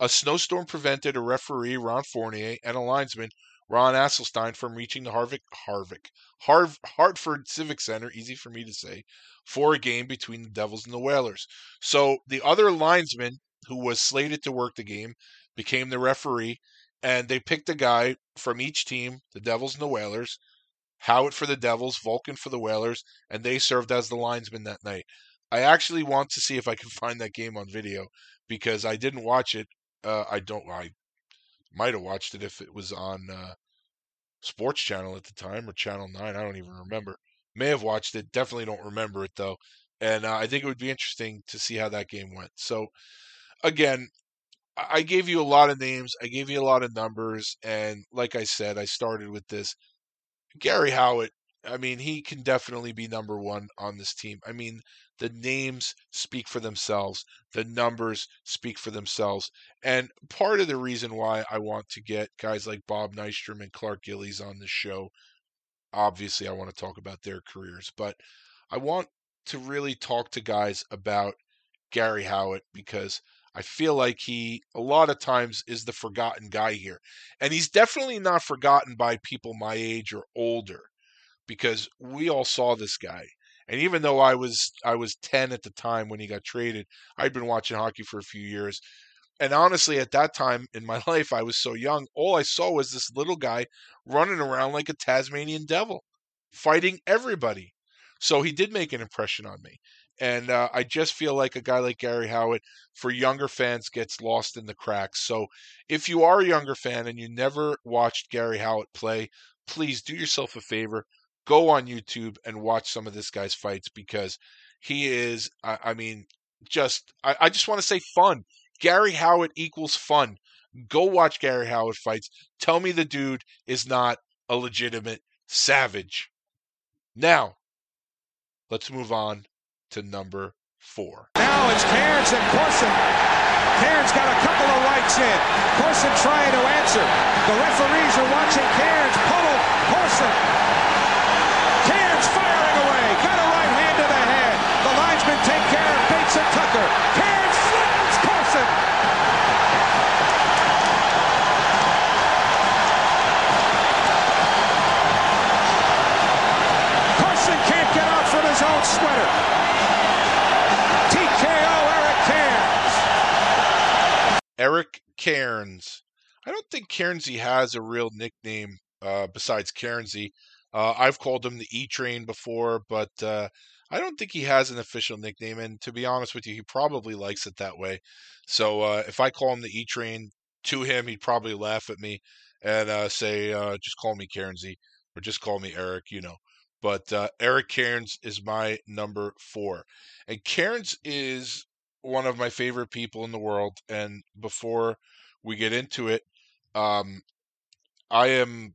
A snowstorm prevented a referee, Ron Fournier, and a linesman, Ron Asselstine, from reaching the Harvick, Harvick, Harv, Hartford Civic Center, easy for me to say, for a game between the Devils and the Whalers. So the other linesman who was slated to work the game became the referee, and they picked a guy from each team, the Devils and the Whalers, Howatt for the Devils, Volcan for the Whalers, and they served as the linesman that night. I actually want to see if I can find that game on video because I didn't watch it. Uh, I don't. I might have watched it if it was on uh, Sports Channel at the time or Channel Nine. I don't even remember. May have watched it. Definitely don't remember it though. And uh, I think it would be interesting to see how that game went. So, again, I gave you a lot of names. I gave you a lot of numbers, and like I said, I started with this. Gary Howatt I mean, he can definitely be number one on this team. I mean, the names speak for themselves, the numbers speak for themselves. And part of the reason why I want to get guys like Bob Nystrom and Clark Gillies on the show, obviously, I want to talk about their careers, but I want to really talk to guys about Gary Howatt because I feel like he, a lot of times, is the forgotten guy here. And he's definitely not forgotten by people my age or older because we all saw this guy. And even though I was I was 10 at the time when he got traded, I'd been watching hockey for a few years. And honestly, at that time in my life, I was so young, all I saw was this little guy running around like a Tasmanian devil, fighting everybody. So he did make an impression on me. And uh, I just feel like a guy like Gary Howatt, for younger fans, gets lost in the cracks. So if you are a younger fan and you never watched Gary Howatt play, please do yourself a favor go on YouTube and watch some of this guy's fights because he is, I, I mean, just, I, I just want to say fun. Gary Howatt equals fun. Go watch Gary Howatt fights. Tell me the dude is not a legitimate savage. Now, let's move on to number four. Now it's Cairns and Corson. Cairns got a couple of rights in. Corson trying to answer. The referees are watching Cairns pummel Corson. And Tucker. Slams Corson. Corson can't get out from his own sweater. TKO Eric Cairns. Eric Cairns. I don't think Cairnsy has a real nickname uh, besides Cairnsy. Uh, I've called him the E Train before, but uh, I don't think he has an official nickname, and to be honest with you, he probably likes it that way. So uh, if I call him the E Train to him, he'd probably laugh at me and uh, say, uh, "Just call me Cairnsy or just call me Eric," you know. But uh, Eric Cairns is my number four, and Cairns is one of my favorite people in the world. And before we get into it, um, I am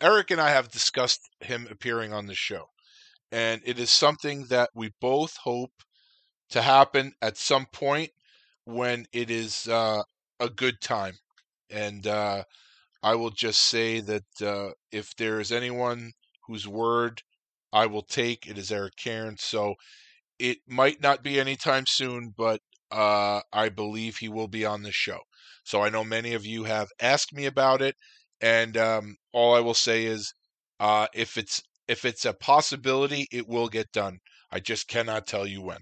Eric and I have discussed him appearing on the show and it is something that we both hope to happen at some point when it is uh, a good time. And uh, I will just say that uh, if there is anyone whose word I will take, it is Eric Cairns. So it might not be anytime soon, but uh, I believe he will be on the show. So I know many of you have asked me about it, and um, all I will say is uh, if it's if it's a possibility, it will get done. I just cannot tell you when.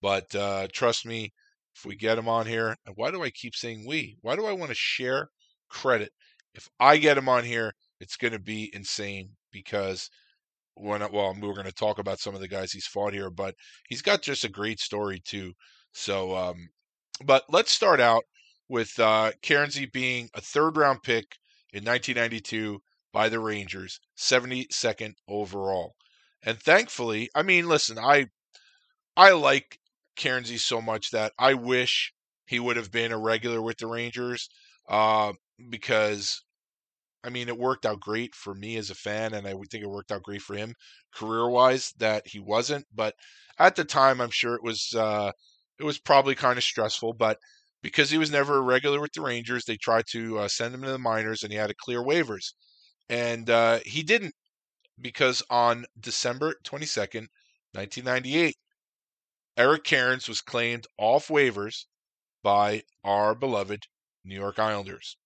But uh, trust me, if we get him on here, why do I keep saying we? Why do I want to share credit? If I get him on here, it's going to be insane because when well, we're going to talk about some of the guys he's fought here, but he's got just a great story too. So, um, but let's start out with uh, being a third round pick in 1992 by the Rangers, 72nd overall. And thankfully, I mean, listen, I I like Cairnsy so much that I wish he would have been a regular with the Rangers uh, because I mean, it worked out great for me as a fan, and I would think it worked out great for him career wise that he wasn't. But at the time, I'm sure it was uh, it was probably kind of stressful. But because he was never a regular with the Rangers, they tried to uh, send him to the minors, and he had to clear waivers. And uh, he didn't because on December 22nd, 1998, Eric Cairns was claimed off waivers by our beloved New York Islanders.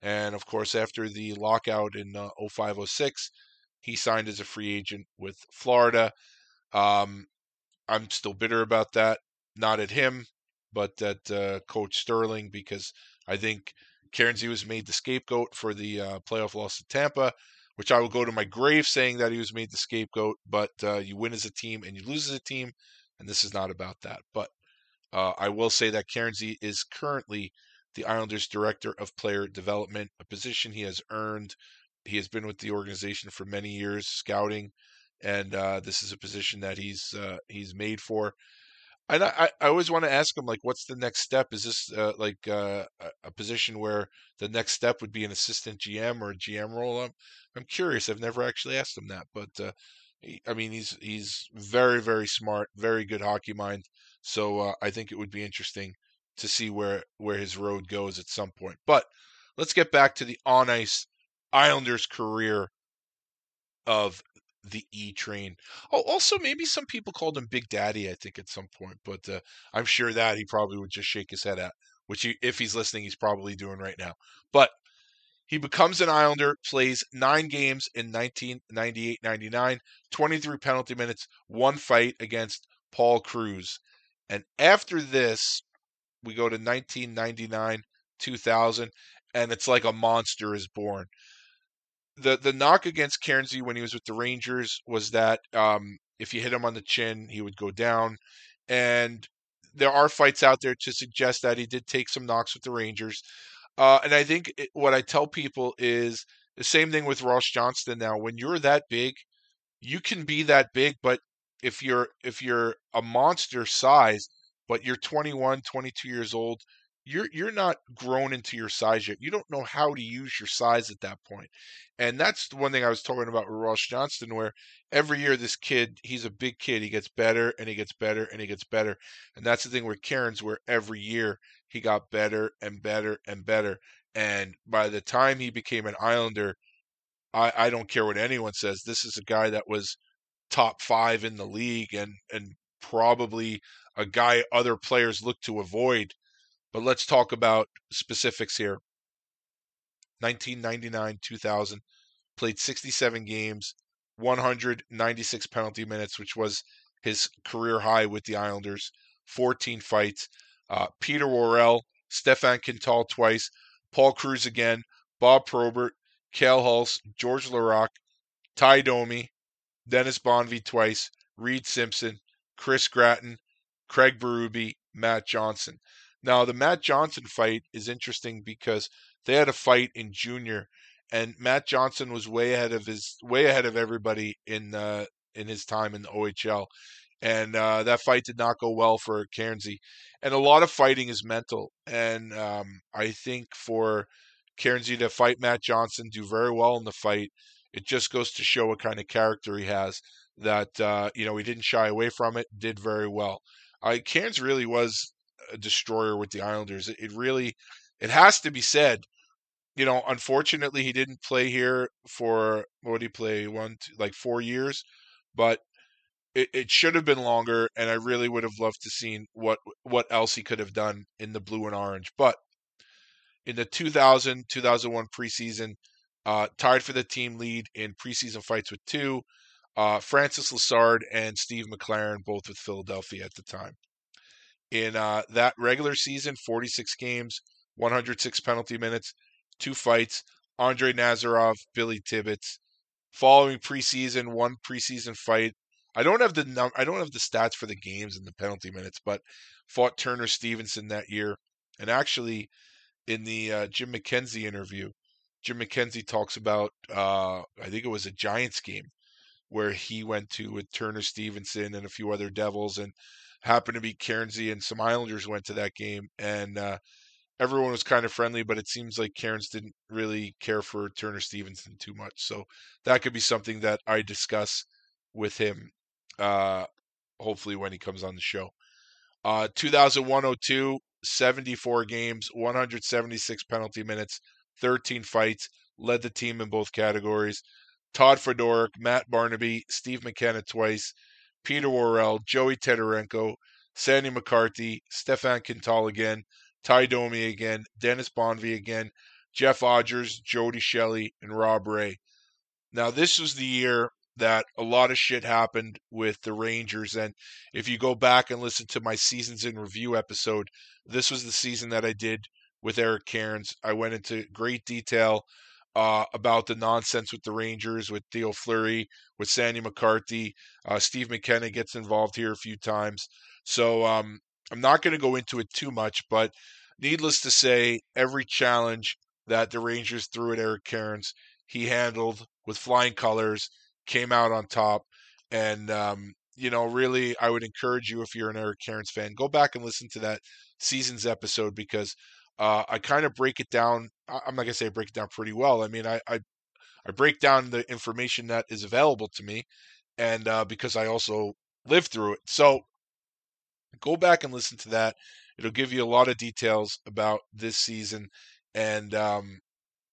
And of course, after the lockout in uh, 0506, he signed as a free agent with Florida. Um, I'm still bitter about that. Not at him, but at uh, Coach Stirling, because I think Cairnsy was made the scapegoat for the uh, playoff loss to Tampa, which I will go to my grave saying that he was made the scapegoat. But uh, you win as a team and you lose as a team, and this is not about that. But uh, I will say that Cairnsy is currently the Islanders' director of player development, a position he has earned. He has been with the organization for many years, scouting, and uh, this is a position that he's uh, he's made for. And I, I always want to ask him like, what's the next step? Is this uh, like uh, a position where the next step would be an assistant GM or a GM role? I'm, I'm curious. I've never actually asked him that, but uh, he, I mean, he's he's very very smart, very good hockey mind. So uh, I think it would be interesting to see where where his road goes at some point. But let's get back to the on ice Islanders career of the E train. Oh, also maybe some people called him Big Daddy. I think at some point, but uh, I'm sure that he probably would just shake his head at, which he, if he's listening, he's probably doing right now. But he becomes an Islander, plays nine games in 1998 99, 23 penalty minutes, one fight against Paul Kruse. And after this, we go to 1999 2000, and it's like a monster is born the the knock against Cairnsey when he was with the Rangers was that um, if you hit him on the chin, he would go down. And there are fights out there to suggest that he did take some knocks with the Rangers. Uh, and I think it, what I tell people is the same thing with Ross Johnston. Now, when you're that big, you can be that big, but if you're if you're a monster size, but you're 21, 22 years old, you're you're not grown into your size yet. You don't know how to use your size at that point. And that's the one thing I was talking about with Ross Johnston, where every year this kid, he's a big kid, he gets better and he gets better and he gets better. And that's the thing with Cairns, where every year he got better and better and better. And by the time he became an Islander, I, I don't care what anyone says. This is a guy that was top five in the league and and probably a guy other players look to avoid but let's talk about specifics here. 1999 2000, played 67 games, 196 penalty minutes, which was his career high with the Islanders, 14 fights. Uh, Peter Worrell, Stefan Quintal twice, Paul Kruse again, Bob Probert, Cale Hulse, George Laraque, Tie Domi, Dennis Bonvie twice, Reid Simpson, Chris Gratton, Craig Berube, Matt Johnson. Now, the Matt Johnson fight is interesting because they had a fight in junior, and Matt Johnson was way ahead of his way ahead of everybody in uh, in his time in the OHL, and uh, that fight did not go well for Cairnsey. And a lot of fighting is mental, and um, I think for Cairnsey to fight Matt Johnson, do very well in the fight, it just goes to show what kind of character he has. That uh, you know he didn't shy away from it, did very well. Uh, Cairns really was a destroyer with the Islanders. It, really, it has to be said. You know, unfortunately, he didn't play here for what did he play one, two, like four years, but it, it should have been longer. And I really would have loved to seen what what else he could have done in the blue and orange. But in the 2000 2001 preseason, uh, tied for the team lead in preseason fights with two. Uh, Francis Lessard and Steve McLaren, both with Philadelphia at the time in uh, that regular season 46 games, 106 penalty minutes, two fights. Andre Nazarov, Billy Tibbetts. Following preseason, one preseason fight. I don't have the num- I don't have the stats for the games and the penalty minutes, but fought Turner Stevenson that year. And actually, in the uh, Jim McKenzie interview, Jim McKenzie talks about uh, I think it was a Giants game where he went to with Turner Stevenson and a few other Devils, and happened to be Cairnsy and some Islanders went to that game, and uh, everyone was kind of friendly, but it seems like Cairns didn't really care for Turner Stevenson too much. So that could be something that I discuss with him, uh, hopefully when he comes on the show. Uh, 2001 74 games, 176 penalty minutes, 13 fights, led the team in both categories. Todd Fedoruk, Matt Barnaby, Steve McKenna twice, Peter Worrell, Joey Tetarenko, Sandy McCarthy, Stefan Quintal again, Tie Domi again, Dennis Bonvie again, Jeff Odgers, Jody Shelley, and Rob Ray. Now, this was the year that a lot of shit happened with the Rangers. And if you go back and listen to my Seasons in Review episode, this was the season that I did with Eric Cairns. I went into great detail uh, about the nonsense with the Rangers, with Theo Fleury, with Sandy McCarthy. Uh, Steve McKenna gets involved here a few times. So um, I'm not going to go into it too much, but needless to say, every challenge that the Rangers threw at Eric Cairns, he handled with flying colors, came out on top. And, um, you know, really, I would encourage you if you're an Eric Cairns fan, go back and listen to that season's episode because uh, I kind of break it down. I'm not gonna say I break it down pretty well. I mean, I I, I break down the information that is available to me, and uh, because I also lived through it. So go back and listen to that. It'll give you a lot of details about this season and um,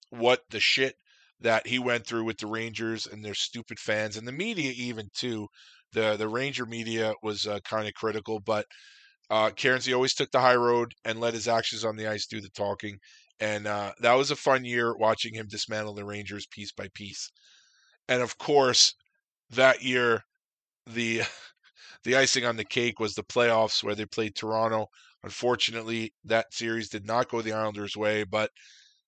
what the shit that he went through with the Rangers and their stupid fans and the media even too. The the Ranger media was uh, kind of critical, but uh, Cairns, always took the high road and let his actions on the ice do the talking. And uh, that was a fun year watching him dismantle the Rangers piece by piece. And of course, that year, the the icing on the cake was the playoffs where they played Toronto. Unfortunately, that series did not go the Islanders' way, but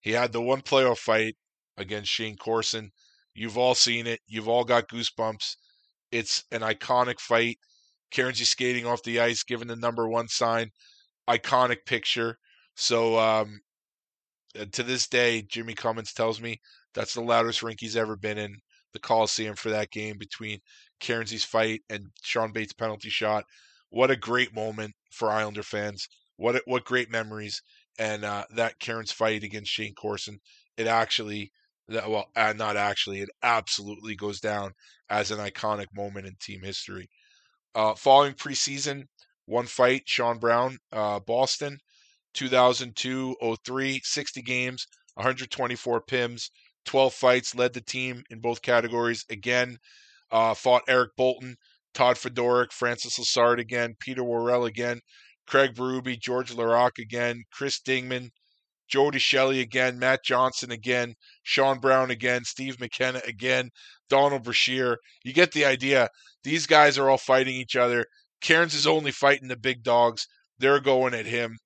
he had the one playoff fight against Shayne Corson. You've all seen it. You've all got goosebumps. It's an iconic fight. Cairnsy skating off the ice, giving the number one sign. Iconic picture. So um, to this day, Jimmy Cummins tells me that's the loudest rink he's ever been in. The Coliseum for that game between Cairnsy's fight and Shawn Bates' penalty shot. What a great moment for Islander fans. What what great memories. And uh, that Cairns fight against Shayne Corson, it actually, well, uh, not actually, it absolutely goes down as an iconic moment in team history. Uh, following preseason, one fight, Sean Brown, uh, Boston, 2002 03, 60 games, 124 PIMs, 12 fights, led the team in both categories. Again, uh, fought Eric Boulton, Todd Fedoruk, Francis Lessard again, Peter Worrell again, Craig Berube, George Laraque again, Chris Dingman, Jody Shelley again, Matt Johnson again, Sean Brown again, Steve McKenna again, Donald Brashear. You get the idea. These guys are all fighting each other. Cairns is only fighting the big dogs. They're going at him.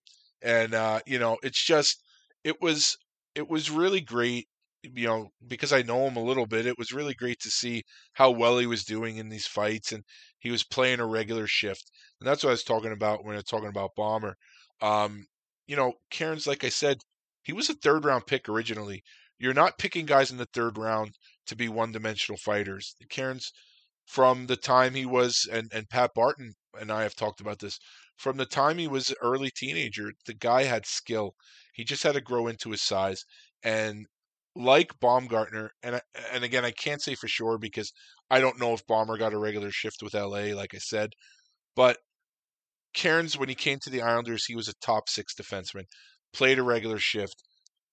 And uh, you know, it's just it was it was really great, you know, because I know him a little bit, it was really great to see how well he was doing in these fights and he was playing a regular shift. And that's what I was talking about when I was talking about Bomber. Um, you know, Cairns, like I said, he was a third round pick originally. You're not picking guys in the third round to be one dimensional fighters. Cairns, from the time he was, and, and Pat Barton and I have talked about this, from the time he was early teenager, the guy had skill. He just had to grow into his size. And like Baumgartner, and and again, I can't say for sure because I don't know if Bomber got a regular shift with LA, like I said, but Cairns, when he came to the Islanders, he was a top six defenseman, played a regular shift,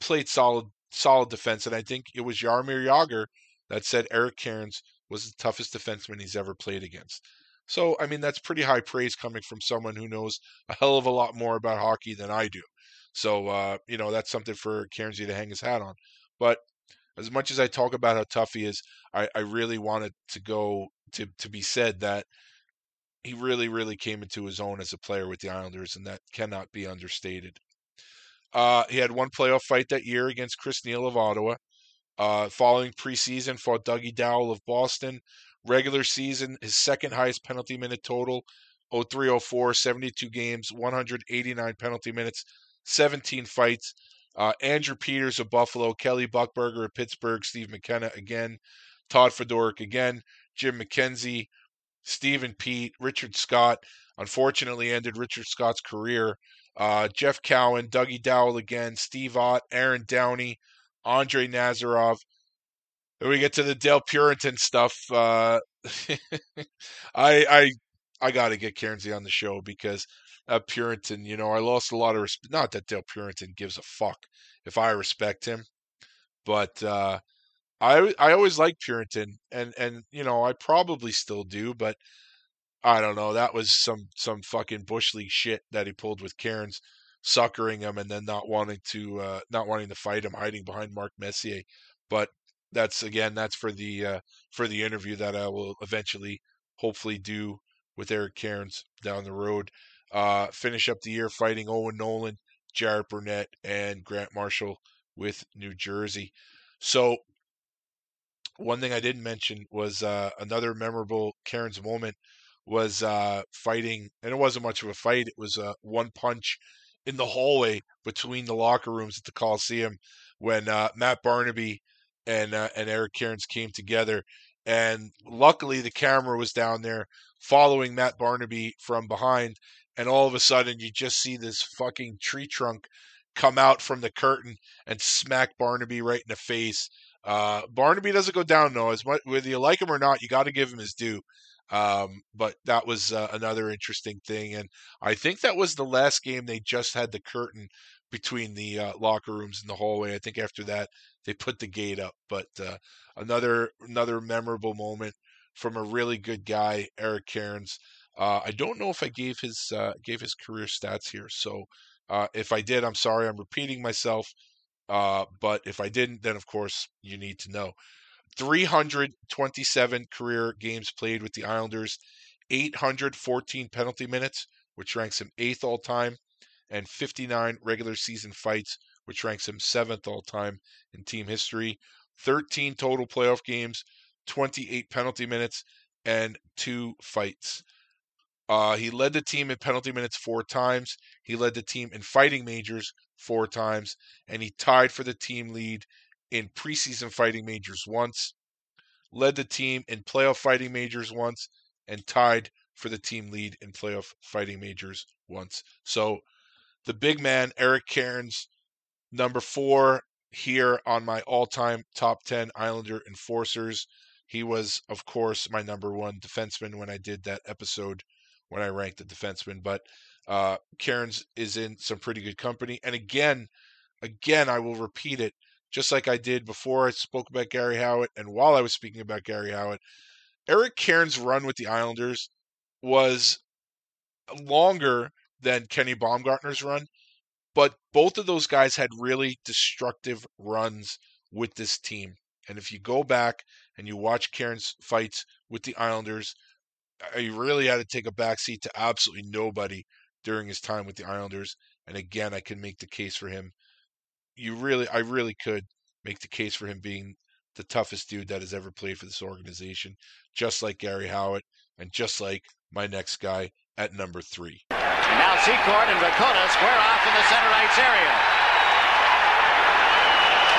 played solid solid defense, and I think it was Jaromir Jagr that said Eric Cairns was the toughest defenseman he's ever played against. So, I mean, that's pretty high praise coming from someone who knows a hell of a lot more about hockey than I do. So, uh, you know, that's something for Cairnsy to hang his hat on. But as much as I talk about how tough he is, I, I really wanted to go to, to be said that he really, really came into his own as a player with the Islanders, and that cannot be understated. Uh, he had one playoff fight that year against Chris Neil of Ottawa. Uh, following preseason, fought Dougie Doull of Boston. Regular season, his second highest penalty minute total, 0304, 72 games, 189 penalty minutes, 17 fights. Uh, Andrew Peters of Buffalo, Kelly Buchberger of Pittsburgh, Steve McKenna again, Todd Fedoruk again, Jim McKenzie, Stephen Peat, Richard Scott. Unfortunately, ended Richard Scott's career. Uh, Jeff Cowan, Dougie Doull again, Steve Ott, Aaron Downey, Andre Nazarov. We get to the Dale Purinton stuff. Uh, I I I got to get Cairnsy on the show because uh, Purinton, you know, I lost a lot of respect. Not that Dale Purinton gives a fuck if I respect him, but uh, I I always liked Purinton, and and you know I probably still do, but I don't know. That was some some fucking bush league shit that he pulled with Cairns, suckering him and then not wanting to uh, not wanting to fight him, hiding behind Mark Messier. But that's again that's for the uh, for the interview that I will eventually hopefully do with Eric Cairns down the road. Uh, finish up the year fighting Owen Nolan, Garrett Burnett, and Grant Marshall with New Jersey. So one thing I didn't mention was uh, another memorable Cairns moment was uh, fighting, and it wasn't much of a fight. It was uh, one punch in the hallway between the locker rooms at the Coliseum when uh, Matt Barnaby and uh, and Eric Cairns came together. And luckily, the camera was down there, following Matt Barnaby from behind, and all of a sudden you just see this fucking tree trunk come out from the curtain and smack Barnaby right in the face. Uh, Barnaby doesn't go down though. As much whether you like him or not, you got to give him his due. Um, but that was uh, another interesting thing, and I think that was the last game they just had the curtain between the uh, locker rooms and the hallway. I think after that they put the gate up. But uh, another another memorable moment from a really good guy, Eric Cairns. Uh, I don't know if I gave his uh, gave his career stats here, so uh, if I did, I'm sorry. I'm repeating myself. Uh, but if I didn't, then of course you need to know. 327 career games played with the Islanders, 814 penalty minutes, which ranks him eighth all time, and 59 regular season fights, which ranks him seventh all time in team history. 13 total playoff games, 28 penalty minutes, and two fights. Uh, he led the team in penalty minutes four times. He led the team in fighting majors four times, and he tied for the team lead in preseason fighting majors once. Led the team in playoff fighting majors once, and tied for the team lead in playoff fighting majors once. So the big man, Eric Cairns, number four here on my all time top 10 Islander enforcers. He was, of course, my number one defenseman when I did that episode when I ranked the defenseman. But uh, Cairns is in some pretty good company. And again, again, I will repeat it, just like I did before I spoke about Garry Howatt and while I was speaking about Garry Howatt. Eric Cairns' run with the Islanders was longer than Kenny Baumgartner's run, but both of those guys had really destructive runs with this team. And if you go back and you watch Cairns' fights with the Islanders, he really had to take a backseat to absolutely nobody during his time with the Islanders. And again, I can make the case for him. You really, I really could make the case for him being the toughest dude that has ever played for this organization, just like Garry Howatt, and just like my next guy at number three. And now Secord and Vukota square off in the center ice area.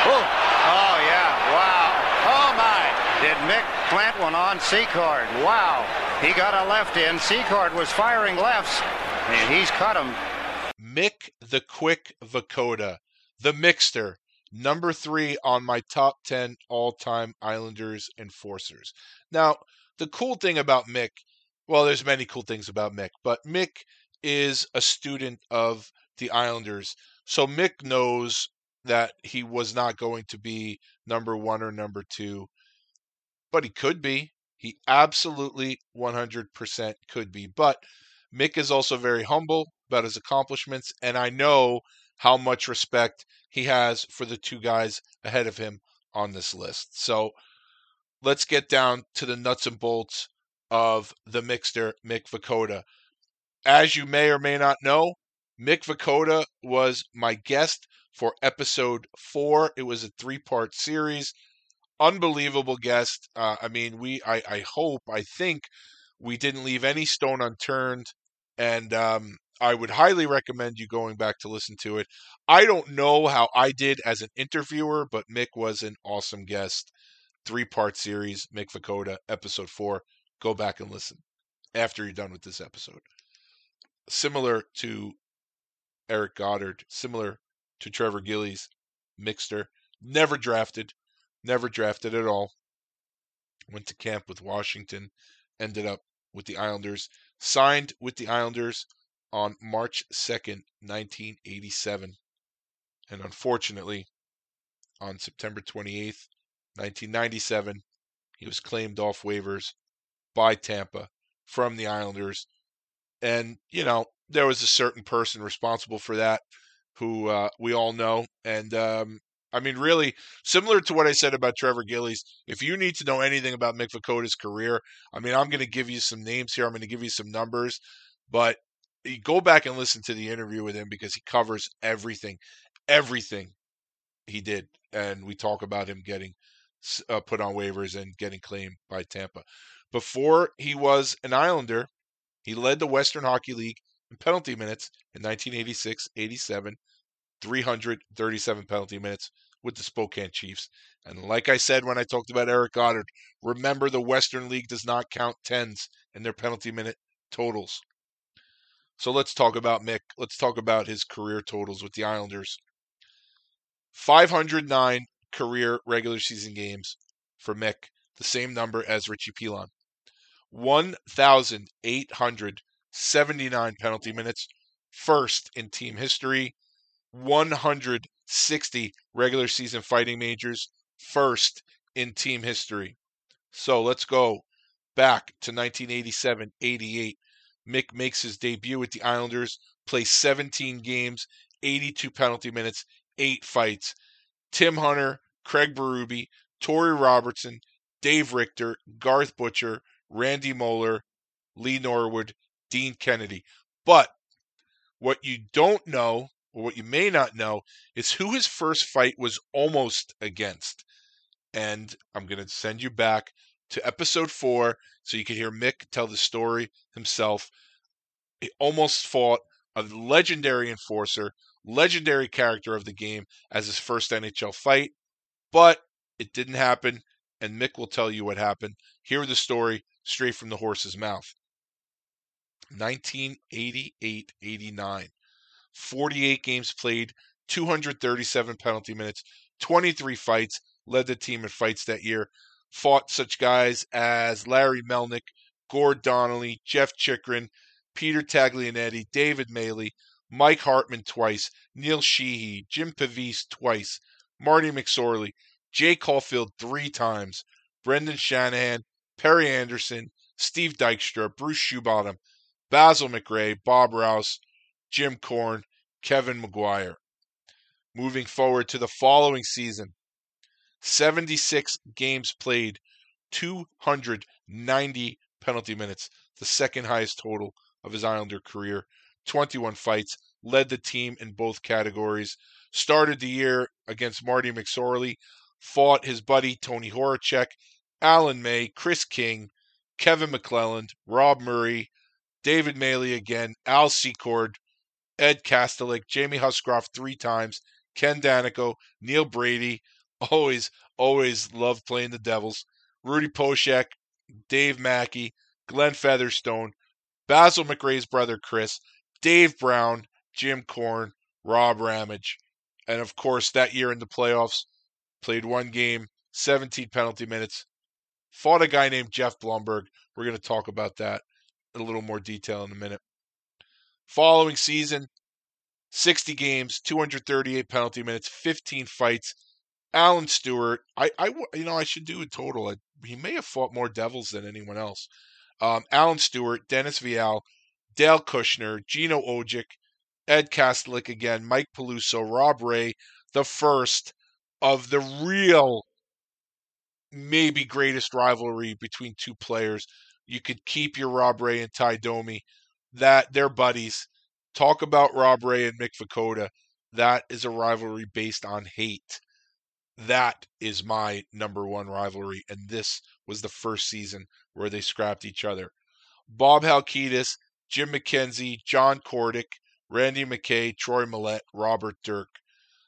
Ooh. Oh, yeah. Wow. Oh, my. Did Mick plant one on Secord? Wow. He got a left in. Secord was firing lefts, and he's cut him. Mick the Quick Vukota, the Mixter, number three on my top 10 all time Islanders enforcers. Now, the cool thing about Mick, well, there's many cool things about Mick, but Mick is a student of the Islanders. So Mick knows that he was not going to be number one or number two, but he could be. He absolutely 100% could be. But Mick is also very humble about his accomplishments, and I know how much respect he has for the two guys ahead of him on this list. So let's get down to the nuts and bolts of the mixer, Mick Vukota. As you may or may not know, Mick Vukota was my guest for episode four. It was a three part series. Unbelievable guest. Uh, I mean, we, I, I hope, I think we didn't leave any stone unturned. And um, I would highly recommend you going back to listen to it. I don't know how I did as an interviewer, but Mick was an awesome guest. Three part series, Mick Vukota, episode four. Go back and listen after you're done with this episode. Similar to Eric Godard, similar to Trevor Gillies, Mixter, never drafted, never drafted at all. Went to camp with Washington, ended up with the Islanders, signed with the Islanders on March 2nd, 1987. And unfortunately, on September 28th, 1997, he was claimed off waivers by Tampa from the Islanders. And, you know, there was a certain person responsible for that who uh, we all know. And um, I mean, really, similar to what I said about Trevor Gillies, if you need to know anything about Mick Vukota's career, I mean, I'm going to give you some names here. I'm going to give you some numbers, but you go back and listen to the interview with him because he covers everything, everything he did. And we talk about him getting uh, put on waivers and getting claimed by Tampa. Before he was an Islander, he led the Western Hockey League in penalty minutes in 1986 87, 337 penalty minutes, with the Spokane Chiefs. And like I said when I talked about Eric Godard, remember the Western League does not count tens in their penalty minute totals. So let's talk about Mick. Let's talk about his career totals with the Islanders. 509 career regular season games for Mick, the same number as Richie Pilon. 1,879 penalty minutes, first in team history. 160 regular season fighting majors, first in team history. So let's go back to 1987 88. Mick makes his debut with the Islanders, plays 17 games, 82 penalty minutes, 8 fights. Tim Hunter, Craig Berube, Torrie Robertson, Dave Richter, Garth Butcher, Randy Moller, Lee Norwood, Dean Kennedy. But what you don't know, or what you may not know, is who his first fight was almost against. And I'm going to send you back to episode four so you can hear Mick tell the story himself. He almost fought a legendary enforcer, legendary character of the game as his first NHL fight, but it didn't happen. And Mick will tell you what happened. Hear the story straight from the horse's mouth. 1988 89. 48 games played, 237 penalty minutes, 23 fights, led the team in fights that year. Fought such guys as Larry Melnyk, Gord Donnelly, Jeff Chychrun, Peter Taglianetti, David Maley, Mike Hartman twice, Neil Sheehy, Jim Pavese twice, Marty McSorley, Jay Caufield three times, Brendan Shanahan, Perry Anderson, Steve Dykstra, Bruce Shoebottom, Basil McRae, Bob Rouse, Jim Korn, Kevin Maguire. Moving forward to the following season, 76 games played, 290 penalty minutes, the second highest total of his Islander career. 21 fights, led the team in both categories. Started the year against Marty McSorley, fought his buddy Tony Horacek, Alan May, Chris King, Kevin McClelland, Rob Murray, David Maley again, Al Secord, Ed Kastelic, Jamie Huscroft three times, Ken Daneyko, Neil Brady. Always, always loved playing the Devils. Rudy Poeschek, Dave Mackey, Glenn Featherstone, Basil McRae's brother Chris, Dave Brown, Jim Korn, Rob Ramage. And of course, that year in the playoffs, played one game, 17 penalty minutes, fought a guy named Jeff Bloemberg. We're going to talk about that in a little more detail in a minute. Following season, 60 games, 238 penalty minutes, 15 fights. Alan Stewart, I, I, you know, I should do a total. He may have fought more Devils than anyone else. Um, Alan Stewart, Dennis Vial, Dale Kushner, Gino Odjick, Ed Kastelic again, Mike Peluso, Rob Ray, the first of the real, maybe greatest rivalry between two players. You could keep your Rob Ray and Tie Domi. That they're buddies. Talk about Rob Ray and Mick Vukota. That is a rivalry based on hate. That is my number one rivalry, and this was the first season where they scrapped each other. Bob Halkidis, Jim McKenzie, John Kordic, Randy McKay, Troy Mallette, Robert Dirk.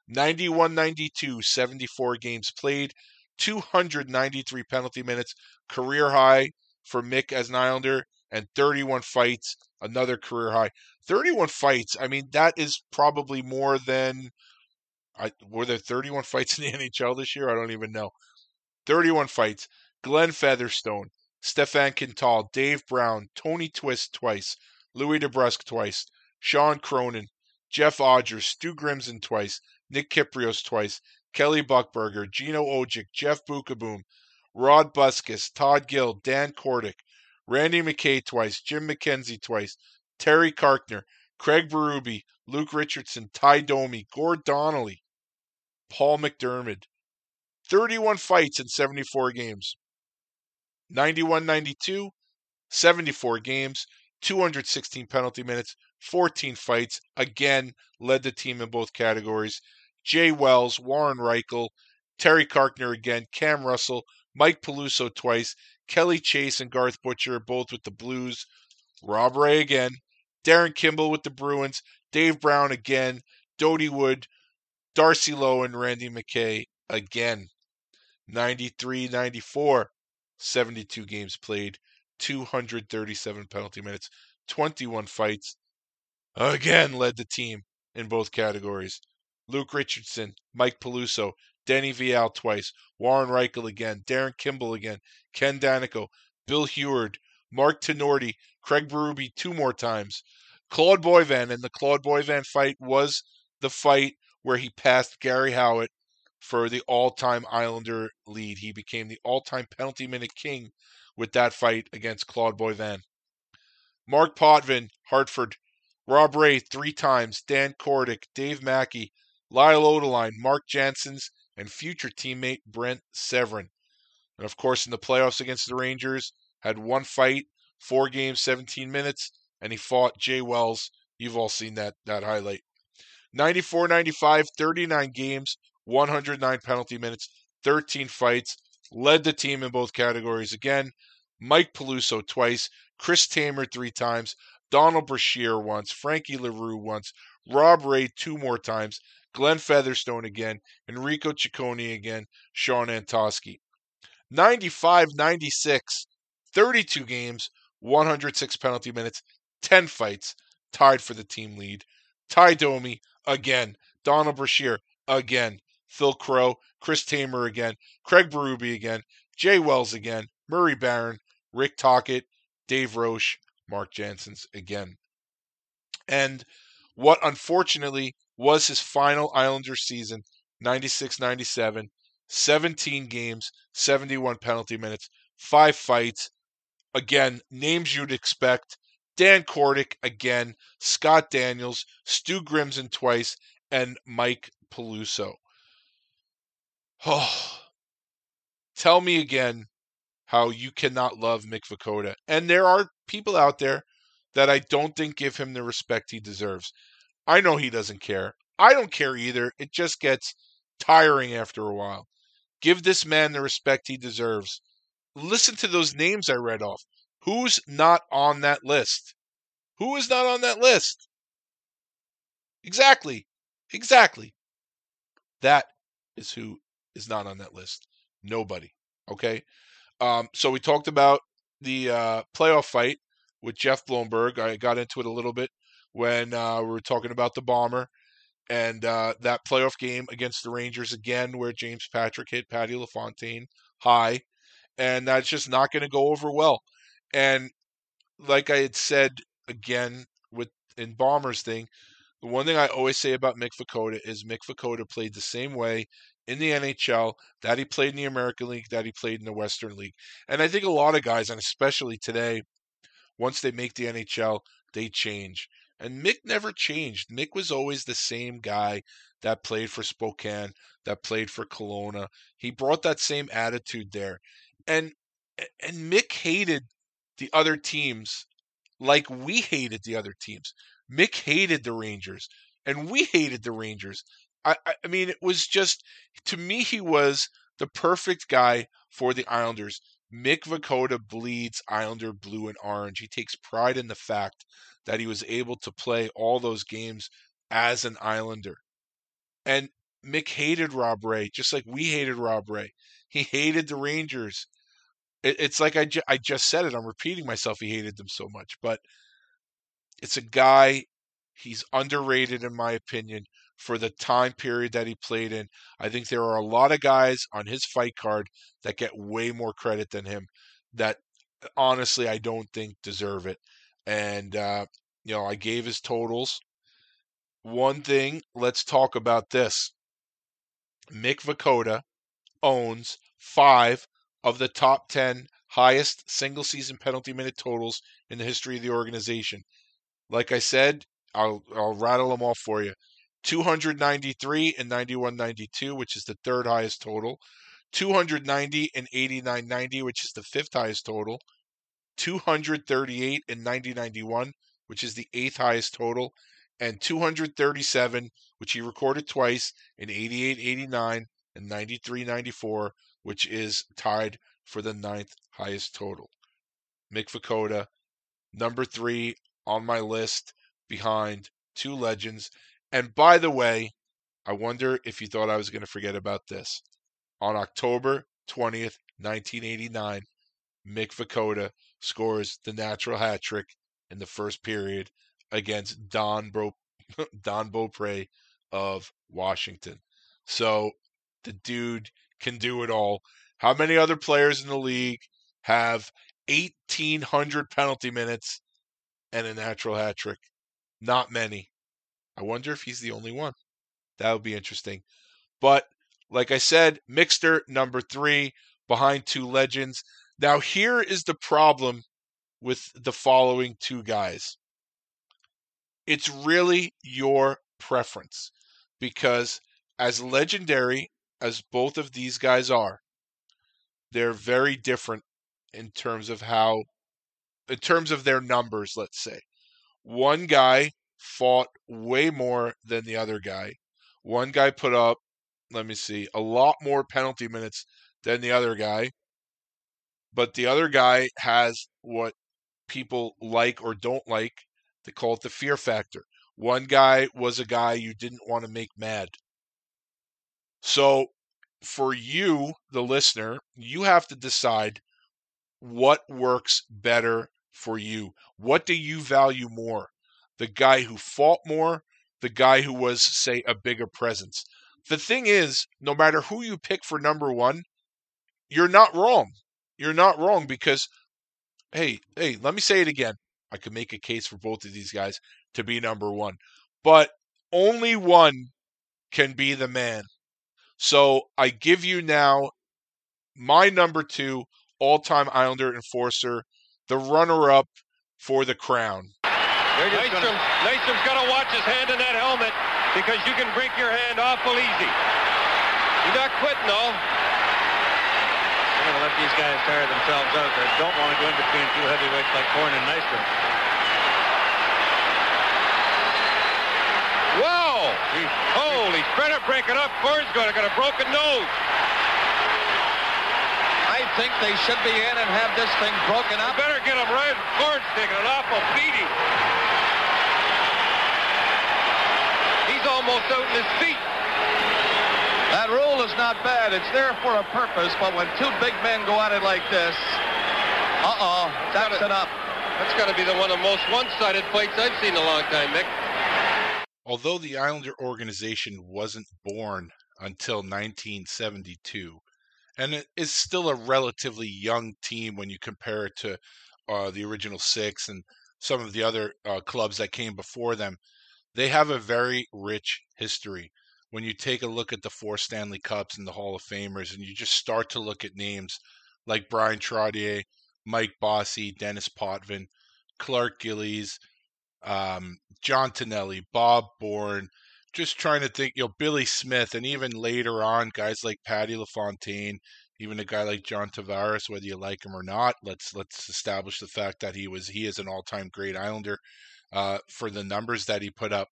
91 92, 74 games played, 293 penalty minutes, career high for Mick as an Islander, and 31 fights, another career high. 31 fights, I mean, that is probably more than. I, were there 31 fights in the NHL this year? I don't even know. 31 fights. Glenn Featherstone, Stefan Quintal, Dave Brown, Tony Twist twice, Louis DeBrusk twice, Sean Cronin, Jeff Odgers, Stu Grimson twice, Nick Kypreos twice, Kelly Buchberger, Gino Odjick, Jeff Beukeboom, Rod Buskas, Todd Gill, Dan Kordic, Randy McKay twice, Jim McKenzie twice, Terry Carkner, Craig Berube, Luke Richardson, Tie Domi, Gord Donnelly, Paul McDermott. 31 fights in 74 games. 91 92, 74 games, 216 penalty minutes, 14 fights. Again, led the team in both categories. Jay Wells, Warren Rychel, Terry Carkner again, Cam Russell, Mike Peluso twice, Kelly Chase and Garth Butcher both with the Blues, Rob Ray again, Darin Kimble with the Bruins, Dave Brown again, Dodie Wood, Darcy Lowe and Randy McKay again. 93 94, 72 games played, 237 penalty minutes, 21 fights. Again led the team in both categories. Luke Richardson, Mike Peluso, Denny Vial twice, Warren Rychel again, Darin Kimble again, Ken Daneyko, Bill Huard, Mark Tinordi, Craig Berube two more times. Claude Boivin, and the Claude Boivin fight was the fight where he passed Garry Howatt for the all-time Islander lead. He became the all-time penalty minute king with that fight against Claude Boivin. Mark Potvin, Hartford, Rob Ray three times, Dan Kordic, Dave Mackey, Lyle Odelein, Mark Janssens, and future teammate Brent Severyn. And of course, in the playoffs against the Rangers, had one fight, four games, 17 minutes, and he fought Jay Wells. You've all seen that that highlight. 94 95, 39 games, 109 penalty minutes, 13 fights, led the team in both categories again. Mike Peluso twice, Chris Tamer three times, Donald Brashear once, Frankie LaRue once, Rob Ray two more times, Glenn Featherstone again, Enrico Ciccone again, Shawn Antoski. 95 96, 32 games, 106 penalty minutes, 10 fights, tied for the team lead. Tie Domi again, Donald Brashear again, Phil Crowe, Chris Tamer again, Craig Berube again, Jay Wells again, Murray Baron, Rick Tocchet, Dave Roche, Mark Janssens again. And what unfortunately was his final Islander season, 96 97, 17 games, 71 penalty minutes, five fights. Again, names you'd expect. Dan Kordic again, Scott Daniels, Stu Grimson twice, and Mike Peluso. Oh, tell me again how you cannot love Mick Vukota. And there are people out there that I don't think give him the respect he deserves. I know he doesn't care. I don't care either. It just gets tiring after a while. Give this man the respect he deserves. Listen to those names I read off. Who's not on that list? Who is not on that list? Exactly. Exactly. That is who is not on that list. Nobody. Okay. Um, so we talked about the uh, playoff fight with Jeff Bloemberg. I got into it a little bit when uh, we were talking about the bomber and uh, that playoff game against the Rangers again, where James Patrick hit Patty LaFontaine high, and that's just not going to go over well. And like I had said again with in Bombers thing, the one thing I always say about Mick Vukota is Mick Vukota played the same way in the NHL that he played in the American League, that he played in the Western League. And I think a lot of guys, and especially today, once they make the NHL, they change. And Mick never changed. Mick was always the same guy that played for Spokane, that played for Kelowna. He brought that same attitude there. And and Mick hated the other teams like we hated the other teams. Mick hated the Rangers, and we hated the Rangers. I, I mean, it was just to me he was the perfect guy for the Islanders. Mick Vukota bleeds Islander blue and orange. He takes pride in the fact that he was able to play all those games as an Islander. And Mick hated Rob Ray, just like we hated Rob Ray. He hated the Rangers. It, it's like I, ju- I just said it. I'm repeating myself. He hated them so much. But it's a guy, he's underrated, in my opinion, for the time period that he played in. I think there are a lot of guys on his fight card that get way more credit than him that honestly I don't think deserve it. And, uh, you know, I gave his totals. One thing, let's talk about this. Mick Vukota owns five of the top 10 highest single season penalty minute totals in the history of the organization. Like I said, I'll, I'll rattle them off for you. 293 and 91 92, which is the third highest total. 290 and 89 90, which is the fifth highest total. 238 and 90 91, which is the eighth highest total. And 237, which he recorded twice in 88 89 and 93 94, which is tied for the ninth highest total. Mick Vukota, number three on my list behind two legends. And by the way, I wonder if you thought I was going to forget about this. On October 20th, 1989, Mick Vukota scores the natural hat trick in the first period against Don Bro- Don Beaupre of Washington. So the dude can do it all. How many other players in the league have 1,800 penalty minutes and a natural hat trick? Not many. I wonder if he's the only one. That would be interesting. But like I said, Mixter number three behind two legends. Now, here is the problem with the following two guys it's really your preference because, as legendary as both of these guys are, they're very different in terms of how, in terms of their numbers, let's say. One guy fought way more than the other guy. One guy put up, let me see, a lot more penalty minutes than the other guy. But the other guy has what people like or don't like. They call it the fear factor. One guy was a guy you didn't want to make mad. So for you, the listener, you have to decide what works better for you. What do you value more? The guy who fought more, the guy who was, say, a bigger presence. The thing is, no matter who you pick for number one, you're not wrong. You're not wrong because, hey, hey, let me say it again. I could make a case for both of these guys to be number one, but only one can be the man. So I give you now my number two all time Islander enforcer, the runner up for the crown. Nystrom, gonna... Got to watch his hand in that helmet because you can break your hand awful easy. He's not quitting though. They're going to let these guys tire themselves out. They don't want to go in between two heavyweights like Horn and Nystrom. Whoa! He's, holy, spread it, break it up. Horn's got a, got a broken nose. I think they should be in and have this thing broken up. You better get him right. Horn's taking an awful beating. He's almost out in his feet. That rule is not bad. It's there for a purpose, but when two big men go at it like this, uh-oh, that's gotta, it up. That's got to be the one of the most one-sided fights I've seen in a long time, Mick. Although the Islander organization wasn't born until 1972, and it is still a relatively young team when you compare it to uh, the original six and some of the other uh, clubs that came before them, they have a very rich history when you take a look at the four Stanley Cups and the Hall of Famers, and you just start to look at names like Bryan Trottier, Mike Bossy, Denis Potvin, Clark Gillies, um, John Tonelli, Bob Bourne, just trying to think, you know, Billy Smith, and even later on, guys like Patty LaFontaine, even a guy like John Tavares, whether you like him or not, let's let's establish the fact that he was he is an all-time great Islander uh, for the numbers that he put up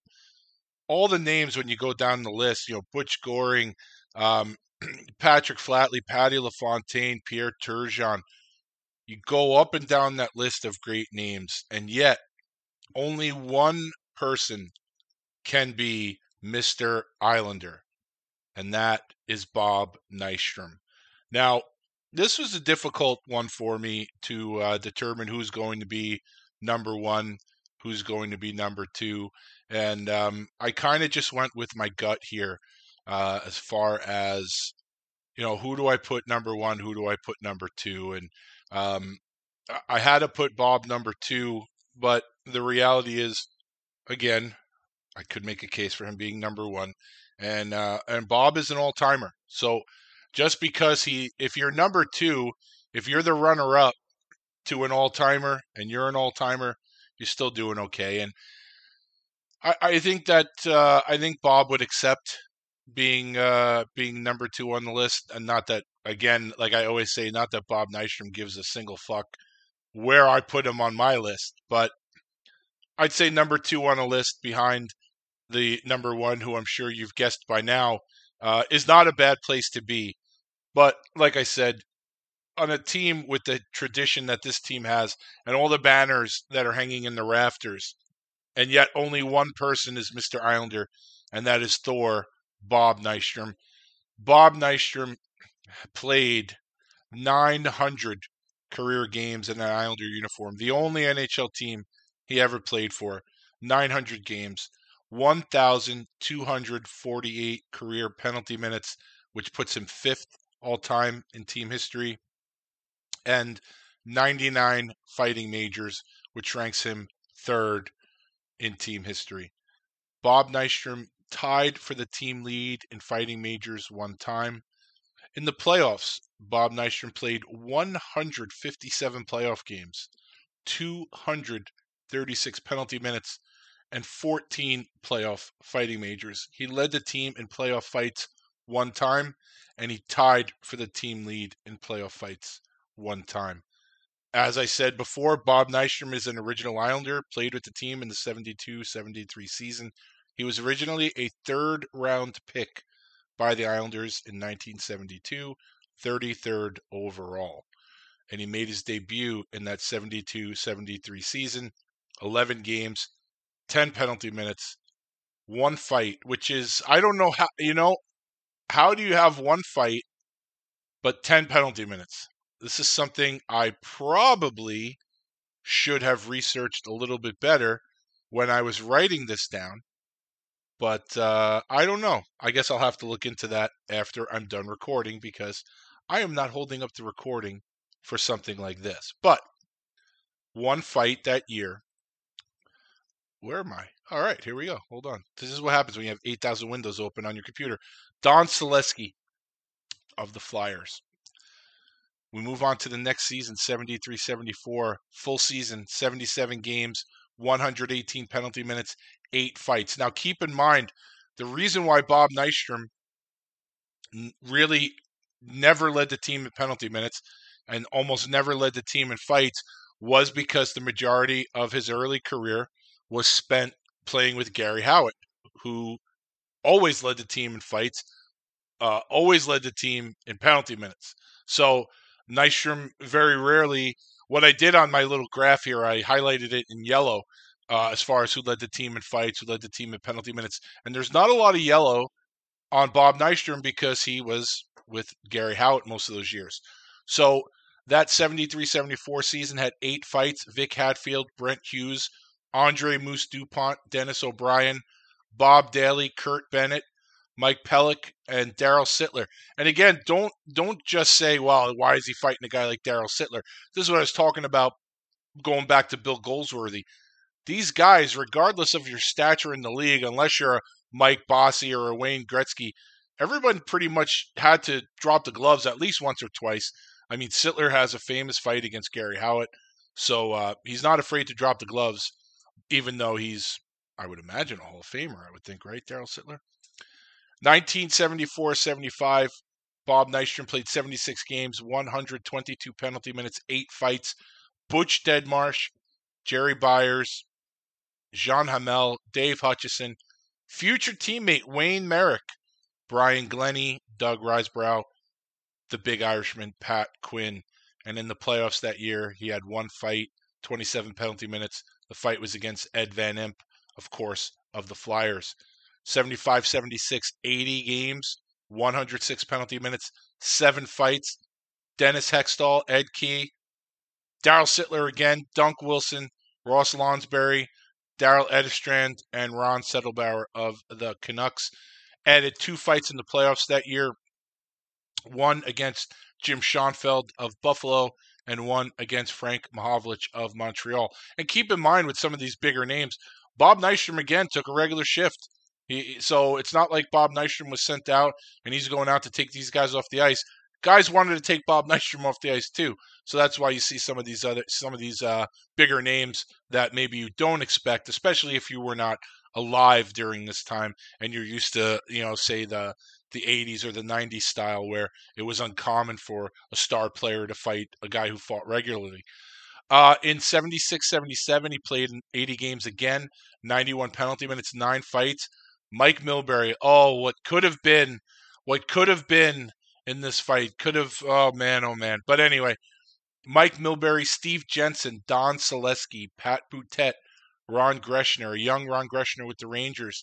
all the names when you go down the list, you know, Butch Goring, um, Patrick Flatley, Patty LaFontaine, Pierre Turgeon, you go up and down that list of great names, and yet only one person can be Mr. Islander, and that is Bob Nystrom. Now, this was a difficult one for me to uh, determine who's going to be number one, who's going to be number two and um, I kind of just went with my gut here uh, as far as you know who do I put number one, who do I put number two, and um, I had to put Bob number two, but the reality is, again, I could make a case for him being number one, and uh, and Bob is an all timer, so just because he, if you're number two, if you're the runner up to an all timer and you're an all timer, you're still doing okay, and I, I think that uh, I think Bob would accept being uh, being number two on the list, and not that again, like I always say, not that Bob Nystrom gives a single fuck where I put him on my list, but I'd say number two on a list behind the number one, who I'm sure you've guessed by now, uh, is not a bad place to be. But like I said, on a team with the tradition that this team has and all the banners that are hanging in the rafters, and yet only one person is Mr. Islander, and that is Thor, Bob Nystrom. Bob Nystrom played 900 career games in an Islander uniform. The only NHL team he ever played for. 900 games. 1,248 career penalty minutes, which puts him fifth all time in team history. And 99 fighting majors, which ranks him third in team history. Bob Nystrom tied for the team lead in fighting majors one time. In the playoffs, Bob Nystrom played 157 playoff games, 236 penalty minutes, and 14 playoff fighting majors. He led the team in playoff fights one time, and he tied for the team lead in playoff fights one time. As I said before, Bob Nystrom is an original Islander, played with the team in the 72 73 season. He was originally a third round pick by the Islanders in 1972, 33rd overall. And he made his debut in that 72 73 season, 11 games, 10 penalty minutes, one fight, which is, I don't know how, you know, how do you have one fight but 10 penalty minutes? This is something I probably should have researched a little bit better when I was writing this down. But uh, I don't know. I guess I'll have to look into that after I'm done recording because I am not holding up the recording for something like this. But one fight that year. Where am I? All right, here we go. Hold on. This is what happens when you have 8,000 windows open on your computer. Don Saleski of the Flyers. We move on to the next season, 73 74, full season, 77 games, 118 penalty minutes, eight fights. Now, keep in mind, the reason why Bob Nystrom really never led the team in penalty minutes and almost never led the team in fights was because the majority of his early career was spent playing with Garry Howatt, who always led the team in fights, uh, always led the team in penalty minutes. So Nystrom very rarely. What I did on my little graph here, I highlighted it in yellow uh, as far as who led the team in fights, who led the team in penalty minutes, and there's not a lot of yellow on Bob Nystrom because he was with Garry Howatt most of those years. So that 73-74 season had eight fights: Vic Hadfield, Brent Hughes, Andre Moose Dupont, Dennis O'Brien, Bob Dailey, Curt Bennett, Mike Pelyk, and Darryl Sittler. And again, don't don't just say, "Well, why is he fighting a guy like Darryl Sittler?" This is what I was talking about going back to Bill Goldsworthy. These guys, regardless of your stature in the league, unless you're a Mike Bossy or a Wayne Gretzky, everyone pretty much had to drop the gloves at least once or twice. I mean, Sittler has a famous fight against Garry Howatt, so uh, he's not afraid to drop the gloves, even though he's, I would imagine, a Hall of Famer. I would think, right, Darryl Sittler? 1974 75, Bob Nystrom played 76 games, 122 penalty minutes, eight fights. Butch Deadmarsh, Jerry Byers, Jean Hamel, Dave Hutchison, future teammate Wayne Merrick, Brian Glennie, Doug Risebrough, the big Irishman, Pat Quinn. And in the playoffs that year, he had one fight, 27 penalty minutes. The fight was against Ed Van Impe, of course, of the Flyers. 75 76, 80 games, 106 penalty minutes, seven fights. Dennis Hextall, Ed Kea, Darryl Sittler again, Dunc Wilson, Ross Lonsberry, Darryl Edestrand, and Ron Sedlbauer of the Canucks. Added two fights in the playoffs that year one against Jim Schoenfeld of Buffalo and one against Frank Mahovlich of Montreal. And keep in mind with some of these bigger names, Bob Nystrom again took a regular shift. He, so it's not like Bob Nystrom was sent out and he's going out to take these guys off the ice. Guys wanted to take Bob Nystrom off the ice too. So that's why you see some of these other some of these uh, bigger names that maybe you don't expect, especially if you were not alive during this time and you're used to, you know, say the the 80s or the 90s style where it was uncommon for a star player to fight a guy who fought regularly. Uh, in 76 77, he played in 80 games again, 91 penalty minutes, nine fights. Mike Milbury, oh, what could have been, what could have been in this fight could have, oh man, oh man. But anyway, Mike Milbury, Steve Jensen, Don Saleski, Pat Boutette, Ron Greschner, a young Ron Greschner with the Rangers,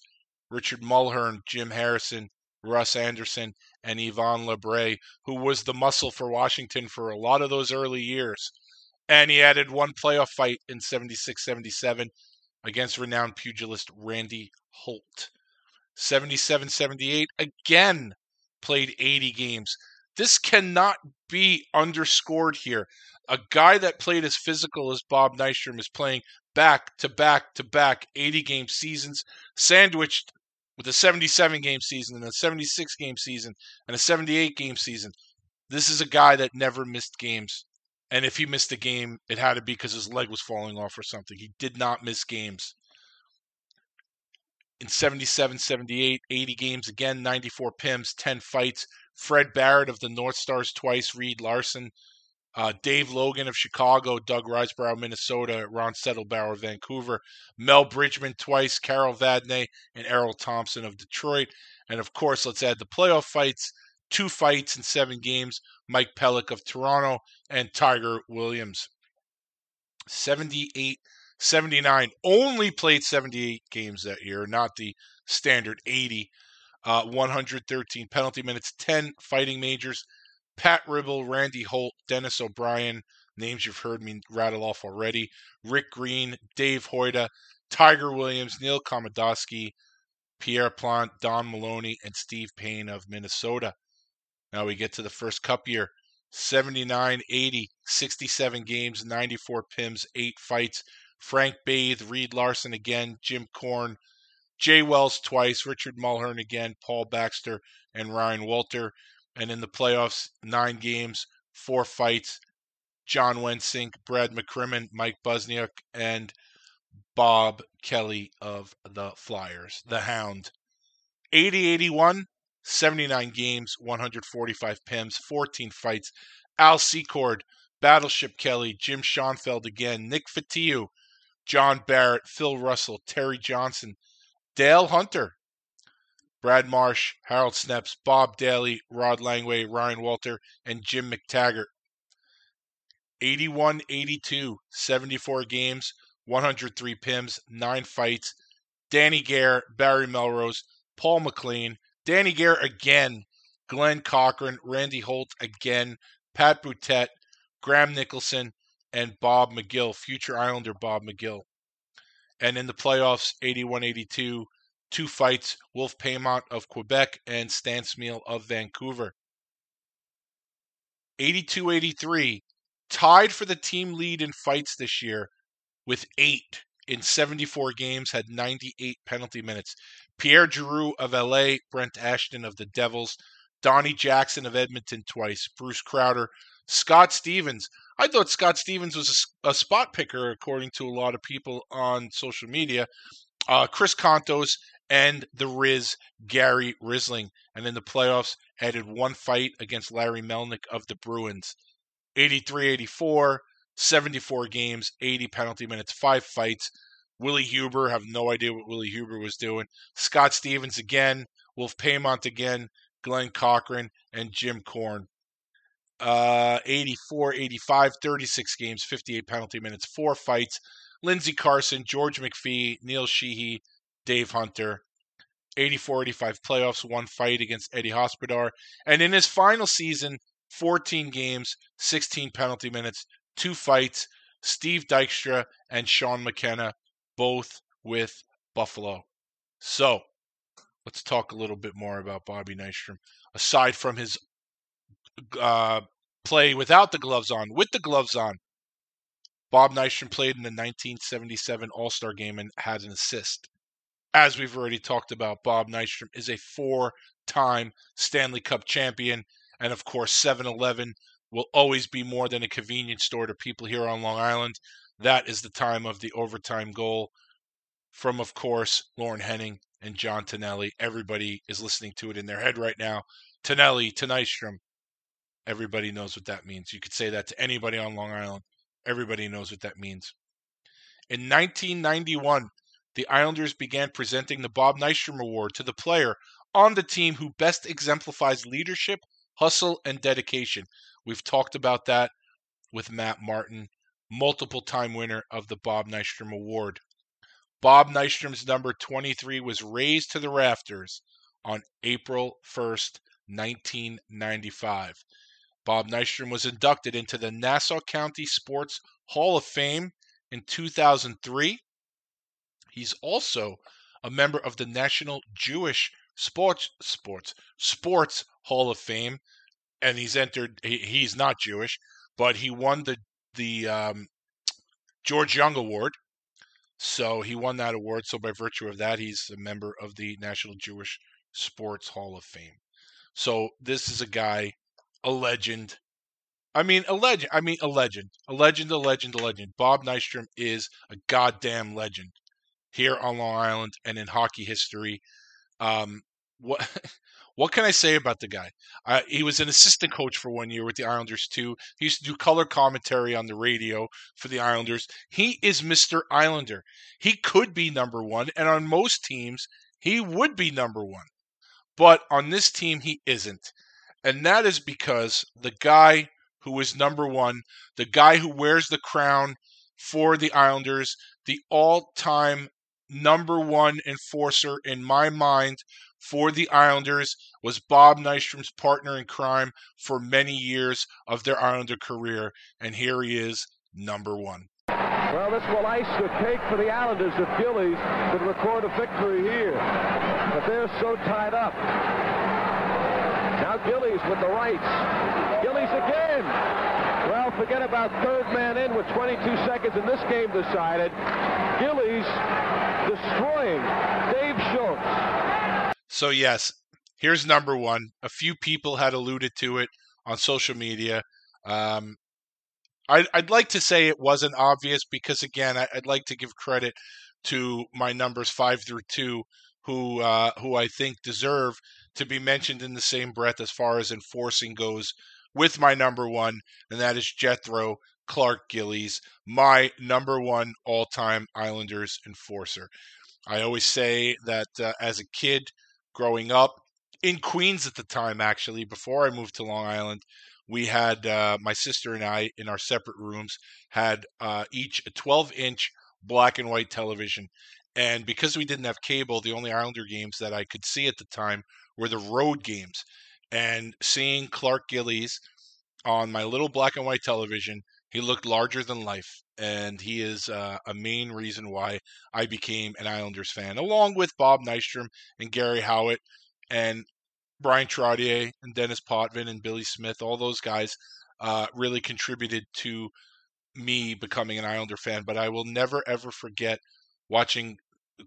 Richard Mulhern, Jim Harrison, Russ Anderson, and Yvon Labre, who was the muscle for Washington for a lot of those early years. And he added one playoff fight in 76 77 against renowned pugilist Randy Holt. 77 78 again played 80 games. This cannot be underscored here. A guy that played as physical as Bob Nystrom is playing back to back to back 80 game seasons, sandwiched with a 77 game season and a 76 game season and a 78 game season. This is a guy that never missed games. And if he missed a game, it had to be because his leg was falling off or something. He did not miss games. In 77, 78, 80 games again, 94 PIMs, 10 fights. Fred Barrett of the North Stars twice, Reed Larson, uh, Dave Logan of Chicago, Doug Risebrough, Minnesota, Ron Sedlbauer, of Vancouver, Mel Bridgman twice, Carol Vadnais, and Errol Thompson of Detroit. And of course, let's add the playoff fights. Two fights in seven games, Mike Pelyk of Toronto and Tiger Williams. 78 79 only played 78 games that year, not the standard 80. Uh, 113 penalty minutes, 10 fighting majors. Pat Ribble, Randy Holt, Dennis O'Brien, names you've heard me rattle off already. Rick Green, Dave Hoyda, Tiger Williams, Neil Komadoski, Pierre Plante, Don Maloney, and Steve Payne of Minnesota. Now we get to the first cup year 79 80, 67 games, 94 PIMs, 8 fights. Frank Bathe, Reed Larson again, Jim Korn, Jay Wells twice, Richard Mulhern again, Paul Baxter, and Ryan Walter. And in the playoffs, nine games, four fights. John Wensink, Brad McCrimmon, Mike Busniuk, and Bob Kelly of the Flyers, the Hound. 80 81, 79 games, 145 PIMs, 14 fights. Al Secord, Battleship Kelly, Jim Schoenfeld again, Nick Fotiu, John Barrett, Phil Russell, Terry Johnson, Dale Hunter, Brad Marsh, Harold Snepsts, Bob Dailey, Rod Langway, Ryan Walter, and Jim McTaggart. 81 82, 74 games, 103 PIMs, 9 fights. Danny Gare, Barry Melrose, Paul MacLean, Danny Gare again, Glen Cochrane, Randy Holt again, Pat Boutette, Graham Nicholson, and Bob McGill, future Islander Bob McGill. And in the playoffs, 81 82, two fights Wilf Paiement of Quebec and Stan Smyl of Vancouver. 82 83, tied for the team lead in fights this year with eight in 74 games, had 98 penalty minutes. Pierre Giroux of LA, Brent Ashton of the Devils, Donnie Jackson of Edmonton twice, Bruce Crowder, Scott Stevens. I thought Scott Stevens was a, a spot picker, according to a lot of people on social media. Uh, Chris Kontos and the Riz, Gary Rissling. And in the playoffs, added one fight against Larry Melnyk of the Bruins. 83 84, 74 games, 80 penalty minutes, five fights. Willie Huber, have no idea what Willie Huber was doing. Scott Stevens again, Wilf Paiement again, Glen Cochrane, and Jim Korn. Uh, 84, 85, 36 games, 58 penalty minutes, four fights. Lindsay Carson, George McPhee, Neil Sheehy, Dave Hunter. 84 85 playoffs, one fight against Eddie Hospodar. And in his final season, 14 games, 16 penalty minutes, two fights. Steve Dykstra and Sean McKenna both with Buffalo. So let's talk a little bit more about Bobby Nystrom. Aside from his uh, play without the gloves on, with the gloves on, Bob Nystrom played in the 1977 All Star game and had an assist. As we've already talked about, Bob Nystrom is a four time Stanley Cup champion. And of course, 7 Eleven will always be more than a convenience store to people here on Long Island. That is the time of the overtime goal from, of course, Lorne Henning and John Tonelli. Everybody is listening to it in their head right now. Tonelli, Tonystrom. Everybody knows what that means. You could say that to anybody on Long Island. Everybody knows what that means. In 1991, the Islanders began presenting the Bob Nystrom Award to the player on the team who best exemplifies leadership, hustle, and dedication. We've talked about that with Matt Martin multiple time winner of the Bob Nystrom Award. Bob Nystrom's number 23 was raised to the rafters on April 1st, 1995. Bob Nystrom was inducted into the Nassau County Sports Hall of Fame in 2003. He's also a member of the National Jewish Sports Sports Sports Hall of Fame, and he's entered. He, he's not Jewish, but he won the the um, George Young Award. So he won that award. So by virtue of that, he's a member of the National Jewish Sports Hall of Fame. So this is a guy, a legend. I mean, a legend. I mean, a legend. A legend, a legend, a legend. Bob Nystrom is a goddamn legend here on Long Island and in hockey history. Um, what what can I say about the guy? Uh, he was an assistant coach for one year with the Islanders too. He used to do color commentary on the radio for the Islanders. He is Mr. Islander. He could be number one, and on most teams, he would be number one. But on this team, he isn't. And that is because the guy who is number one, the guy who wears the crown for the Islanders, the all time number one enforcer in my mind for the Islanders was Bob Nystrom's partner in crime for many years of their Islander career. And here he is, number one. Well, this will ice the cake for the Islanders if Gillies could record a victory here. But they're so tied up. Gillies with the rights. Gillies again. Well, forget about third man in with 22 seconds in this game decided. Gillies destroying Dave Schultz. So, yes, here's number one. A few people had alluded to it on social media. Um, I'd, I'd like to say it wasn't obvious because, again, I, would like to give credit to my numbers five through two, who uh, who I think deserve to be mentioned in the same breath as far as enforcing goes with my number one, and that is Jethro Clark Gillies, my number one all time Islanders enforcer. I always say that uh, as a kid growing up in Queens at the time, actually, before I moved to Long Island, we had uh, my sister and I in our separate rooms had uh, each a 12 inch black and white television. And because we didn't have cable, the only Islander games that I could see at the time were the road games. And seeing Clark Gillies on my little black and white television, he looked larger than life. And he is uh, a main reason why I became an Islanders fan, along with Bob Nystrom and Garry Howatt and Bryan Trottier and Denis Potvin and Billy Smith, all those guys uh, really contributed to me becoming an Islander fan. But I will never ever forget watching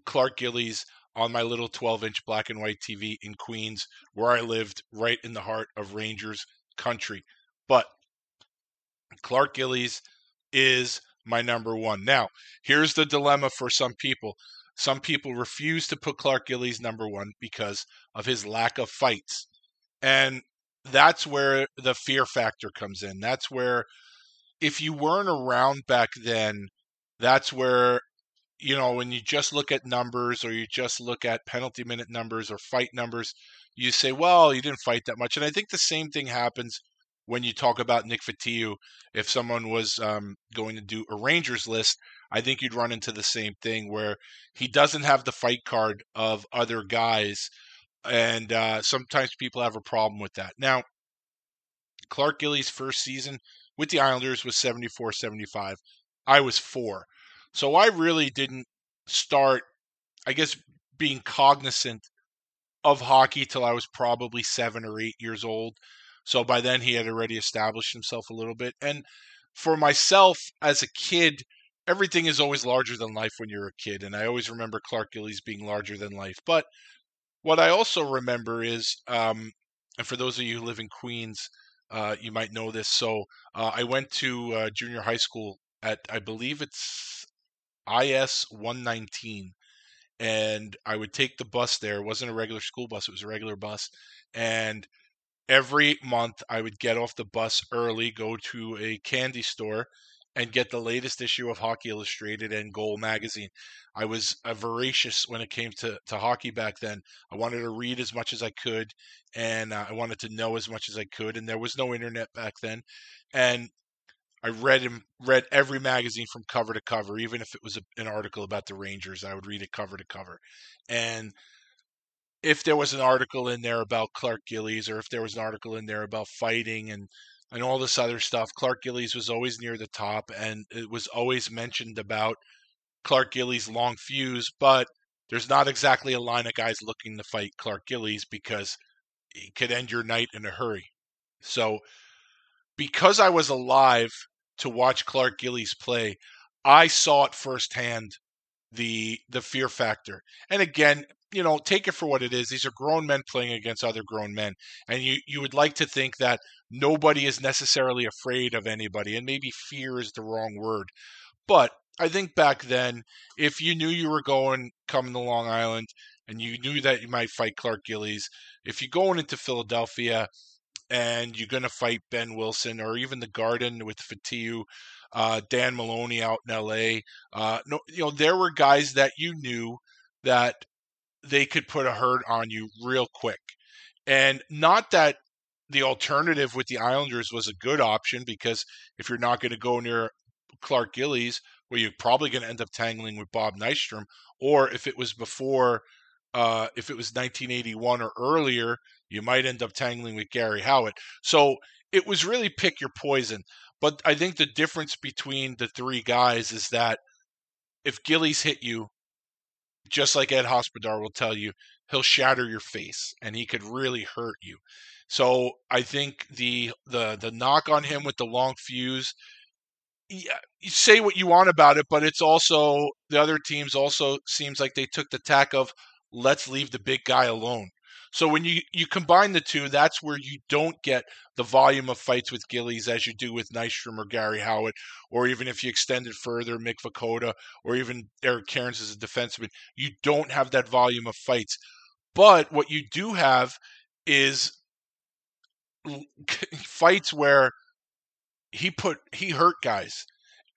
Clark Gillies on my little 12 inch black and white TV in Queens, where I lived right in the heart of Rangers country. But Clark Gillies is my number one. Now, here's the dilemma for some people. Some people refuse to put Clark Gillies number one because of his lack of fights. And that's where the fear factor comes in. That's where, if you weren't around back then, that's where, you know, when you just look at numbers or you just look at penalty minute numbers or fight numbers, you say, well, you didn't fight that much. And I think the same thing happens when you talk about Nick Fotiu. if someone was um, going to do a Rangers list, I think you'd run into the same thing where he doesn't have the fight card of other guys, and uh, sometimes people have a problem with that. Now, Clark Gillies' first season with the Islanders was 74 75. I was four. So I really didn't start, I guess, being cognizant of hockey till I was probably seven or eight years old. So by then he had already established himself a little bit. And for myself as a kid, everything is always larger than life when you're a kid. And I always remember Clark Gillies being larger than life. But what I also remember is, um, and for those of you who live in Queens, uh, you might know this. So uh, I went to uh, junior high school at, I believe it's IS 119. And I would take the bus there. It wasn't a regular school bus, it was a regular bus. And every month I would get off the bus early, go to a candy store, and get the latest issue of Hockey Illustrated and Goal magazine. I was a voracious when it came to, to hockey back then. I wanted to read as much as I could, and uh, I wanted to know as much as I could. And there was no internet back then, and I read him read every magazine from cover to cover, even if it was a, an article about the Rangers. I would read it cover to cover, and if there was an article in there about Clark Gillies or if there was an article in there about fighting and and all this other stuff, Clark Gillies was always near the top and it was always mentioned about Clark Gillies' long fuse, but there's not exactly a line of guys looking to fight Clark Gillies because it could end your night in a hurry. So because I was alive to watch Clark Gillies play, I saw it firsthand the the fear factor. And again, you know, take it for what it is. These are grown men playing against other grown men. And you, you would like to think that nobody is necessarily afraid of anybody. And maybe fear is the wrong word. But I think back then, if you knew you were going coming to Long Island and you knew that you might fight Clark Gillies, if you're going into Philadelphia and you're going to fight Behn Wilson or even the Garden with Fotiu, uh, Dan Maloney out in L.A. Uh, no, you know there were guys that you knew that they could put a hurt on you real quick. And not that the alternative with the Islanders was a good option because if you're not going to go near Clark Gillies, well, you're probably going to end up tangling with Bob Nystrom. Or if it was before, uh, if it was 1981 or earlier, you might end up tangling with Garry Howatt. So it was really pick your poison. But I think the difference between the three guys is that if Gillies hit you, just like Ed Hospodar will tell you, he'll shatter your face and he could really hurt you. So I think the the the knock on him with the long fuse, yeah, you say what you want about it, but it's also the other teams also seems like they took the tack of let's leave the big guy alone. So when you you combine the two, that's where you don't get the volume of fights with Gillies as you do with Nystrom or Garry Howatt, or even if you extend it further, Mick Vukota, or even Eric Cairns as a defenseman. You don't have that volume of fights. But what you do have is fights where he put he hurt guys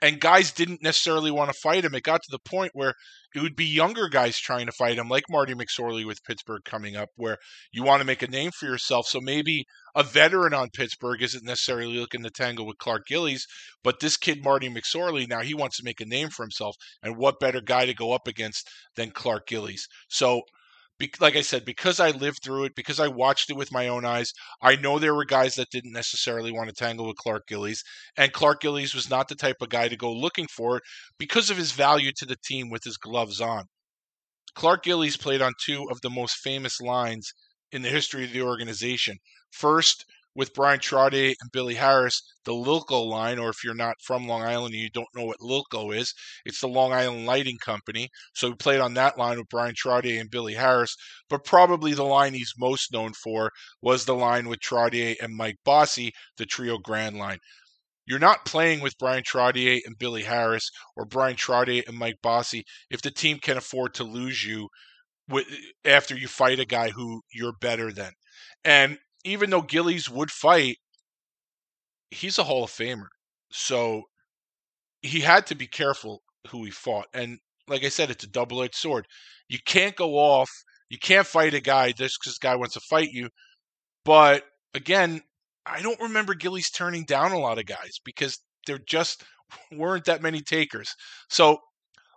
and guys didn't necessarily want to fight him. It got to the point where it would be younger guys trying to fight him, like Marty McSorley with Pittsburgh coming up, where you want to make a name for yourself. So maybe a veteran on Pittsburgh isn't necessarily looking to tangle with Clark Gillies, but this kid, Marty McSorley, now he wants to make a name for himself. And what better guy to go up against than Clark Gillies? So be, like I said, because I lived through it, because I watched it with my own eyes, I know there were guys that didn't necessarily want to tangle with Clark Gillies, and Clark Gillies was not the type of guy to go looking for it because of his value to the team with his gloves on. Clark Gillies played on two of the most famous lines in the history of the organization. First, with Bryan Trottier and Billy Harris, the Lilco line, or if you're not from Long Island and you don't know what Lilco is, it's the Long Island Lighting Company. So he played on that line with Bryan Trottier and Billy Harris. But probably the line he's most known for was the line with Trottier and Mike Bossy, the Trio Grande line. You're not playing with Bryan Trottier and Billy Harris or Bryan Trottier and Mike Bossy if the team can afford to lose you after you fight a guy who you're better than. And even though Gillies would fight, he's a Hall of Famer. So he had to be careful who he fought. And like I said, it's a double edged sword. You can't go off, you can't fight a guy just because this guy wants to fight you. But again, I don't remember Gillies turning down a lot of guys because there just weren't that many takers. So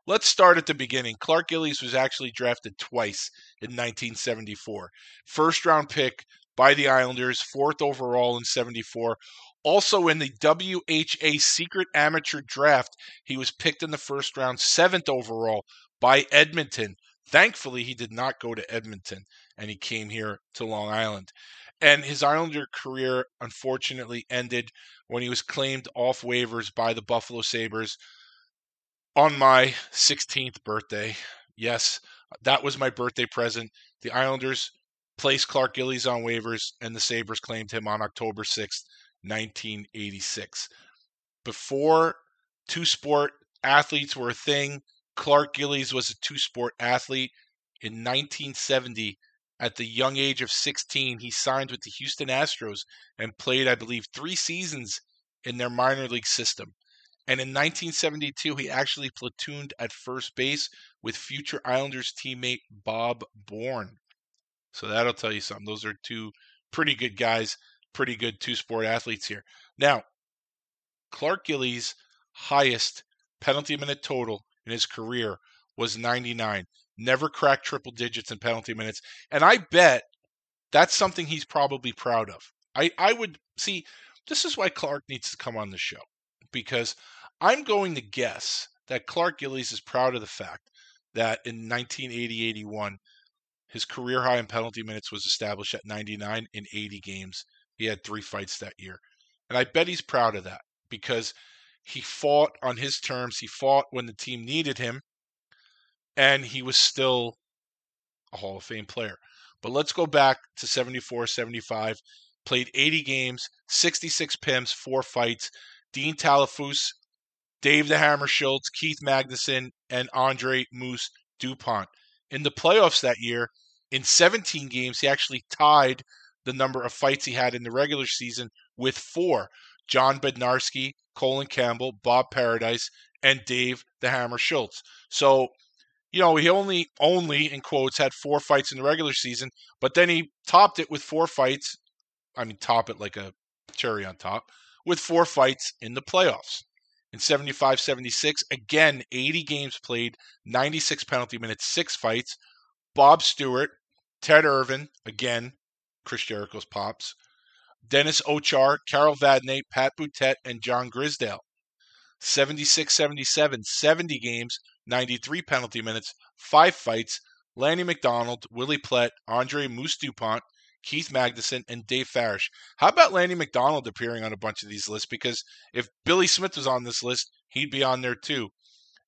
let's start at the beginning. Clark Gillies was actually drafted twice in 1974. First round pick by the Islanders, fourth overall in 74. Also in the WHA Secret Amateur Draft, he was picked in the first round, seventh overall by Edmonton. Thankfully, he did not go to Edmonton and he came here to Long Island. And his Islander career unfortunately ended when he was claimed off waivers by the Buffalo Sabres on my 16th birthday. Yes, that was my birthday present. The Islanders placed Clark Gillies on waivers, and the Sabres claimed him on October 6th, 1986. Before two sport athletes were a thing, Clark Gillies was a two sport athlete. In 1970, at the young age of 16, he signed with the Houston Astros and played, I believe, three seasons in their minor league system. And in 1972, he actually platooned at first base with future Islanders teammate Bob Bourne. So that'll tell you something. Those are two pretty good guys, pretty good two sport athletes here. Now, Clark Gillies' highest penalty minute total in his career was 99. never cracked triple digits in penalty minutes. And I bet that's something he's probably proud of. I, I would see, this is why Clark needs to come on the show because I'm going to guess that Clark Gillies is proud of the fact that in 1980 81, his career high in penalty minutes was established at 99 in 80 games. He had three fights that year. And I bet he's proud of that because he fought on his terms. He fought when the team needed him, and he was still a Hall of Fame player. But let's go back to 74 75. Played 80 games, 66 PIMs, four fights. Dean Talafous, Dave the Hammer Schultz, Keith Magnuson, and Andre Moose DuPont. In the playoffs that year, in 17 games, he actually tied the number of fights he had in the regular season with four. John Bednarski, Colin Campbell, Bob Paradise, and Dave the Hammer Schultz. So, you know, he only only in quotes had four fights in the regular season, but then he topped it with four fights. I mean, top it like a cherry on top with four fights in the playoffs. In 75 76, again, 80 games played, 96 penalty minutes, six fights. Bob Stewart, Ted Irvine, again, Chris Jericho's pops, Dennis Owchar, Carol Vadnais, Pat Boutette, and John Grisdale. 76 77, 70 games, 93 penalty minutes, five fights. Lanny McDonald, Willie Plett, Andre Moose DuPont, Keith Magnuson, and Dave Farish. How about Lanny McDonald appearing on a bunch of these lists? Because if Billy Smith was on this list, he'd be on there too.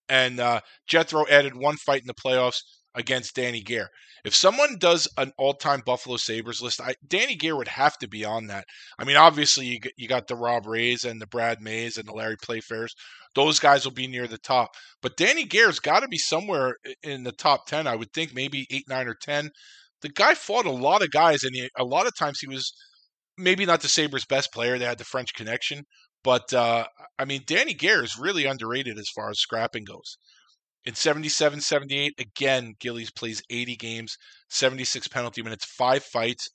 And uh, Jethro added one fight in the playoffs against Danny Gare. If someone does an all-time Buffalo Sabres list, I, Danny Gare would have to be on that. I mean, obviously you, you got the Rob Rays and the Brad Mays and the Larry Playfairs. Those guys will be near the top. But Danny Gare's got to be somewhere in the top 10. I would think maybe 8, 9, or 10. The guy fought a lot of guys, and he, a lot of times he was maybe not the Sabres' best player. They had the French connection. But, uh, I mean, Danny Gare is really underrated as far as scrapping goes. In 77 78, again, Gillies plays 80 games, 76 penalty minutes, five fights.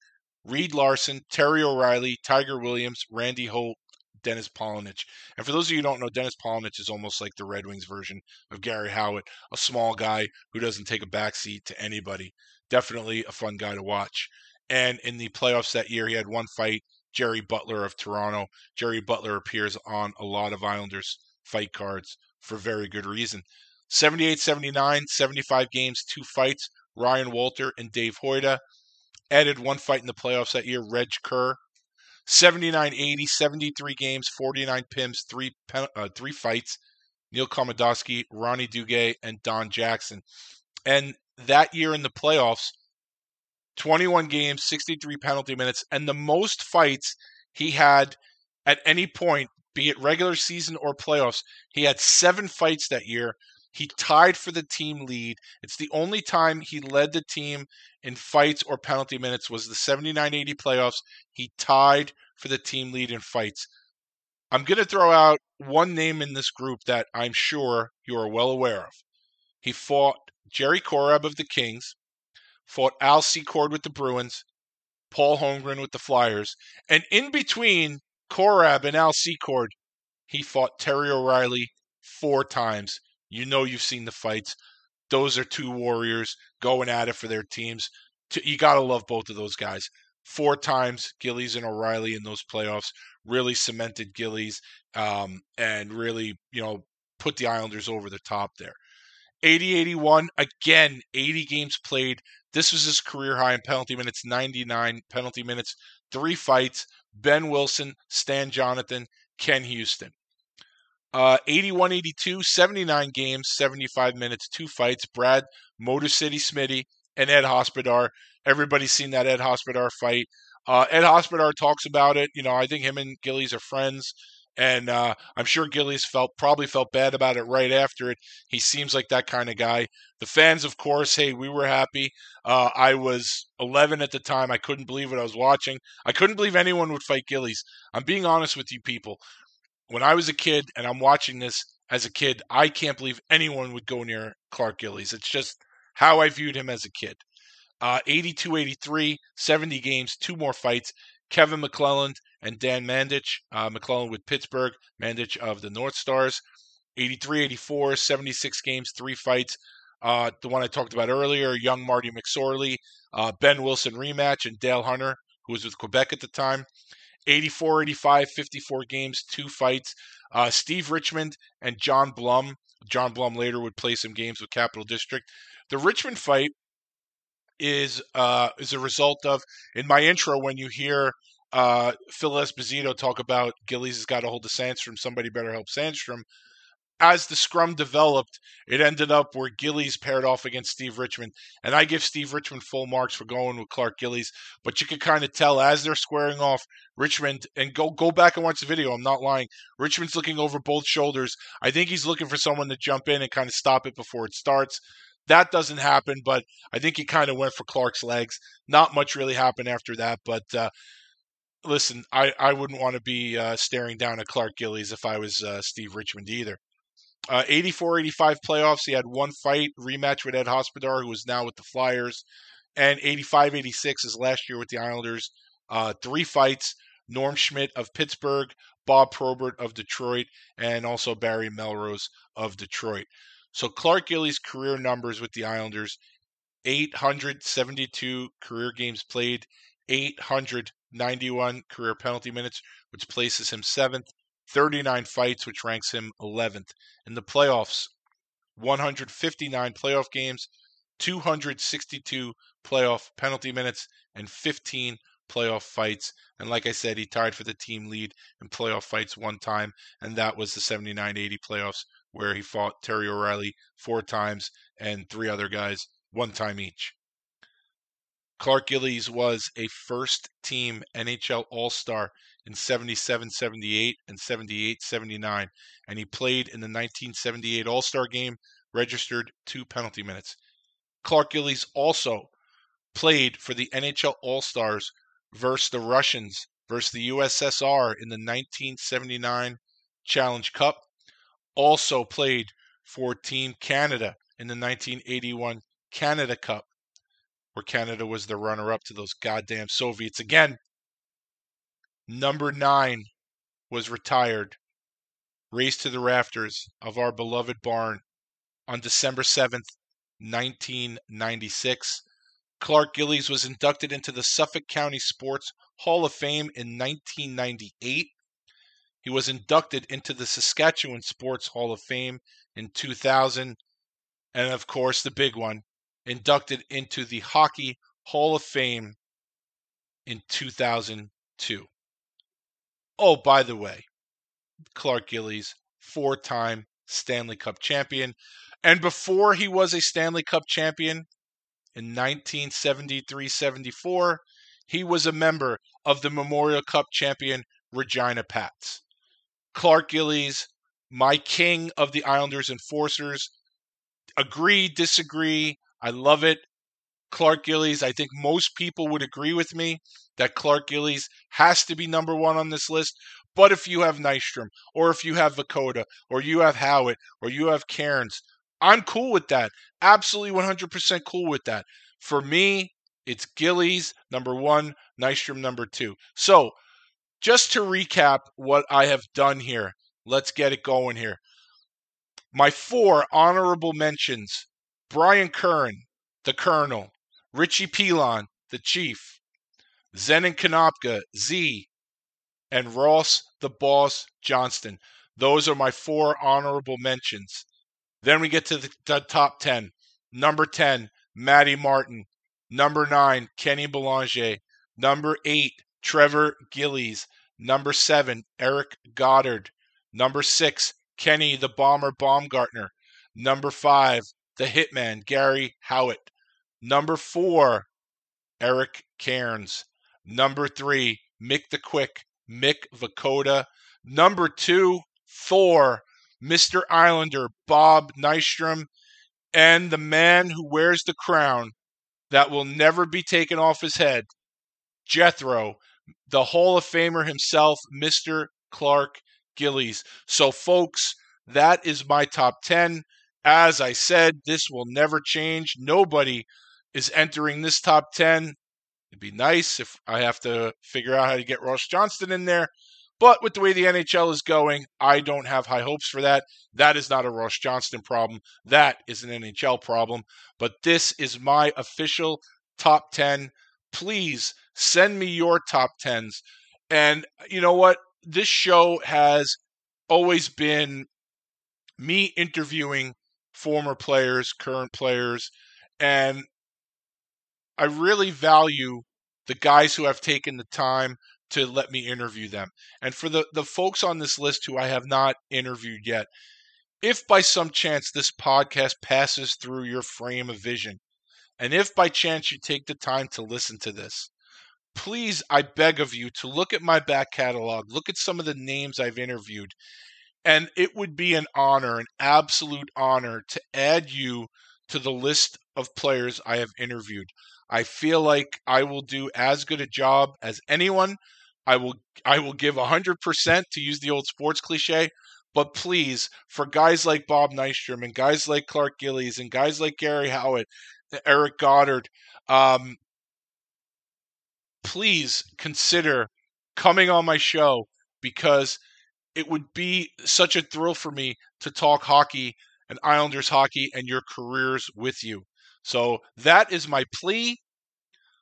Reed Larson, Terry O'Reilly, Tiger Williams, Randy Holt, Dennis Polonich. And for those of you who don't know, Dennis Polonich is almost like the Red Wings version of Garry Howatt, a small guy who doesn't take a backseat to anybody. Definitely a fun guy to watch. And in the playoffs that year, he had one fight, Jerry Butler of Toronto. Jerry Butler appears on a lot of Islanders fight cards for very good reason. 78 79, 75 games, two fights. Ryan Walter and Dave Hoyda. Added one fight in the playoffs that year, Reg Kerr. 79 80, 73 games, 49 PIMs, three, uh, three fights. Neil Komadoski, Ronnie Duguay, and Don Jackson. And that year in the playoffs, 21 games, 63 penalty minutes, and the most fights he had at any point, be it regular season or playoffs. He had seven fights that year, he tied for the team lead. It's the only time he led the team in fights or penalty minutes was the 79-80 playoffs. He tied for the team lead in fights. I'm going to throw out one name in this group that I'm sure you are well aware of. He fought Jerry Korab of the Kings, fought Al Secord with the Bruins, Paul Holmgren with the Flyers, and in between Korab and Al Secord, he fought Terry O'Reilly four times you know you've seen the fights. Those are two warriors going at it for their teams. You got to love both of those guys. Four times Gillies and O'Reilly in those playoffs really cemented Gillies um, and really, you know, put the Islanders over the top there. 80 81, again, 80 games played. This was his career high in penalty minutes 99 penalty minutes, three fights. Behn Wilson, Stan Jonathan, Ken Houston. Uh, 81 82, 79 games, 75 minutes, two fights. Brad, Motor City Smitty, and Ed Hospodar. Everybody's seen that Ed Hospodar fight. Uh, Ed Hospodar talks about it. You know, I think him and Gillies are friends. And uh, I'm sure Gillies felt probably felt bad about it right after it. He seems like that kind of guy. The fans, of course, hey, we were happy. Uh, I was 11 at the time. I couldn't believe what I was watching. I couldn't believe anyone would fight Gillies. I'm being honest with you, people when I was a kid and I'm watching this as a kid, I can't believe anyone would go near Clark Gillies. It's just how I viewed him as a kid. Uh, 82 83, 70 games, two more fights. Kevin McClelland and Dan Mandich. Uh, McClelland with Pittsburgh, Mandich of the North Stars. 83 84, 76 games, three fights. uh, the one I talked about earlier, young Marty McSorley, uh, Behn Wilson rematch, and Dale Hunter, who was with Quebec at the time. 84 85, 54 games, two fights. Uh, Steve Richmond and John Blum. John Blum later would play some games with Capital District. The Richmond fight is uh, is a result of in my intro when you hear uh, Phil Esposito talk about Gillies has got a hold of Sandstrom, somebody better help Sandstrom as the scrum developed, it ended up where Gillies paired off against Steve Richmond. And I give Steve Richmond full marks for going with Clark Gillies. But you could kind of tell as they're squaring off, Richmond, and go go back and watch the video, I'm not lying. Richmond's looking over both shoulders. I think he's looking for someone to jump in and kind of stop it before it starts. That doesn't happen, but I think he kind of went for Clark's legs. Not much really happened after that, but uh, listen, I, I wouldn't want to be uh, staring down at Clark Gillies if I was uh, Steve Richmond either. Uh, 84 85 playoffs. He had one fight rematch with Ed Hospodar, who is now with the Flyers. And 85 86 is last year with the Islanders. Uh, three fights Norm Schmidt of Pittsburgh, Bob Probert of Detroit, and also Barry Melrose of Detroit. So Clark Gillies' career numbers with the Islanders 872 career games played, 891 career penalty minutes, which places him seventh. 39 fights, which ranks him 11th. In the playoffs, 159 playoff games, 262 playoff penalty minutes, and 15 playoff fights. And like I said, he tied for the team lead in playoff fights one time, and that was the 79 80 playoffs where he fought Terry O'Reilly four times and three other guys one time each. Clark Gillies was a first team NHL All Star in 77 78 and 78 79, and he played in the 1978 All Star game, registered two penalty minutes. Clark Gillies also played for the NHL All Stars versus the Russians versus the USSR in the 1979 Challenge Cup. Also played for Team Canada in the 1981 Canada Cup, where Canada was the runner up to those goddamn Soviets again. Number nine was retired, raised to the rafters of our beloved barn on December 7th, 1996. Clark Gillies was inducted into the Suffolk County Sports Hall of Fame in 1998. He was inducted into the Saskatchewan Sports Hall of Fame in 2000. And of course, the big one, inducted into the Hockey Hall of Fame in 2002. Oh, by the way, Clark Gillies, four time Stanley Cup champion. And before he was a Stanley Cup champion in 1973 74, he was a member of the Memorial Cup champion Regina Pats. Clark Gillies, my king of the Islanders enforcers, agree, disagree. I love it. Clark Gillies, I think most people would agree with me that Clark Gillies has to be number one on this list. But if you have Nystrom, or if you have Vukota, or you have Howatt, or you have Cairns, I'm cool with that. Absolutely 100% cool with that. For me, it's Gillies number one, Nystrom number two. So, just to recap what I have done here, let's get it going here. My four honorable mentions Brian Curran, the Colonel, Richie Pilon, the Chief, Zenon Konopka, Z, and Ross the Boss Johnston. Those are my four honorable mentions. Then we get to the, the top 10. Number 10, Matty Martin. Number 9, Kenny Belanger. Number 8, Trevor Gillies. Number 7, Eric Godard. Number 6, Kenny the Bomber Baumgartner. Number 5, the Hitman, Garry Howatt. Number 4, Eric Cairns. Number three, Mick the Quick, Mick Vukota. Number two, Thor, Mr. Islander, Bob Nystrom, and the man who wears the crown that will never be taken off his head, Jethro, the Hall of Famer himself, Mr. Clark Gillies. So, folks, that is my top 10. As I said, this will never change. Nobody is entering this top 10 It'd be nice if I have to figure out how to get Ross Johnston in there. But with the way the NHL is going, I don't have high hopes for that. That is not a Ross Johnston problem. That is an NHL problem. But this is my official top 10. Please send me your top 10s. And you know what? This show has always been me interviewing former players, current players, and I really value the guys who have taken the time to let me interview them. And for the, the folks on this list who I have not interviewed yet, if by some chance this podcast passes through your frame of vision, and if by chance you take the time to listen to this, please, I beg of you to look at my back catalog, look at some of the names I've interviewed, and it would be an honor, an absolute honor, to add you to the list of players I have interviewed. I feel like I will do as good a job as anyone. I will I will give 100% to use the old sports cliche, but please, for guys like Bob Nystrom and guys like Clark Gillies and guys like Garry Howatt, Eric Godard, um, please consider coming on my show because it would be such a thrill for me to talk hockey and Islanders hockey and your careers with you. So that is my plea.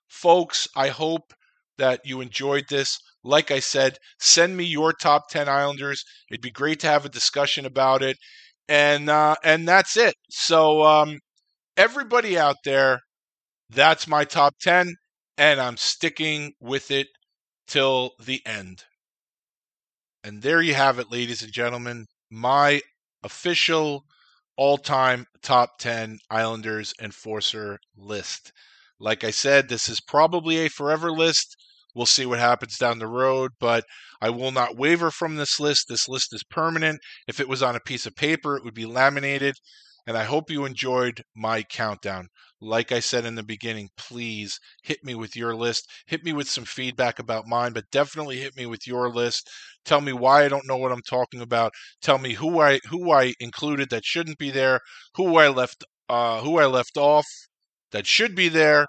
Folks, I hope that you enjoyed this. Like I said, send me your top 10 Islanders. It'd be great to have a discussion about it. And uh, and that's it. So um, everybody out there, that's my top 10 and I'm sticking with it till the end. And there you have it, ladies and gentlemen. My official all time top 10 Islanders enforcer list. Like I said, this is probably a forever list. We'll see what happens down the road, but I will not waver from this list. This list is permanent. If it was on a piece of paper, it would be laminated. And I hope you enjoyed my countdown. Like I said in the beginning, please hit me with your list. Hit me with some feedback about mine, but definitely hit me with your list. Tell me why I don't know what I'm talking about. Tell me who I who I included that shouldn't be there, who I left uh, who I left off that should be there,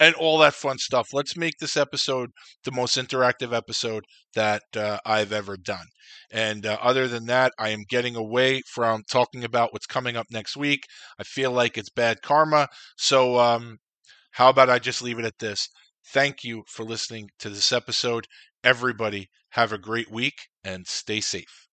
and all that fun stuff. Let's make this episode the most interactive episode that uh, I've ever done. And uh, other than that, I am getting away from talking about what's coming up next week. I feel like it's bad karma. So, um, how about I just leave it at this? Thank you for listening to this episode. Everybody, have a great week and stay safe.